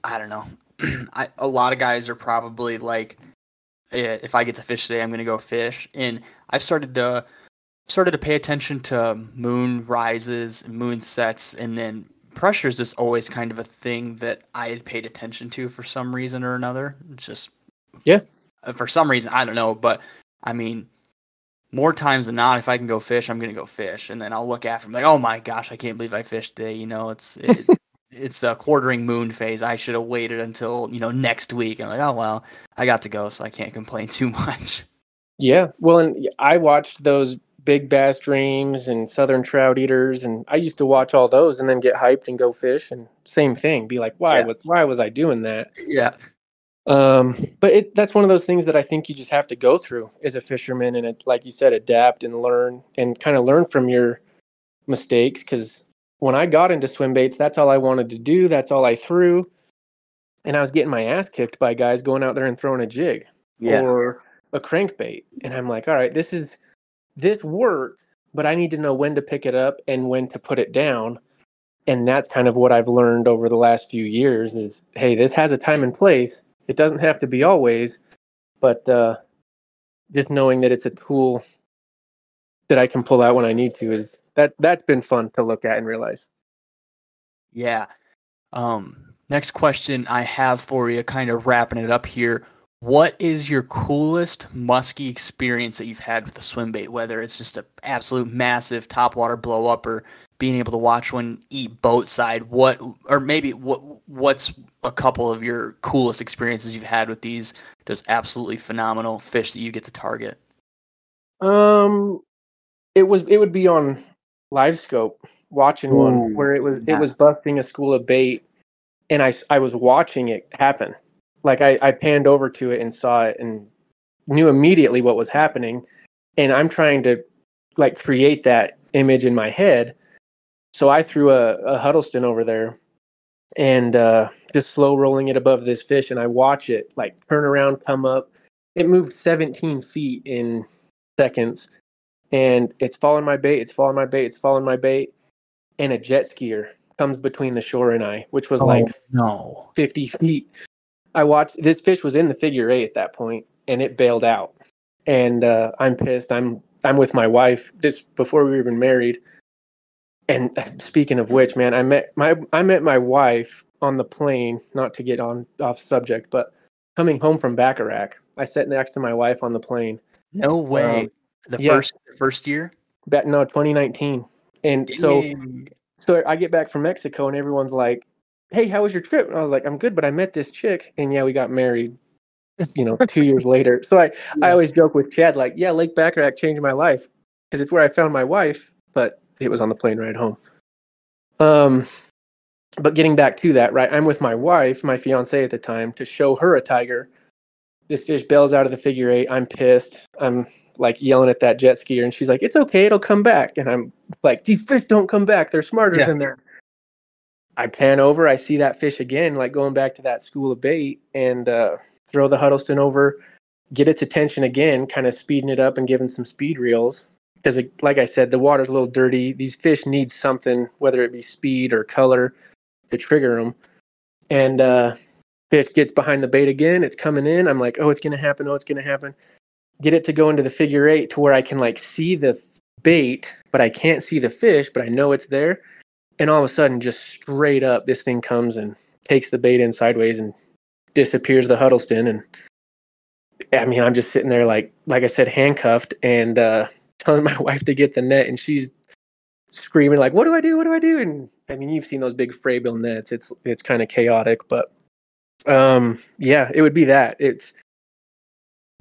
I don't know. [clears throat] I, a lot of guys are probably like, "Eh, if I get to fish today, I'm gonna go fish. And I've started to started to pay attention to moon rises, and moon sets, and then pressure is just always kind of a thing that I had paid attention to for some reason or another. It's just Yeah. uh, for some reason I don't know, but I mean, more times than not, if I can go fish, I'm gonna go fish, and then I'll look after them like, oh my gosh, I can't believe I fished today. You know, it's it, [laughs] it's a quartering moon phase. I should have waited until you know next week. I'm like, oh well, I got to go, so I can't complain [laughs] too much. Yeah, well, and I watched those big bass dreams and southern trout eaters, and I used to watch all those and then get hyped and go fish, and same thing, be like, why, Yeah. was why was I doing that? Yeah, Um, but it, that's one of those things that I think you just have to go through as a fisherman, and it, like you said, adapt and learn, and kind of learn from your mistakes because when I got into swim baits, that's all I wanted to do. That's all I threw. And I was getting my ass kicked by guys going out there and throwing a jig Yeah. or a crankbait. And I'm like, all right, this is this works, but I need to know when to pick it up and when to put it down. And that's kind of what I've learned over the last few years is hey, this has a time and place. It doesn't have to be always, but uh, just knowing that it's a tool that I can pull out when I need to is that that's been fun to look at and realize. Yeah. Um, next question I have for you, kind of wrapping it up here. What is your coolest musky experience that you've had with a swim bait? Whether it's just an absolute massive top water blow up or being able to watch one eat boat side, what or maybe what what's a couple of your coolest experiences you've had with these just absolutely phenomenal fish that you get to target? Um, it was it would be on live scope watching one where it was it was busting a school of bait, and I I was watching it happen. Like I I panned over to it and saw it and knew immediately what was happening, and I'm trying to like create that image in my head. So I threw a, a Huddleston over there and uh, just slow rolling it above this fish, and I watch it like turn around, come up. It moved 17 feet in seconds, and it's following my bait. It's following my bait. It's following my bait, and a jet skier comes between the shore and I, which was like no. 50 feet. I watched this fish was in the figure eight at that point, and it bailed out. And uh, I'm pissed. I'm I'm with my wife. This before we were even married. And uh, speaking of which, man, I met my I met my wife on the plane. Not to get on off subject, but coming home from Baccarac, I sat next to my wife on the plane. No way. Um, the yeah. first the first year? Back no 2019, and so so I get back from Mexico and everyone's like, "Hey, how was your trip?" And I was like, "I'm good, but I met this chick, and yeah, we got married." You know, two years later. So I I always joke with Chad like, "Yeah, Lake Baccarac changed my life because it's where I found my wife, but it was on the plane ride home." Um, but getting back to that, right? I'm with my wife, my fiance at the time, to show her a tiger. This fish bails out of the figure eight. I'm pissed. I'm like yelling at that jet skier, and she's like, "It's okay, it'll come back." And I'm like, "These fish don't come back. They're smarter Yeah. than that." I pan over, I see that fish again, like going back to that school of bait, and uh, throw the Huddleston over, get its attention again, kind of speeding it up and giving some speed reels. Because, like I said, the water's a little dirty. These fish need something, whether it be speed or color, to trigger them. And uh, fish gets behind the bait again. It's coming in. I'm like, oh, it's going to happen. Oh, it's going to happen. Get it to go into the figure eight to where I can like see the bait, but I can't see the fish, but I know it's there. And all of a sudden, just straight up, this thing comes and takes the bait in sideways and disappears the Huddleston. And I mean, I'm just sitting there like, like I said, handcuffed and uh, [laughs] telling my wife to get the net, and she's screaming like, "What do I do? What do I do?" And I mean, you've seen those big Frabill nets. It's it's kind of chaotic, but um, yeah, it would be that. It's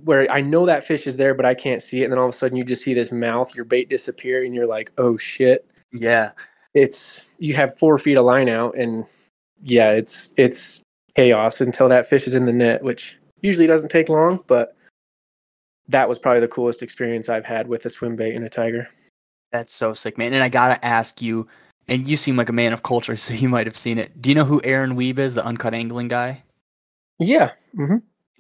where I know that fish is there, but I can't see it, and then all of a sudden you just see this mouth, your bait disappear, and you're like, "Oh shit!" Yeah. It's you have four feet of line out, and yeah, it's it's chaos until that fish is in the net, which usually doesn't take long, but that was probably the coolest experience I've had with a swim bait and a tiger. That's so sick, man. And I gotta ask you, and you seem like a man of culture, [laughs] so you might have seen it. Do you know who Aaron Weeb is, the uncut angling guy? Yeah. hmm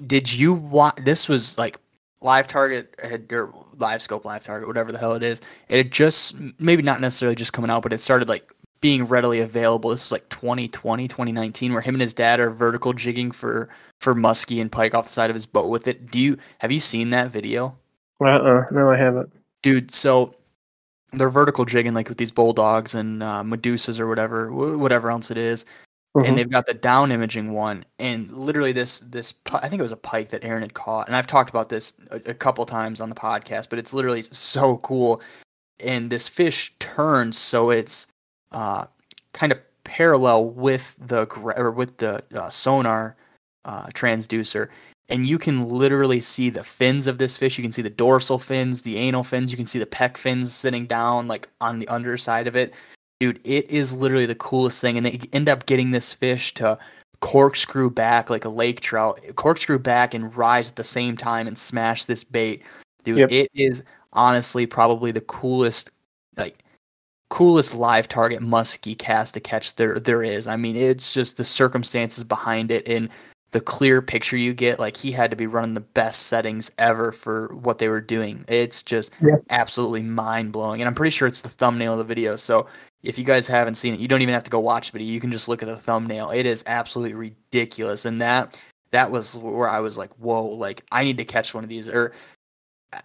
Did you watch? This was like live target had- or live scope, live target, whatever the hell it is. It just maybe not necessarily just coming out, but it started like being readily available. This was like 2020, 2019, where him and his dad are vertical jigging for for muskie and pike off the side of his boat with it. Do you have you seen that video? Uh-uh. No, I haven't. dude so they're vertical jigging like with these bulldogs and uh, medusas or whatever wh- whatever else it is Mhm. and they've got the down imaging one and literally this this i think it was a pike that aaron had caught and i've talked about this a, a couple times on the podcast but it's literally so cool and this fish turns so it's uh, kind of parallel with the or with the uh, sonar uh, transducer and you can literally see the fins of this fish. You can see the dorsal fins, the anal fins. You can see the pec fins sitting down like on the underside of it. Dude, it is literally the coolest thing. And they end up getting this fish to corkscrew back like a lake trout, corkscrew back and rise at the same time and smash this bait. Dude, Yep. it is honestly probably the coolest, like coolest live target muskie cast to catch there there is. I mean, it's just the circumstances behind it and the clear picture you get. Like he had to be running the best settings ever for what they were doing. It's just yeah. absolutely mind blowing, and I'm pretty sure it's the thumbnail of the video. So if you guys haven't seen it, you don't even have to go watch the video. You can just look at the thumbnail. It is absolutely ridiculous, and that that was where I was like, whoa, like I need to catch one of these or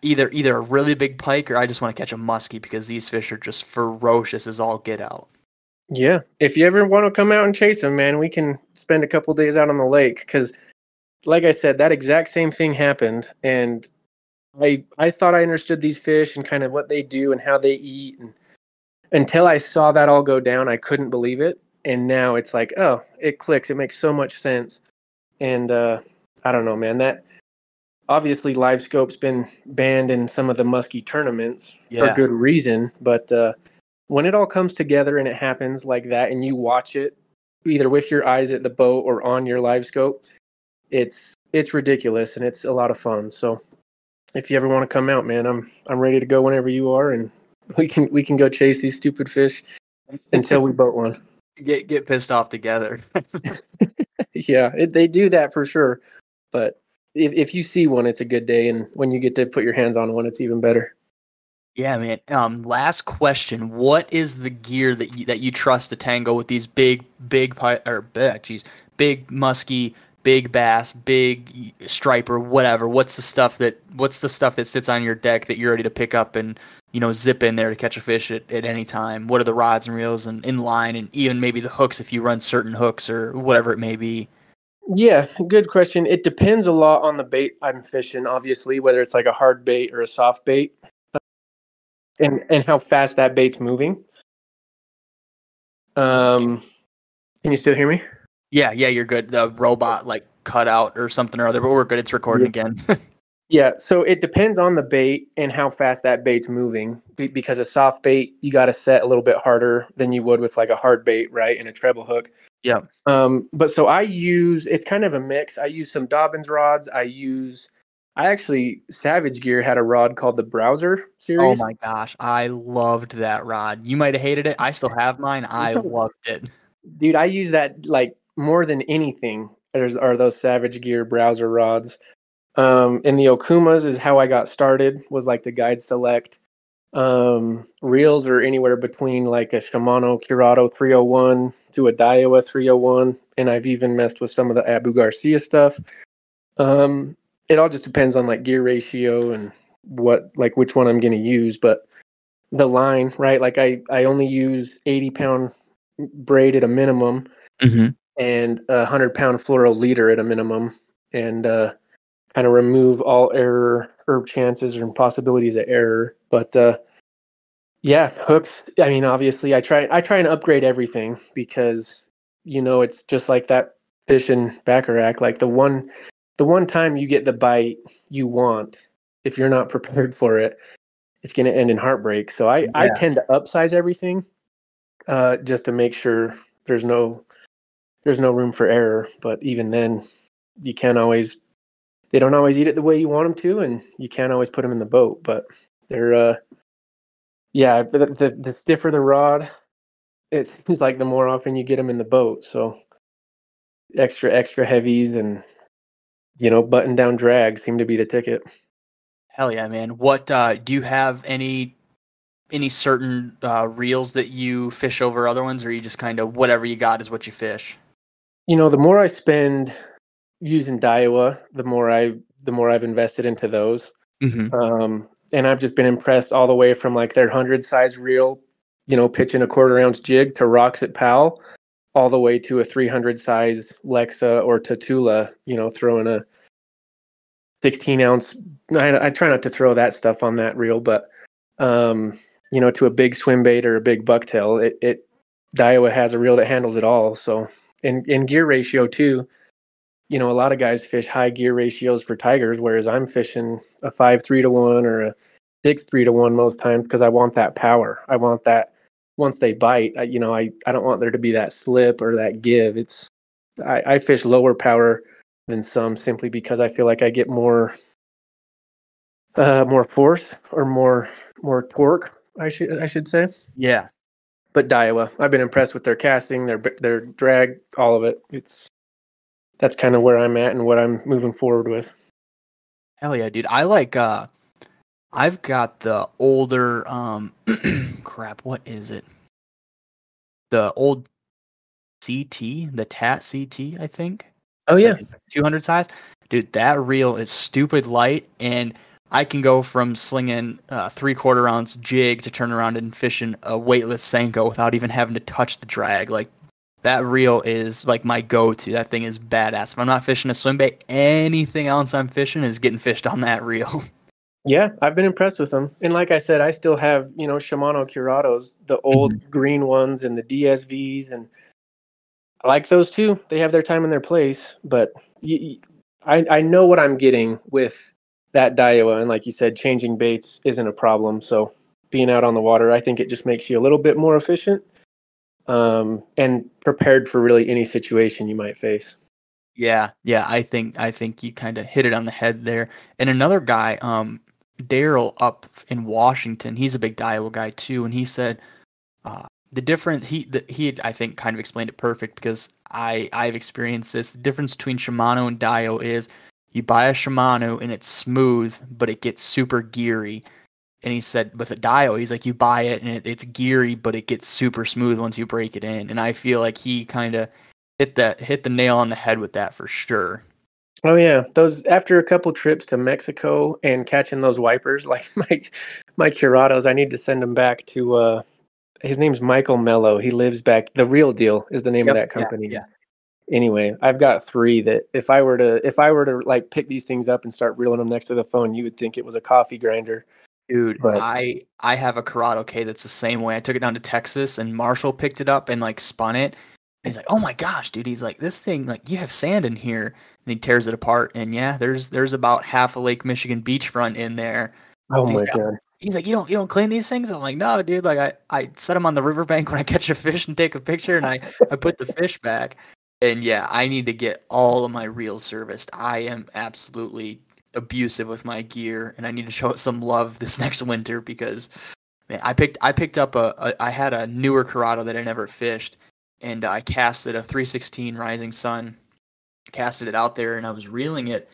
either either a really big pike or I just want to catch a muskie because these fish are just ferocious as all get out. Yeah, if you ever want to come out and chase them, man, we can spend a couple days out on the lake because, like I said, that exact same thing happened, and I I thought I understood these fish and kind of what they do and how they eat, and until I saw that all go down, I couldn't believe it, and now it's like, oh, it clicks. It makes so much sense, and uh, I don't know, man, that obviously live scope's been banned in some of the muskie tournaments yeah. for good reason but uh, when it all comes together and it happens like that and you watch it either with your eyes at the boat or on your live scope it's it's ridiculous and it's a lot of fun so if you ever want to come out man i'm i'm ready to go whenever you are and we can we can go chase these stupid fish [laughs] until we boat one get get pissed off together [laughs] yeah it, they do that for sure but if, if you see one, it's a good day, and when you get to put your hands on one, it's even better. Yeah, man. Um, last question: What is the gear that you that you trust to tango with these big, big pi- or geez, big musky, big bass, big striper, whatever? What's the stuff that What's the stuff that sits on your deck that you're ready to pick up and you know zip in there to catch a fish at, at any time? What are the rods and reels and in line and even maybe the hooks if you run certain hooks or whatever it may be? Yeah, good question. It depends a lot on the bait I'm fishing, obviously, whether it's like a hard bait or a soft bait, and and how fast that bait's moving. Um, can you still hear me? Yeah, yeah, you're good. The robot like cut out or something or other, but we're good. It's recording yeah. again. [laughs] Yeah, so it depends on the bait and how fast that bait's moving. because a soft bait, you got to set a little bit harder than you would with like a hard bait, right? And a treble hook. Yeah. Um, but so I use it's kind of a mix. I use some Dobyns rods. I use I actually Savage Gear had a rod called the Browser oh series. Oh my gosh, I loved that rod. You might have hated it. I still have mine. I [laughs] loved it. Dude, I use that like more than anything. There's are those Savage Gear Browser rods. Um, and the Okumas is how I got started. Was like the guide select. Um, reels are anywhere between like a Shimano Curado 301 to a Daiwa 301, and I've even messed with some of the Abu Garcia stuff. Um, it all just depends on like gear ratio and what like which one I'm going to use. But the line, right? Like I I only use 80 pound braid at a minimum, mm-hmm. And a hundred pound fluoro leader at a minimum, and uh, kind of remove all error or chances or possibilities of error. But uh, yeah, hooks. I mean, obviously, I try I try and upgrade everything because you know it's just like that fish in Baccarac. Like the one the one time you get the bite you want, if you're not [laughs] prepared for it, it's going to end in heartbreak. So I yeah. I tend to upsize everything uh, just to make sure there's no there's no room for error. But even then, you can't always they don't always eat it the way you want them to, and you can't always put them in the boat. But they're, uh, yeah, the, the, the stiffer the rod, it seems like the more often you get them in the boat. So extra extra heavies and you know button down drag seem to be the ticket. Hell yeah, man! What uh, do you have any any certain uh, reels that you fish over other ones, or you just kind of whatever you got is what you fish? You know, the more I spend using Daiwa, the more I the more I've invested into those. Mm-hmm. Um, and I've just been impressed all the way from like their hundred size reel, you know, pitching a quarter ounce jig to rocks at Powell, all the way to a 300 size Lexa or Tatula, you know, throwing a 16 ounce. I, I try not to throw that stuff on that reel, but um, you know, to a big swim bait or a big bucktail, it, it Daiwa has a reel that handles it all. So, in in gear ratio too, you know, a lot of guys fish high gear ratios for tigers, whereas I'm fishing a five three to one or a six three to one most times because I want that power. I want that once they bite. I, you know, I I don't want there to be that slip or that give. It's I, I fish lower power than some simply because I feel like I get more uh more force or more more torque. I should I should say. Yeah. But Daiwa, I've been impressed with their casting, their their drag, all of it. It's that's kind of where I'm at and what I'm moving forward with. Hell yeah, dude. I like uh I've got the older um [clears throat] crap, what is it? The old CT, the TAT CT, I think. Oh yeah. 200 size. Dude, that reel is stupid light and I can go from slinging uh, three quarter ounce jig to turn around and fishing a weightless Senko without even having to touch the drag. Like that reel is like my go to. That thing is badass. If I'm not fishing a swim bait, anything else I'm fishing is getting fished on that reel. [laughs] Yeah, I've been impressed with them. And like I said, I still have, you know, Shimano Curados, the old mm-hmm. green ones and the DSVs. And I like those too. They have their time and their place. But I, I know what I'm getting with that Daiwa. And like you said, changing baits isn't a problem. So being out on the water, I think it just makes you a little bit more efficient um, and prepared for really any situation you might face. Yeah, yeah, I think I think you kind of hit it on the head there. And another guy, um, Daryl up in Washington, he's a big Daiwa guy too, and he said uh, the difference. He the, he had, I think kind of explained it perfect because I I've experienced this. The difference between Shimano and Daiwa is you buy a Shimano and it's smooth, but it gets super geary. And he said with a Daiwa, he's like, you buy it and it, it's geary, but it gets super smooth once you break it in. And I feel like he kind of hit that hit the nail on the head with that for sure. Oh yeah, those after a couple trips to Mexico and catching those wipers, [laughs] like my my Curados, I need to send them back to. uh His name's Michael Mello. He lives back. The Real Deal is the name yep, of that company. Yeah, yeah anyway, I've got three that if I were to if I were to like pick these things up and start reeling them next to the phone, you would think it was a coffee grinder. Dude, but, I I have a Curado K that's the same way. I took it down to Texas and Marshall picked it up and like spun it. And he's like, "Oh my gosh, dude!" He's like, "This thing, like, you have sand in here." And he tears it apart, and yeah, there's there's about half a Lake Michigan beachfront in there. Oh my god! He's like, you don't you don't clean these things? I'm like, no, dude. Like I, I set them on the riverbank [laughs] when I catch a fish and take a picture, and I I put the fish back. And yeah, I need to get all of my reels serviced. I am absolutely abusive with my gear, and I need to show it some love this [laughs] next winter because man, I picked I picked up a, a I had a newer Curado that I never fished, and I casted a 316 Rising Sun, casted it out there, and I was reeling it,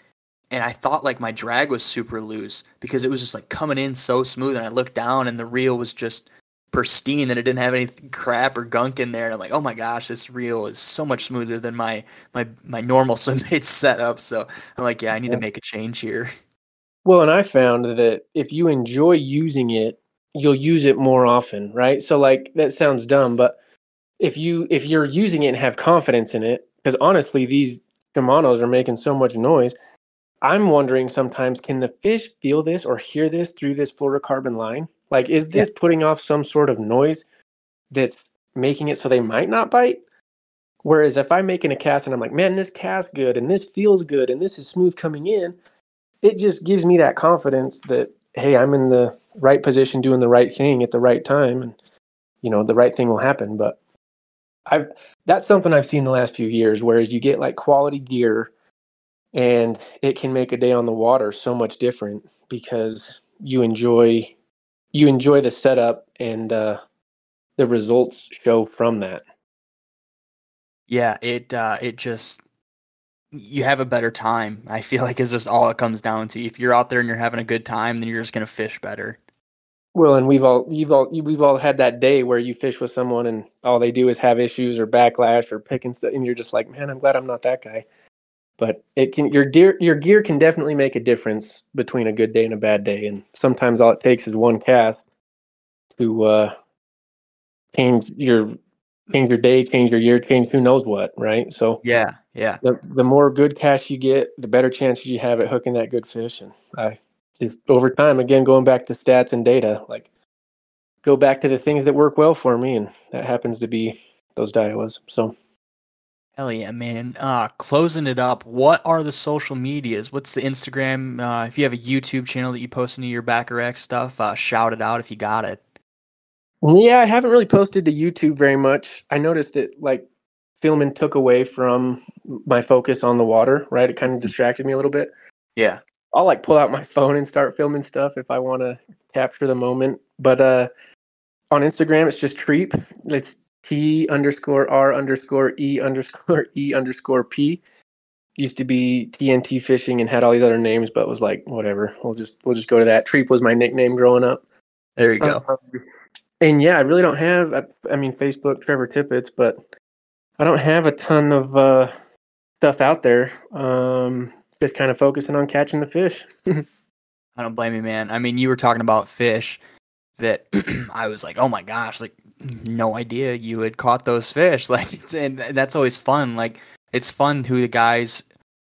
and I thought like my drag was super loose because it was just like coming in so smooth, and I looked down and the reel was just pristine that it didn't have any crap or gunk in there. And I'm like, oh my gosh, this reel is so much smoother than my my my normal [laughs] swim setup. So I'm like, yeah, I need yeah. to make a change here. Well, and I found that if you enjoy using it, you'll use it more often, right? So like that sounds dumb, but if you if you're using it and have confidence in it, because honestly, these Shimano's are making so much noise. I'm wondering sometimes, can the fish feel this or hear this through this fluorocarbon line? Like, is this yeah. putting off some sort of noise that's making it so they might not bite? Whereas if I'm making a cast and I'm like, man, this cast good and this feels good and this is smooth coming in, it just gives me that confidence that hey, I'm in the right position doing the right thing at the right time and you know, the right thing will happen. But I've that's something I've seen the last few years, whereas you get like quality gear and it can make a day on the water so much different because you enjoy you enjoy the setup and uh, the results show from that. Yeah, it uh, it just you have a better time. I feel like is just all it comes down to. If you're out there and you're having a good time, then you're just gonna fish better. Well, and we've all you've all we've all had that day where you fish with someone and all they do is have issues or backlash or picking stuff, and you're just like, man, I'm glad I'm not that guy. But it can your gear your gear can definitely make a difference between a good day and a bad day, and sometimes all it takes is one cast to uh, change your change your day, change your year, change who knows what, right? So yeah, yeah. The the more good cash you get, the better chances you have at hooking that good fish. And I just over time, again, going back to stats and data, like go back to the things that work well for me, and that happens to be those Daiwas. So Hell yeah, man. Uh, closing it up, what are the social medias? What's the Instagram? Uh, if you have a YouTube channel that you post into your Baccarac stuff, uh, shout it out if you got it. Yeah, I haven't really posted to YouTube very much. I noticed that like filming took away from my focus on the water, right? It kind of distracted me a little bit. Yeah. I'll like pull out my phone and start filming stuff if I want to capture the moment. But uh on Instagram, it's just Treep. It's T underscore R underscore E underscore [laughs] E underscore P. Used to be TNT Fishing and had all these other names, but was like, whatever. We'll just we'll just go to that. Treep was my nickname growing up. There you go. Um, and yeah, I really don't have. I, I mean, Facebook, Trevor Tippett, but I don't have a ton of uh, stuff out there. Um, just kind of focusing on catching the fish. [laughs] I don't blame you, man. I mean, you were talking about fish that [clears throat] I was like, oh my gosh, like no idea you had caught those fish. [laughs] Like, and that's always fun. Like, it's fun who the guys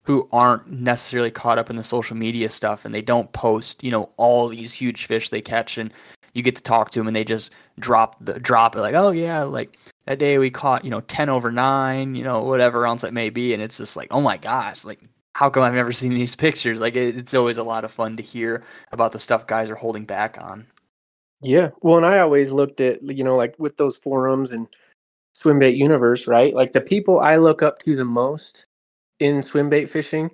who aren't necessarily caught up in the social media stuff and they don't post, you know, all these huge fish they catch and you get to talk to them and they just drop the drop it like, oh yeah, like that day we caught, you know, 10 over 9, you know, whatever else it may be and it's just like, oh my gosh, like how come I've never seen these [laughs] pictures? Like it, it's always a lot of fun to hear about the stuff guys are holding back on. Yeah. Well, and I always looked at, you know, like with those forums and swim bait universe, right? Like the people I look up to the most in swim bait fishing,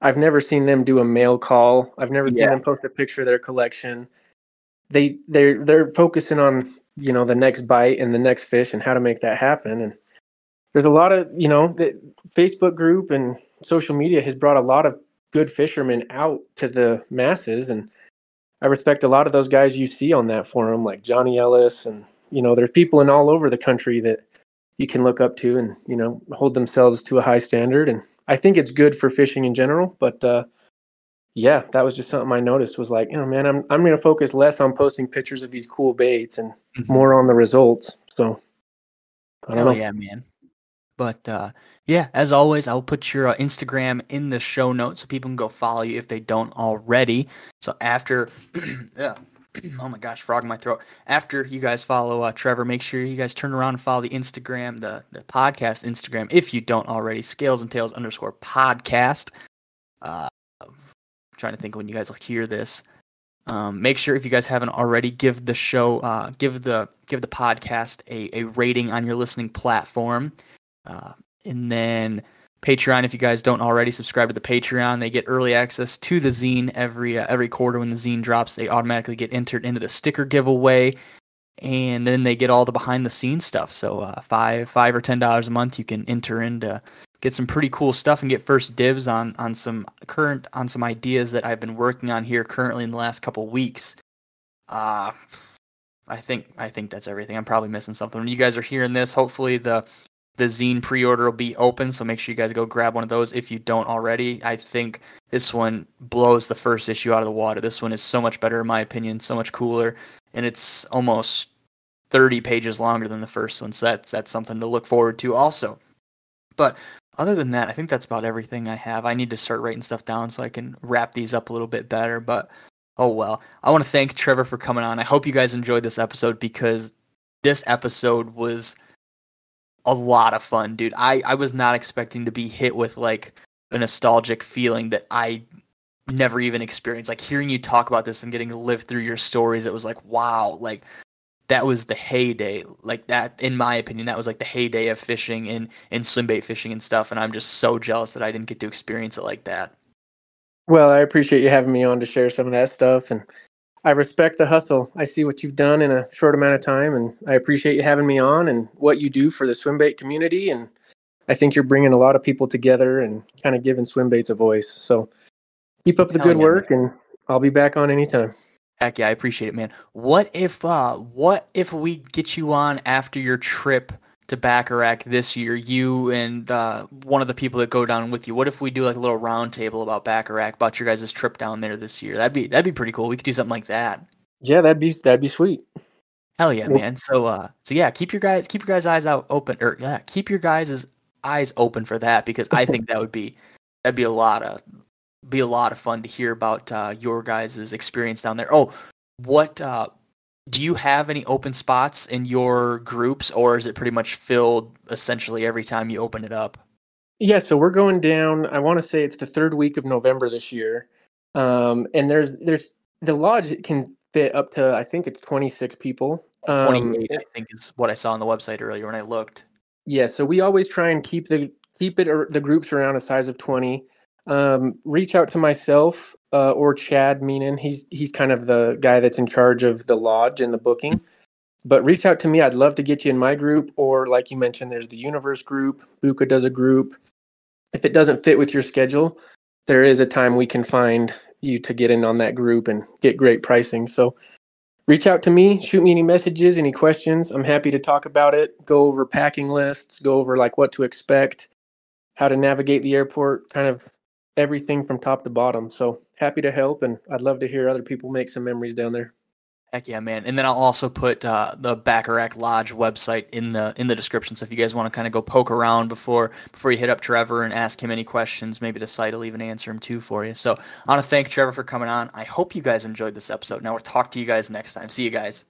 I've never seen them do a mail call. I've never yeah. seen them post a picture of their collection. They they're they're focusing on, you know, the next bite and the next fish and how to make that happen. And there's a lot of, you know, the Facebook group and social media has brought a lot of good fishermen out to the masses and I respect a lot of those guys you see on that forum, like Johnny Ellis, and you know, there's people in all over the country that you can look up to and you know hold themselves to a high standard. And I think it's good for fishing in general. But uh, yeah, that was just something I noticed. Was like, you know, man, I'm I'm going to focus less on posting pictures of these cool baits and mm-hmm. more on the results. So I don't Hell know. yeah, man. But uh, yeah, as always, I'll put your uh, Instagram in the show notes so people can go follow you if they don't already. So after, [clears throat] yeah, [clears throat] oh my gosh, frog in my throat. After you guys follow uh, Trevor, make sure you guys turn around and follow the Instagram, the the podcast Instagram, if you don't already. Scales and Tails underscore podcast. Uh, I'm trying to think when you guys will hear this. Um, make sure if you guys haven't already, give the show, uh, give the give the podcast a, a rating on your listening platform. Uh, and then Patreon, if you guys don't already subscribe to the Patreon, they get early access to the zine every uh, every quarter when the zine drops. They automatically get entered into the sticker giveaway, and then they get all the behind the scenes stuff. So uh, five five or ten dollars a month, you can enter into get some pretty cool stuff and get first dibs on on some current on some ideas that I've been working on here currently in the last couple weeks. Uh I think I think that's everything. I'm probably missing something. When you guys are hearing this, hopefully the the zine pre-order will be open so make sure you guys go grab one of those if you don't already. I think this one blows the first issue out of the water. This one is so much better in my opinion so much cooler and it's almost 30 pages longer than the first one so that's that's something to look forward to also. But other than that i think that's about everything i have. I need to start writing stuff down so i can wrap these up a little bit better but oh well. I want to thank trevor for coming on. I hope you guys enjoyed this episode because this episode was a lot of fun, dude. I I was not expecting to be hit with like a nostalgic feeling that I never even experienced. Like hearing you talk about this and getting to live through your stories, it was like wow, like that was the heyday. Like that, in my opinion, that was like the heyday of fishing and and swim bait fishing and stuff. And I'm just so jealous that I didn't get to experience it like that. Well, I appreciate you having me on to share some of that stuff and I respect the hustle. I see what you've done in a short amount of time, and I appreciate you having me on and what you do for the swim bait community. And I think you're bringing a lot of people together and kind of giving swim baits a voice. So keep up the Hell good yeah, work, man. and I'll be back on anytime. Heck yeah, I appreciate it, man. What if uh, what if we get you on after your trip? To Baccarac this year, you and uh, one of the people that go down with you. What if we do like a little roundtable about Baccarac, about your guys' trip down there this year? That'd be that'd be pretty cool. We could do something like that. Yeah, that'd be that'd be sweet. Hell yeah, man. So uh, so yeah, keep your guys keep your guys' eyes out open, or yeah, keep your guys' eyes open for that because I think that would be that'd be a lot of be a lot of fun to hear about uh, your guys' experience down there. Oh, what uh, do you have any open spots in your groups or is it pretty much filled essentially every time you open it up? Yeah so we're going down i want to say it's the third week of november this year. Um, and there's there's the lodge can fit up to i think it's 26 people. Um, 28 i think is what i saw on the website earlier when i looked. Yeah so we always try and keep the keep it the groups around a size of 20 um, reach out to myself uh, or Chad Meenan. He's he's kind of the guy that's in charge of the lodge and the booking. but reach out to me. I'd love to get you in my group, or like you mentioned, there's the Universe group. Buka does a group. If it doesn't fit with your schedule, there is a time we can find you to get in on that group and get great pricing. So reach out to me, shoot me any messages, any questions. I'm happy to talk about it, go over packing lists, go over like what to expect, how to navigate the airport, kind of everything from top to bottom. So happy to help and I'd love to hear other people make some memories down there. Heck yeah, man! And then I'll also put uh, the Baccarac Lodge website in the in the description. So if you guys want to kind of go poke around before before you hit up Trevor and ask him any questions, maybe the site will even answer them too for you. So I want to thank Trevor for coming on. I hope you guys enjoyed this episode. Now we'll talk to you guys next time. See you guys.